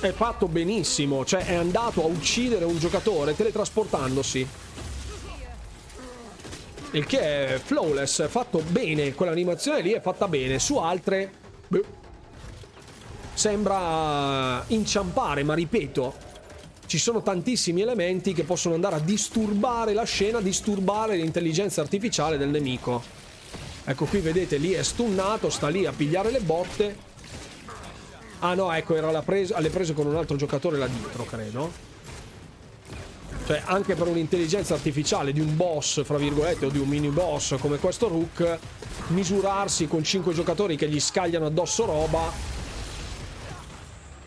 È fatto benissimo, cioè è andato a uccidere un giocatore teletrasportandosi. Il che è flawless, è fatto bene, quell'animazione lì è fatta bene. Su altre... Beh, sembra inciampare, ma ripeto, ci sono tantissimi elementi che possono andare a disturbare la scena, disturbare l'intelligenza artificiale del nemico. Ecco qui vedete, lì è stunnato, sta lì a pigliare le botte. Ah no, ecco, era la alle prese con un altro giocatore là dietro, credo. Cioè, anche per un'intelligenza artificiale di un boss, fra virgolette, o di un mini boss come questo Rook, misurarsi con 5 giocatori che gli scagliano addosso roba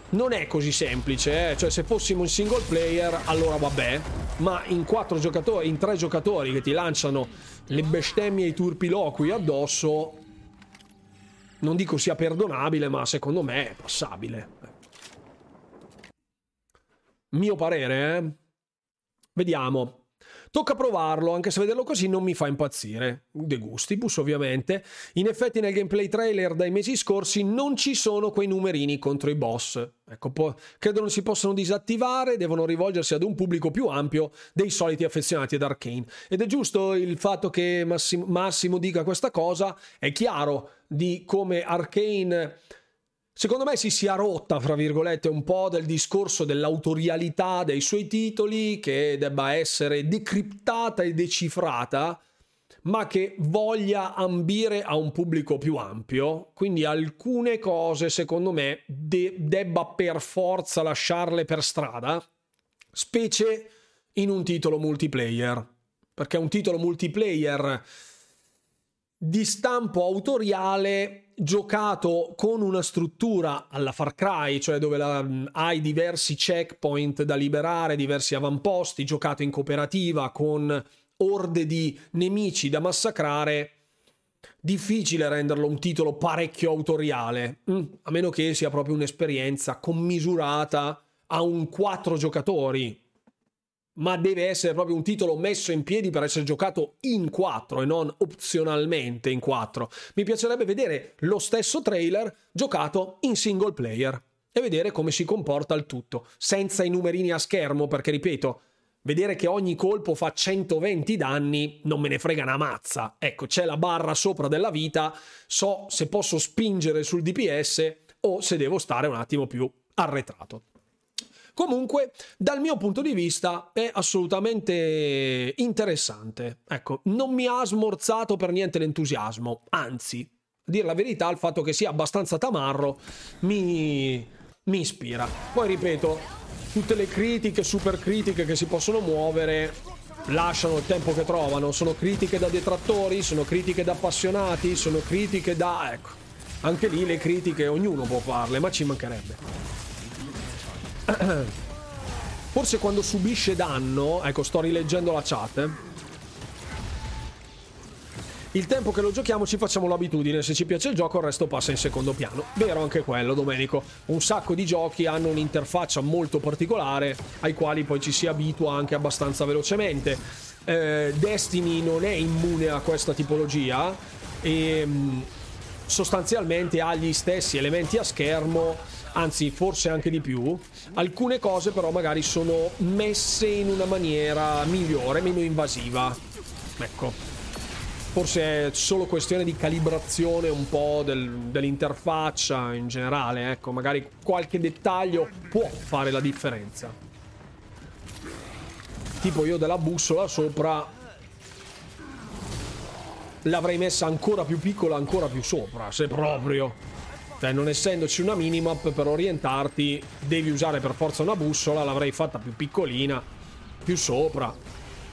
non è così semplice, eh? cioè se fossimo in single player allora vabbè, ma in quattro giocatori, in tre giocatori che ti lanciano le bestemmie e i turpiloqui addosso, non dico sia perdonabile, ma secondo me è passabile. Mio parere, eh? Vediamo. Tocca provarlo, anche se vederlo così non mi fa impazzire. De gustibus, ovviamente. In effetti nel gameplay trailer dai mesi scorsi non ci sono quei numerini contro i boss. Ecco, po- credo non si possano disattivare, devono rivolgersi ad un pubblico più ampio dei soliti affezionati ad Arkane. Ed è giusto il fatto che Massimo, Massimo dica questa cosa, è chiaro di come Arkane Secondo me si sia rotta, fra virgolette, un po' del discorso dell'autorialità dei suoi titoli, che debba essere decriptata e decifrata, ma che voglia ambire a un pubblico più ampio. Quindi alcune cose, secondo me, de- debba per forza lasciarle per strada, specie in un titolo multiplayer. Perché un titolo multiplayer di stampo autoriale giocato con una struttura alla Far Cry, cioè dove la, hai diversi checkpoint da liberare, diversi avamposti, giocato in cooperativa con orde di nemici da massacrare, difficile renderlo un titolo parecchio autoriale, mm, a meno che sia proprio un'esperienza commisurata a un quattro giocatori. Ma deve essere proprio un titolo messo in piedi per essere giocato in 4 e non opzionalmente in 4. Mi piacerebbe vedere lo stesso trailer giocato in single player e vedere come si comporta il tutto, senza i numerini a schermo, perché ripeto, vedere che ogni colpo fa 120 danni non me ne frega una mazza. Ecco, c'è la barra sopra della vita, so se posso spingere sul DPS o se devo stare un attimo più arretrato. Comunque, dal mio punto di vista, è assolutamente interessante. Ecco, non mi ha smorzato per niente l'entusiasmo, anzi, a dire la verità, il fatto che sia abbastanza tamarro mi, mi ispira. Poi ripeto, tutte le critiche, super critiche che si possono muovere lasciano il tempo che trovano. Sono critiche da detrattori, sono critiche da appassionati, sono critiche da... ecco, anche lì le critiche ognuno può farle, ma ci mancherebbe. <coughs> Forse quando subisce danno, ecco sto rileggendo la chat, eh. il tempo che lo giochiamo ci facciamo l'abitudine, se ci piace il gioco il resto passa in secondo piano. Vero anche quello, Domenico. Un sacco di giochi hanno un'interfaccia molto particolare ai quali poi ci si abitua anche abbastanza velocemente. Eh, Destiny non è immune a questa tipologia e mm, sostanzialmente ha gli stessi elementi a schermo anzi forse anche di più. Alcune cose però magari sono messe in una maniera migliore, meno invasiva. Ecco. Forse è solo questione di calibrazione un po' del, dell'interfaccia in generale, ecco, magari qualche dettaglio può fare la differenza. Tipo io della bussola sopra l'avrei messa ancora più piccola, ancora più sopra, se proprio. Cioè, non essendoci una minimap per orientarti, devi usare per forza una bussola, l'avrei fatta più piccolina, più sopra.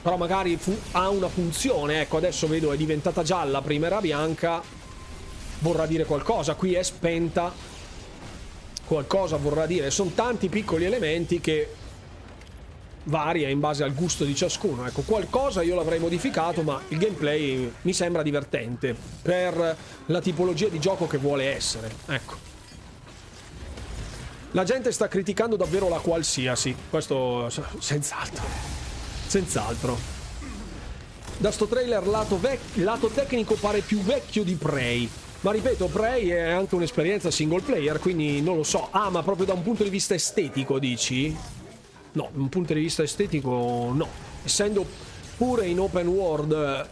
Però magari fu- ha una funzione, ecco, adesso vedo è diventata gialla, prima era bianca, vorrà dire qualcosa, qui è spenta, qualcosa vorrà dire. Sono tanti piccoli elementi che varia in base al gusto di ciascuno. Ecco, qualcosa io l'avrei modificato, ma il gameplay mi sembra divertente per la tipologia di gioco che vuole essere. Ecco. La gente sta criticando davvero la qualsiasi, questo senz'altro. Senz'altro. Da sto trailer lato, vec- lato tecnico pare più vecchio di Prey. Ma ripeto, Prey è anche un'esperienza single player, quindi non lo so. Ah, ma proprio da un punto di vista estetico, dici? No, da un punto di vista estetico no. Essendo pure in open world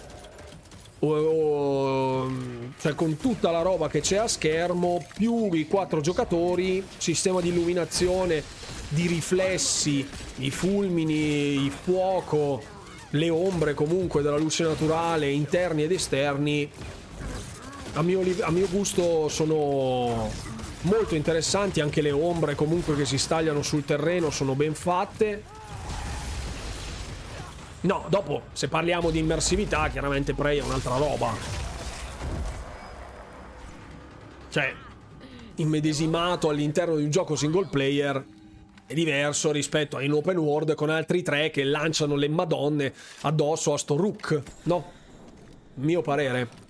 o, o, cioè con tutta la roba che c'è a schermo, più i quattro giocatori, sistema di illuminazione, di riflessi, i fulmini, il fuoco, le ombre comunque della luce naturale, interni ed esterni, a mio, a mio gusto sono molto interessanti, anche le ombre comunque che si stagliano sul terreno sono ben fatte. No, dopo, se parliamo di immersività, chiaramente Prey è un'altra roba. Cioè, immedesimato all'interno di un gioco single player è diverso rispetto a in open world con altri tre che lanciano le madonne addosso a sto Rook, no? Mio parere.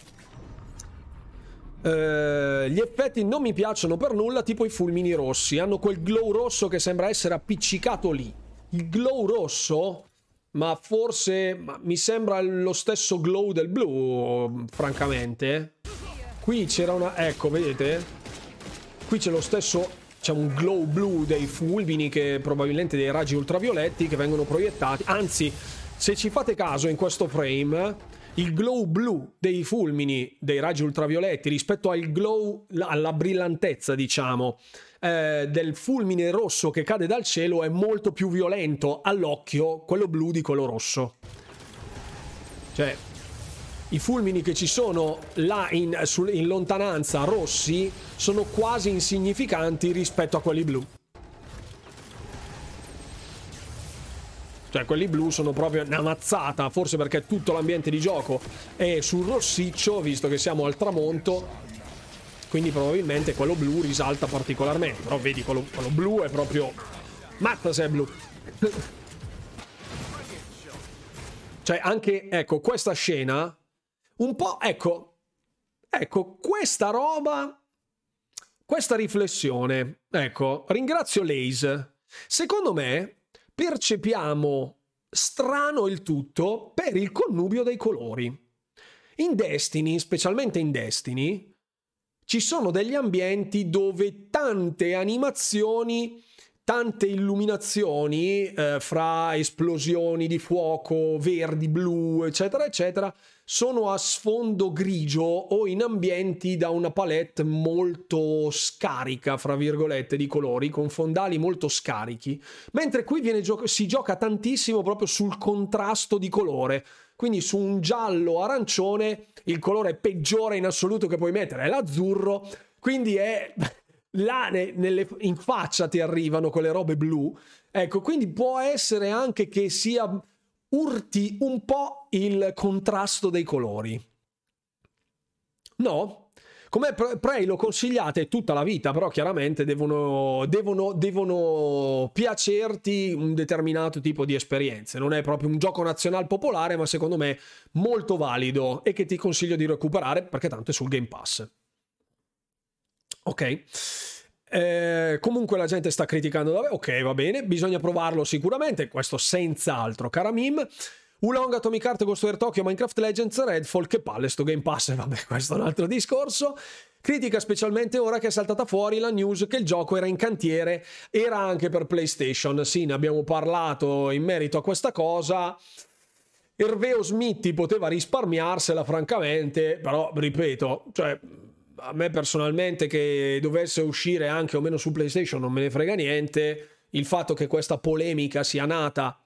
Uh, gli effetti non mi piacciono per nulla, tipo i fulmini rossi. Hanno quel glow rosso che sembra essere appiccicato lì. Il glow rosso, ma forse ma mi sembra lo stesso glow del blu, francamente. Qui c'era una... Ecco, vedete? Qui c'è lo stesso... C'è un glow blu dei fulmini che probabilmente dei raggi ultravioletti che vengono proiettati. Anzi, se ci fate caso in questo frame il glow blu dei fulmini, dei raggi ultravioletti rispetto al glow, alla brillantezza, diciamo, eh, del fulmine rosso che cade dal cielo è molto più violento all'occhio quello blu di quello rosso. Cioè, i fulmini che ci sono là in, in lontananza rossi sono quasi insignificanti rispetto a quelli blu. Cioè, quelli blu sono proprio una mazzata, forse perché tutto l'ambiente di gioco è sul rossiccio, visto che siamo al tramonto. Quindi probabilmente quello blu risalta particolarmente. Però vedi, quello, quello blu è proprio... Matta se è blu. cioè, anche, ecco, questa scena... Un po', ecco... Ecco, questa roba... Questa riflessione. Ecco, ringrazio Lace. Secondo me percepiamo strano il tutto per il connubio dei colori. In Destiny, specialmente in Destiny, ci sono degli ambienti dove tante animazioni, tante illuminazioni eh, fra esplosioni di fuoco, verdi, blu, eccetera, eccetera, sono a sfondo grigio o in ambienti da una palette molto scarica, fra virgolette, di colori, con fondali molto scarichi, mentre qui gio- si gioca tantissimo proprio sul contrasto di colore. Quindi su un giallo arancione il colore peggiore in assoluto che puoi mettere è l'azzurro, quindi è là nelle, in faccia ti arrivano quelle robe blu. Ecco, quindi può essere anche che sia urti un po' il contrasto dei colori. No? Come Prey lo consigliate tutta la vita, però chiaramente devono, devono, devono, piacerti un determinato tipo di esperienze. Non è proprio un gioco nazionale popolare, ma secondo me molto valido e che ti consiglio di recuperare perché tanto è sul Game Pass. Ok. Eh, comunque la gente sta criticando. Ok, va bene, bisogna provarlo sicuramente. Questo senz'altro, cara Mim. Ulong, Atomic Heart, Ghost of Tokyo, Minecraft Legends, Redfall, che palle sto Game Pass, <laughs> vabbè questo è un altro discorso. Critica specialmente ora che è saltata fuori la news che il gioco era in cantiere, era anche per PlayStation. Sì, ne abbiamo parlato in merito a questa cosa. Erveo Smithy poteva risparmiarsela francamente, però ripeto, cioè a me personalmente che dovesse uscire anche o meno su PlayStation non me ne frega niente. Il fatto che questa polemica sia nata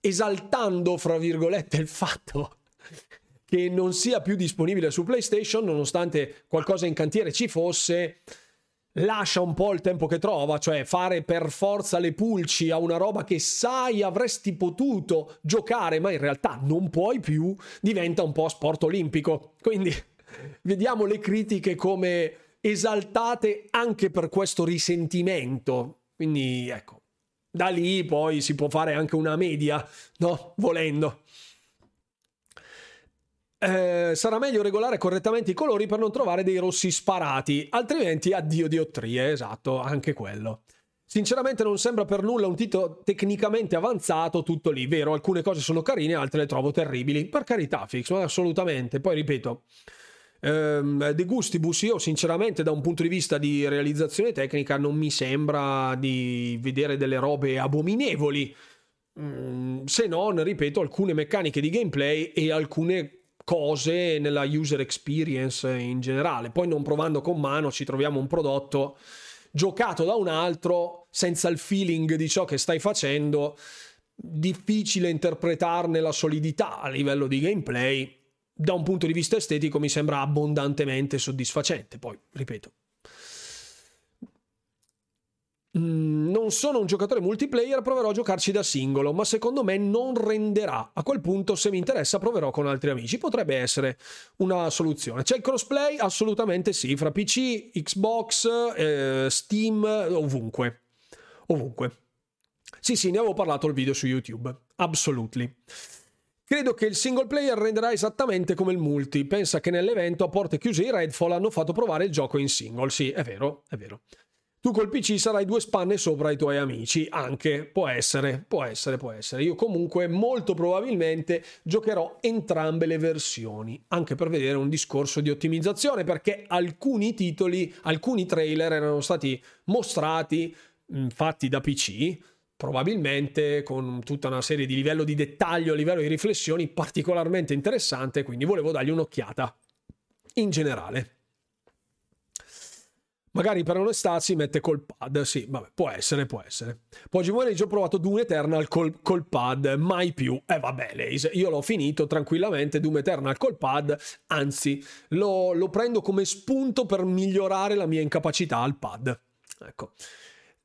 esaltando, fra virgolette, il fatto che non sia più disponibile su PlayStation, nonostante qualcosa in cantiere ci fosse, lascia un po' il tempo che trova, cioè fare per forza le pulci a una roba che sai avresti potuto giocare, ma in realtà non puoi più, diventa un po' sport olimpico. Quindi vediamo le critiche come esaltate anche per questo risentimento. Quindi ecco, da lì poi si può fare anche una media, no? Volendo. Eh, sarà meglio regolare correttamente i colori per non trovare dei rossi sparati, altrimenti addio diottrie, esatto, anche quello. Sinceramente non sembra per nulla un titolo tecnicamente avanzato, tutto lì, vero, alcune cose sono carine, altre le trovo terribili, per carità Fix, assolutamente, poi ripeto, ehm, De Gustibus io sinceramente da un punto di vista di realizzazione tecnica non mi sembra di vedere delle robe abominevoli. Mm, se non ripeto alcune meccaniche di gameplay e alcune cose nella user experience in generale. Poi non provando con mano ci troviamo un prodotto giocato da un altro senza il feeling di ciò che stai facendo. Difficile interpretarne la solidità a livello di gameplay da un punto di vista estetico mi sembra abbondantemente soddisfacente. Poi, ripeto, mm, non sono un giocatore multiplayer, proverò a giocarci da singolo, ma secondo me non renderà. A quel punto, se mi interessa, proverò con altri amici. Potrebbe essere una soluzione. C'è il crossplay? Assolutamente sì, fra PC, Xbox, eh, Steam, ovunque. Ovunque. Sì, sì, ne avevo parlato il video su YouTube. Absolutely. Credo che il single player renderà esattamente come il multi. Pensa che nell'evento a porte chiuse i Redfall hanno fatto provare il gioco in single. Sì, è vero, è vero. Tu col PC sarai due spanne sopra i tuoi amici. Anche, può essere, può essere, può essere. Io comunque molto probabilmente giocherò entrambe le versioni, anche per vedere un discorso di ottimizzazione, perché alcuni titoli, alcuni trailer erano stati mostrati, fatti da PC, probabilmente con tutta una serie di livello di dettaglio, livello di riflessioni particolarmente interessante, quindi volevo dargli un'occhiata in generale. Magari per onestà si mette col pad, sì, vabbè, può essere, può essere. Poi Gimone ho provato Doom Eternal col, col pad, mai più. Eh vabbè, Lace, io l'ho finito tranquillamente Doom Eternal col pad, anzi, lo, lo prendo come spunto per migliorare la mia incapacità al pad. Ecco.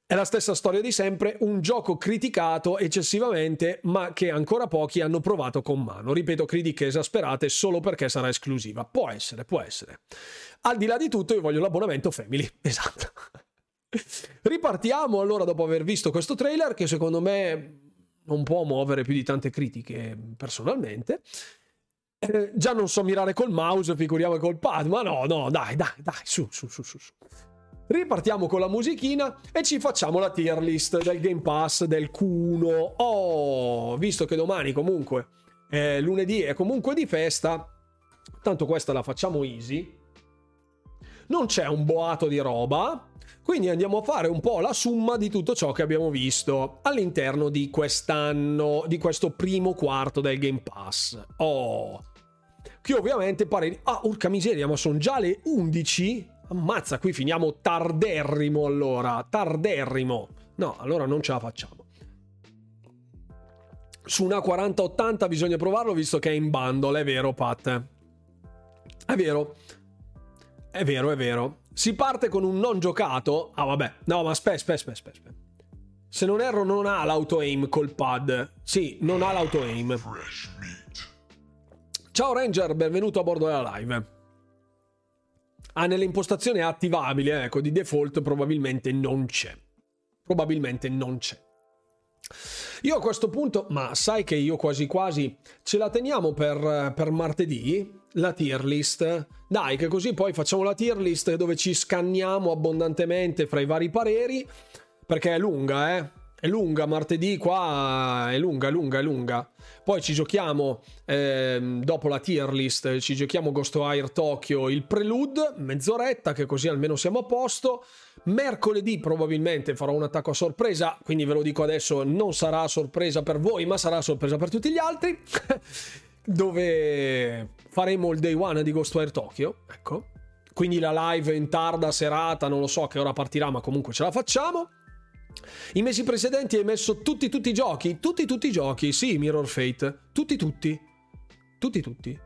È la stessa storia di sempre, un gioco criticato eccessivamente, ma che ancora pochi hanno provato con mano. Ripeto, critiche esasperate solo perché sarà esclusiva. Può essere, può essere. Al di là di tutto, io voglio l'abbonamento Family. <laughs> Esatto. Ripartiamo allora dopo aver visto questo trailer, che secondo me non può muovere più di tante critiche personalmente. Eh, già non so mirare col mouse, figuriamo col pad, ma no, no, dai, dai, dai, su, su, su, su. su. Ripartiamo con la musichina e ci facciamo la tier list del Game Pass del Q1. Oh, visto che domani comunque è lunedì è comunque di festa, tanto questa la facciamo easy. Non c'è un boato di roba, quindi andiamo a fare un po' la somma di tutto ciò che abbiamo visto all'interno di quest'anno, di questo primo quarto del Game Pass. Oh, che ovviamente pare... Ah, urca miseria, ma sono già le 11? Ammazza, qui finiamo tarderrimo allora, tarderrimo. No, allora non ce la facciamo. Su una 4080 bisogna provarlo visto che è in bundle, è vero Pat? È vero. È vero, è vero. Si parte con un non giocato. Ah vabbè, no ma aspetta, aspetta, aspetta, aspetta. Se non erro non ha l'auto-aim col pad. Sì, non ha l'auto-aim. Ciao Ranger, benvenuto a bordo della live. Ah, nelle impostazioni è attivabile, ecco, di default probabilmente non c'è. Probabilmente non c'è. Io a questo punto, ma sai che io quasi quasi ce la teniamo per, per martedì, la tier list. Dai, che così poi facciamo la tier list dove ci scanniamo abbondantemente fra i vari pareri, perché è lunga, eh è lunga, martedì qua è lunga, è lunga, è lunga. Poi ci giochiamo, eh, dopo la tier list, ci giochiamo Ghostwire Tokyo, il prelude, mezz'oretta, che così almeno siamo a posto. Mercoledì probabilmente farò un attacco a sorpresa, quindi ve lo dico adesso, non sarà sorpresa per voi, ma sarà sorpresa per tutti gli altri, <laughs> dove faremo il day one di Ghostwire Tokyo, ecco. Quindi la live in tarda serata, non lo so a che ora partirà, ma comunque ce la facciamo. I mesi precedenti hai messo tutti tutti i giochi? Tutti tutti i giochi, sì, Mirror Fate. Tutti tutti. Tutti tutti.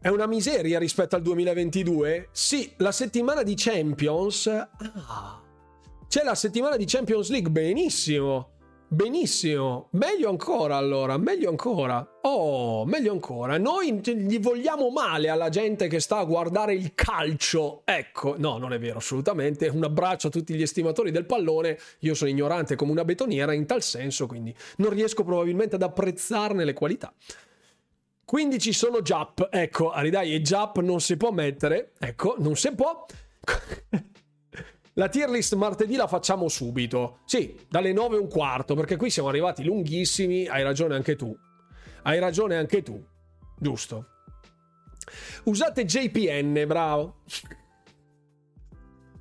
È una miseria rispetto al 2022? Sì, la settimana di Champions... Ah. C'è la settimana di Champions League, benissimo. Benissimo, meglio ancora allora, meglio ancora. Oh, meglio ancora. Noi gli vogliamo male alla gente che sta a guardare il calcio. Ecco, no, non è vero assolutamente. Un abbraccio a tutti gli estimatori del pallone. Io sono ignorante come una betoniera in tal senso, quindi non riesco probabilmente ad apprezzarne le qualità. Quindi ci sono Jap. Ecco, Aridai e Jap non si può mettere. Ecco, non si può. <laughs> La tier list martedì la facciamo subito. Sì, dalle 9 e un quarto, perché qui siamo arrivati lunghissimi. Hai ragione anche tu. Hai ragione anche tu. Giusto. Usate JPN, bravo.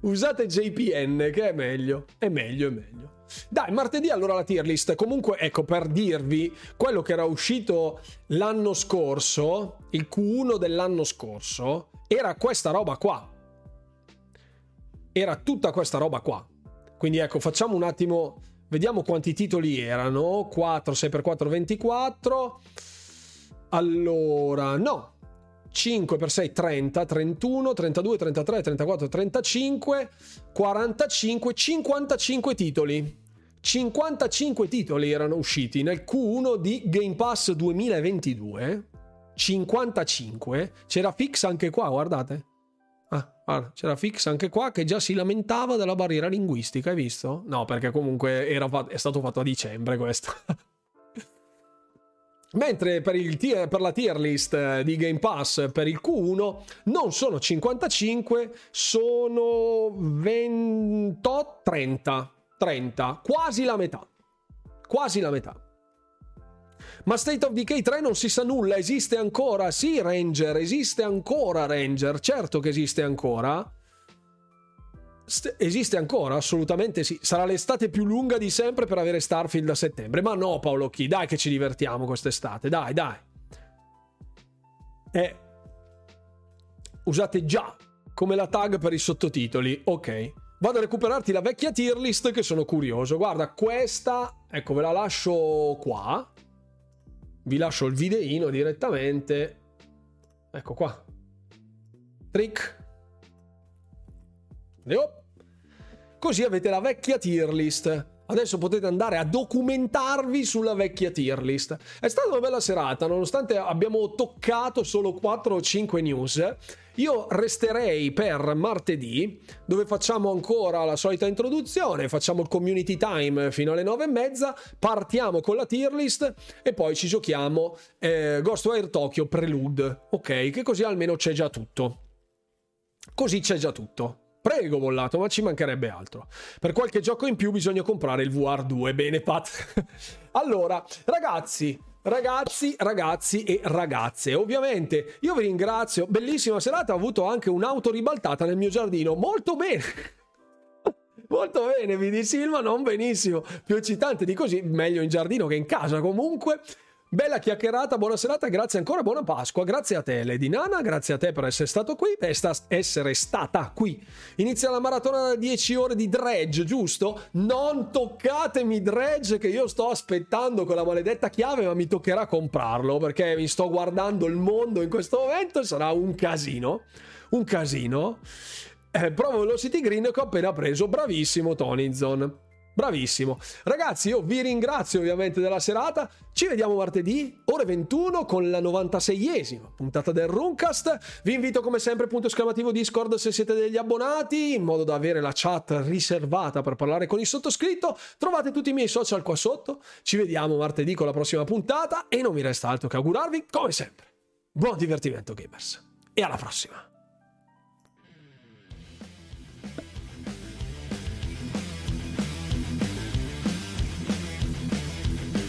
Usate JPN, che è meglio. È meglio, è meglio. Dai, martedì allora la tier list. Comunque, ecco, per dirvi quello che era uscito l'anno scorso, il Q1 dell'anno scorso, era questa roba qua era tutta questa roba qua. Quindi ecco, facciamo un attimo, vediamo quanti titoli erano. 4, 6 x 4, 24. Allora, no. 5 x 6, 30, 31, 32, 33, 34, 35, 45, 55 titoli. 55 titoli erano usciti nel Q1 di Game Pass 2022. 55. C'era fix anche qua, guardate. Guarda, c'era Fix anche qua che già si lamentava della barriera linguistica, hai visto? No, perché comunque era, è stato fatto a dicembre questo. <laughs> Mentre per, tier, per, la tier list eh, di Game Pass per il Q1 non sono 55, sono 28, 30, 30, quasi la metà. Quasi la metà. Ma State of Decay 3 non si sa nulla, esiste ancora? Sì, Ranger, esiste ancora Ranger, certo che esiste ancora. St- esiste ancora, assolutamente sì. Sarà l'estate più lunga di sempre per avere Starfield a settembre. Ma no, Paolo Chi, dai che ci divertiamo quest'estate, dai, dai. Eh, usate già come la tag per i sottotitoli, ok. Vado a recuperarti la vecchia tier list che sono curioso. Guarda, questa, ecco, ve la lascio qua vi lascio il videino direttamente. Ecco qua. Trick. Così avete la vecchia tier list. Adesso potete andare a documentarvi sulla vecchia tier list. È stata una bella serata, nonostante abbiamo toccato solo 4 o 5 news. Io resterei per martedì, dove facciamo ancora la solita introduzione, facciamo il community time fino alle 9 e mezza, partiamo con la tier list e poi ci giochiamo eh, Ghostwire Tokyo Prelude, ok? Che così almeno c'è già tutto. Così c'è già tutto. Prego, bollato, ma ci mancherebbe altro. Per qualche gioco in più bisogna comprare il VR2. Bene, Pat. <laughs> allora, ragazzi, Ragazzi, ragazzi e ragazze, ovviamente io vi ringrazio, bellissima serata, ho avuto anche un'auto ribaltata nel mio giardino, molto bene. <laughs> Molto bene, vi di Silva, non benissimo. Più eccitante di così, meglio in giardino che in casa comunque. Bella chiacchierata, buona serata, grazie ancora, buona Pasqua, grazie a te Lady Nana, grazie a te per essere stato qui, per essere stata qui. Inizia la maratona da 10 ore di dredge, giusto? Non toccatemi dredge che io sto aspettando con la maledetta chiave, ma mi toccherà comprarlo perché mi sto guardando il mondo in questo momento e sarà un casino, un casino. Eh, provo Velocity Green che ho appena preso, bravissimo Tonizon. Bravissimo. Ragazzi, io vi ringrazio ovviamente della serata. Ci vediamo martedì, ore 21, con la 96esima puntata del Runcast. Vi invito come sempre, punto esclamativo Discord se siete degli abbonati, in modo da avere la chat riservata per parlare con il sottoscritto. Trovate tutti i miei social qua sotto. Ci vediamo martedì con la prossima puntata e non mi resta altro che augurarvi, come sempre, buon divertimento gamers. E alla prossima!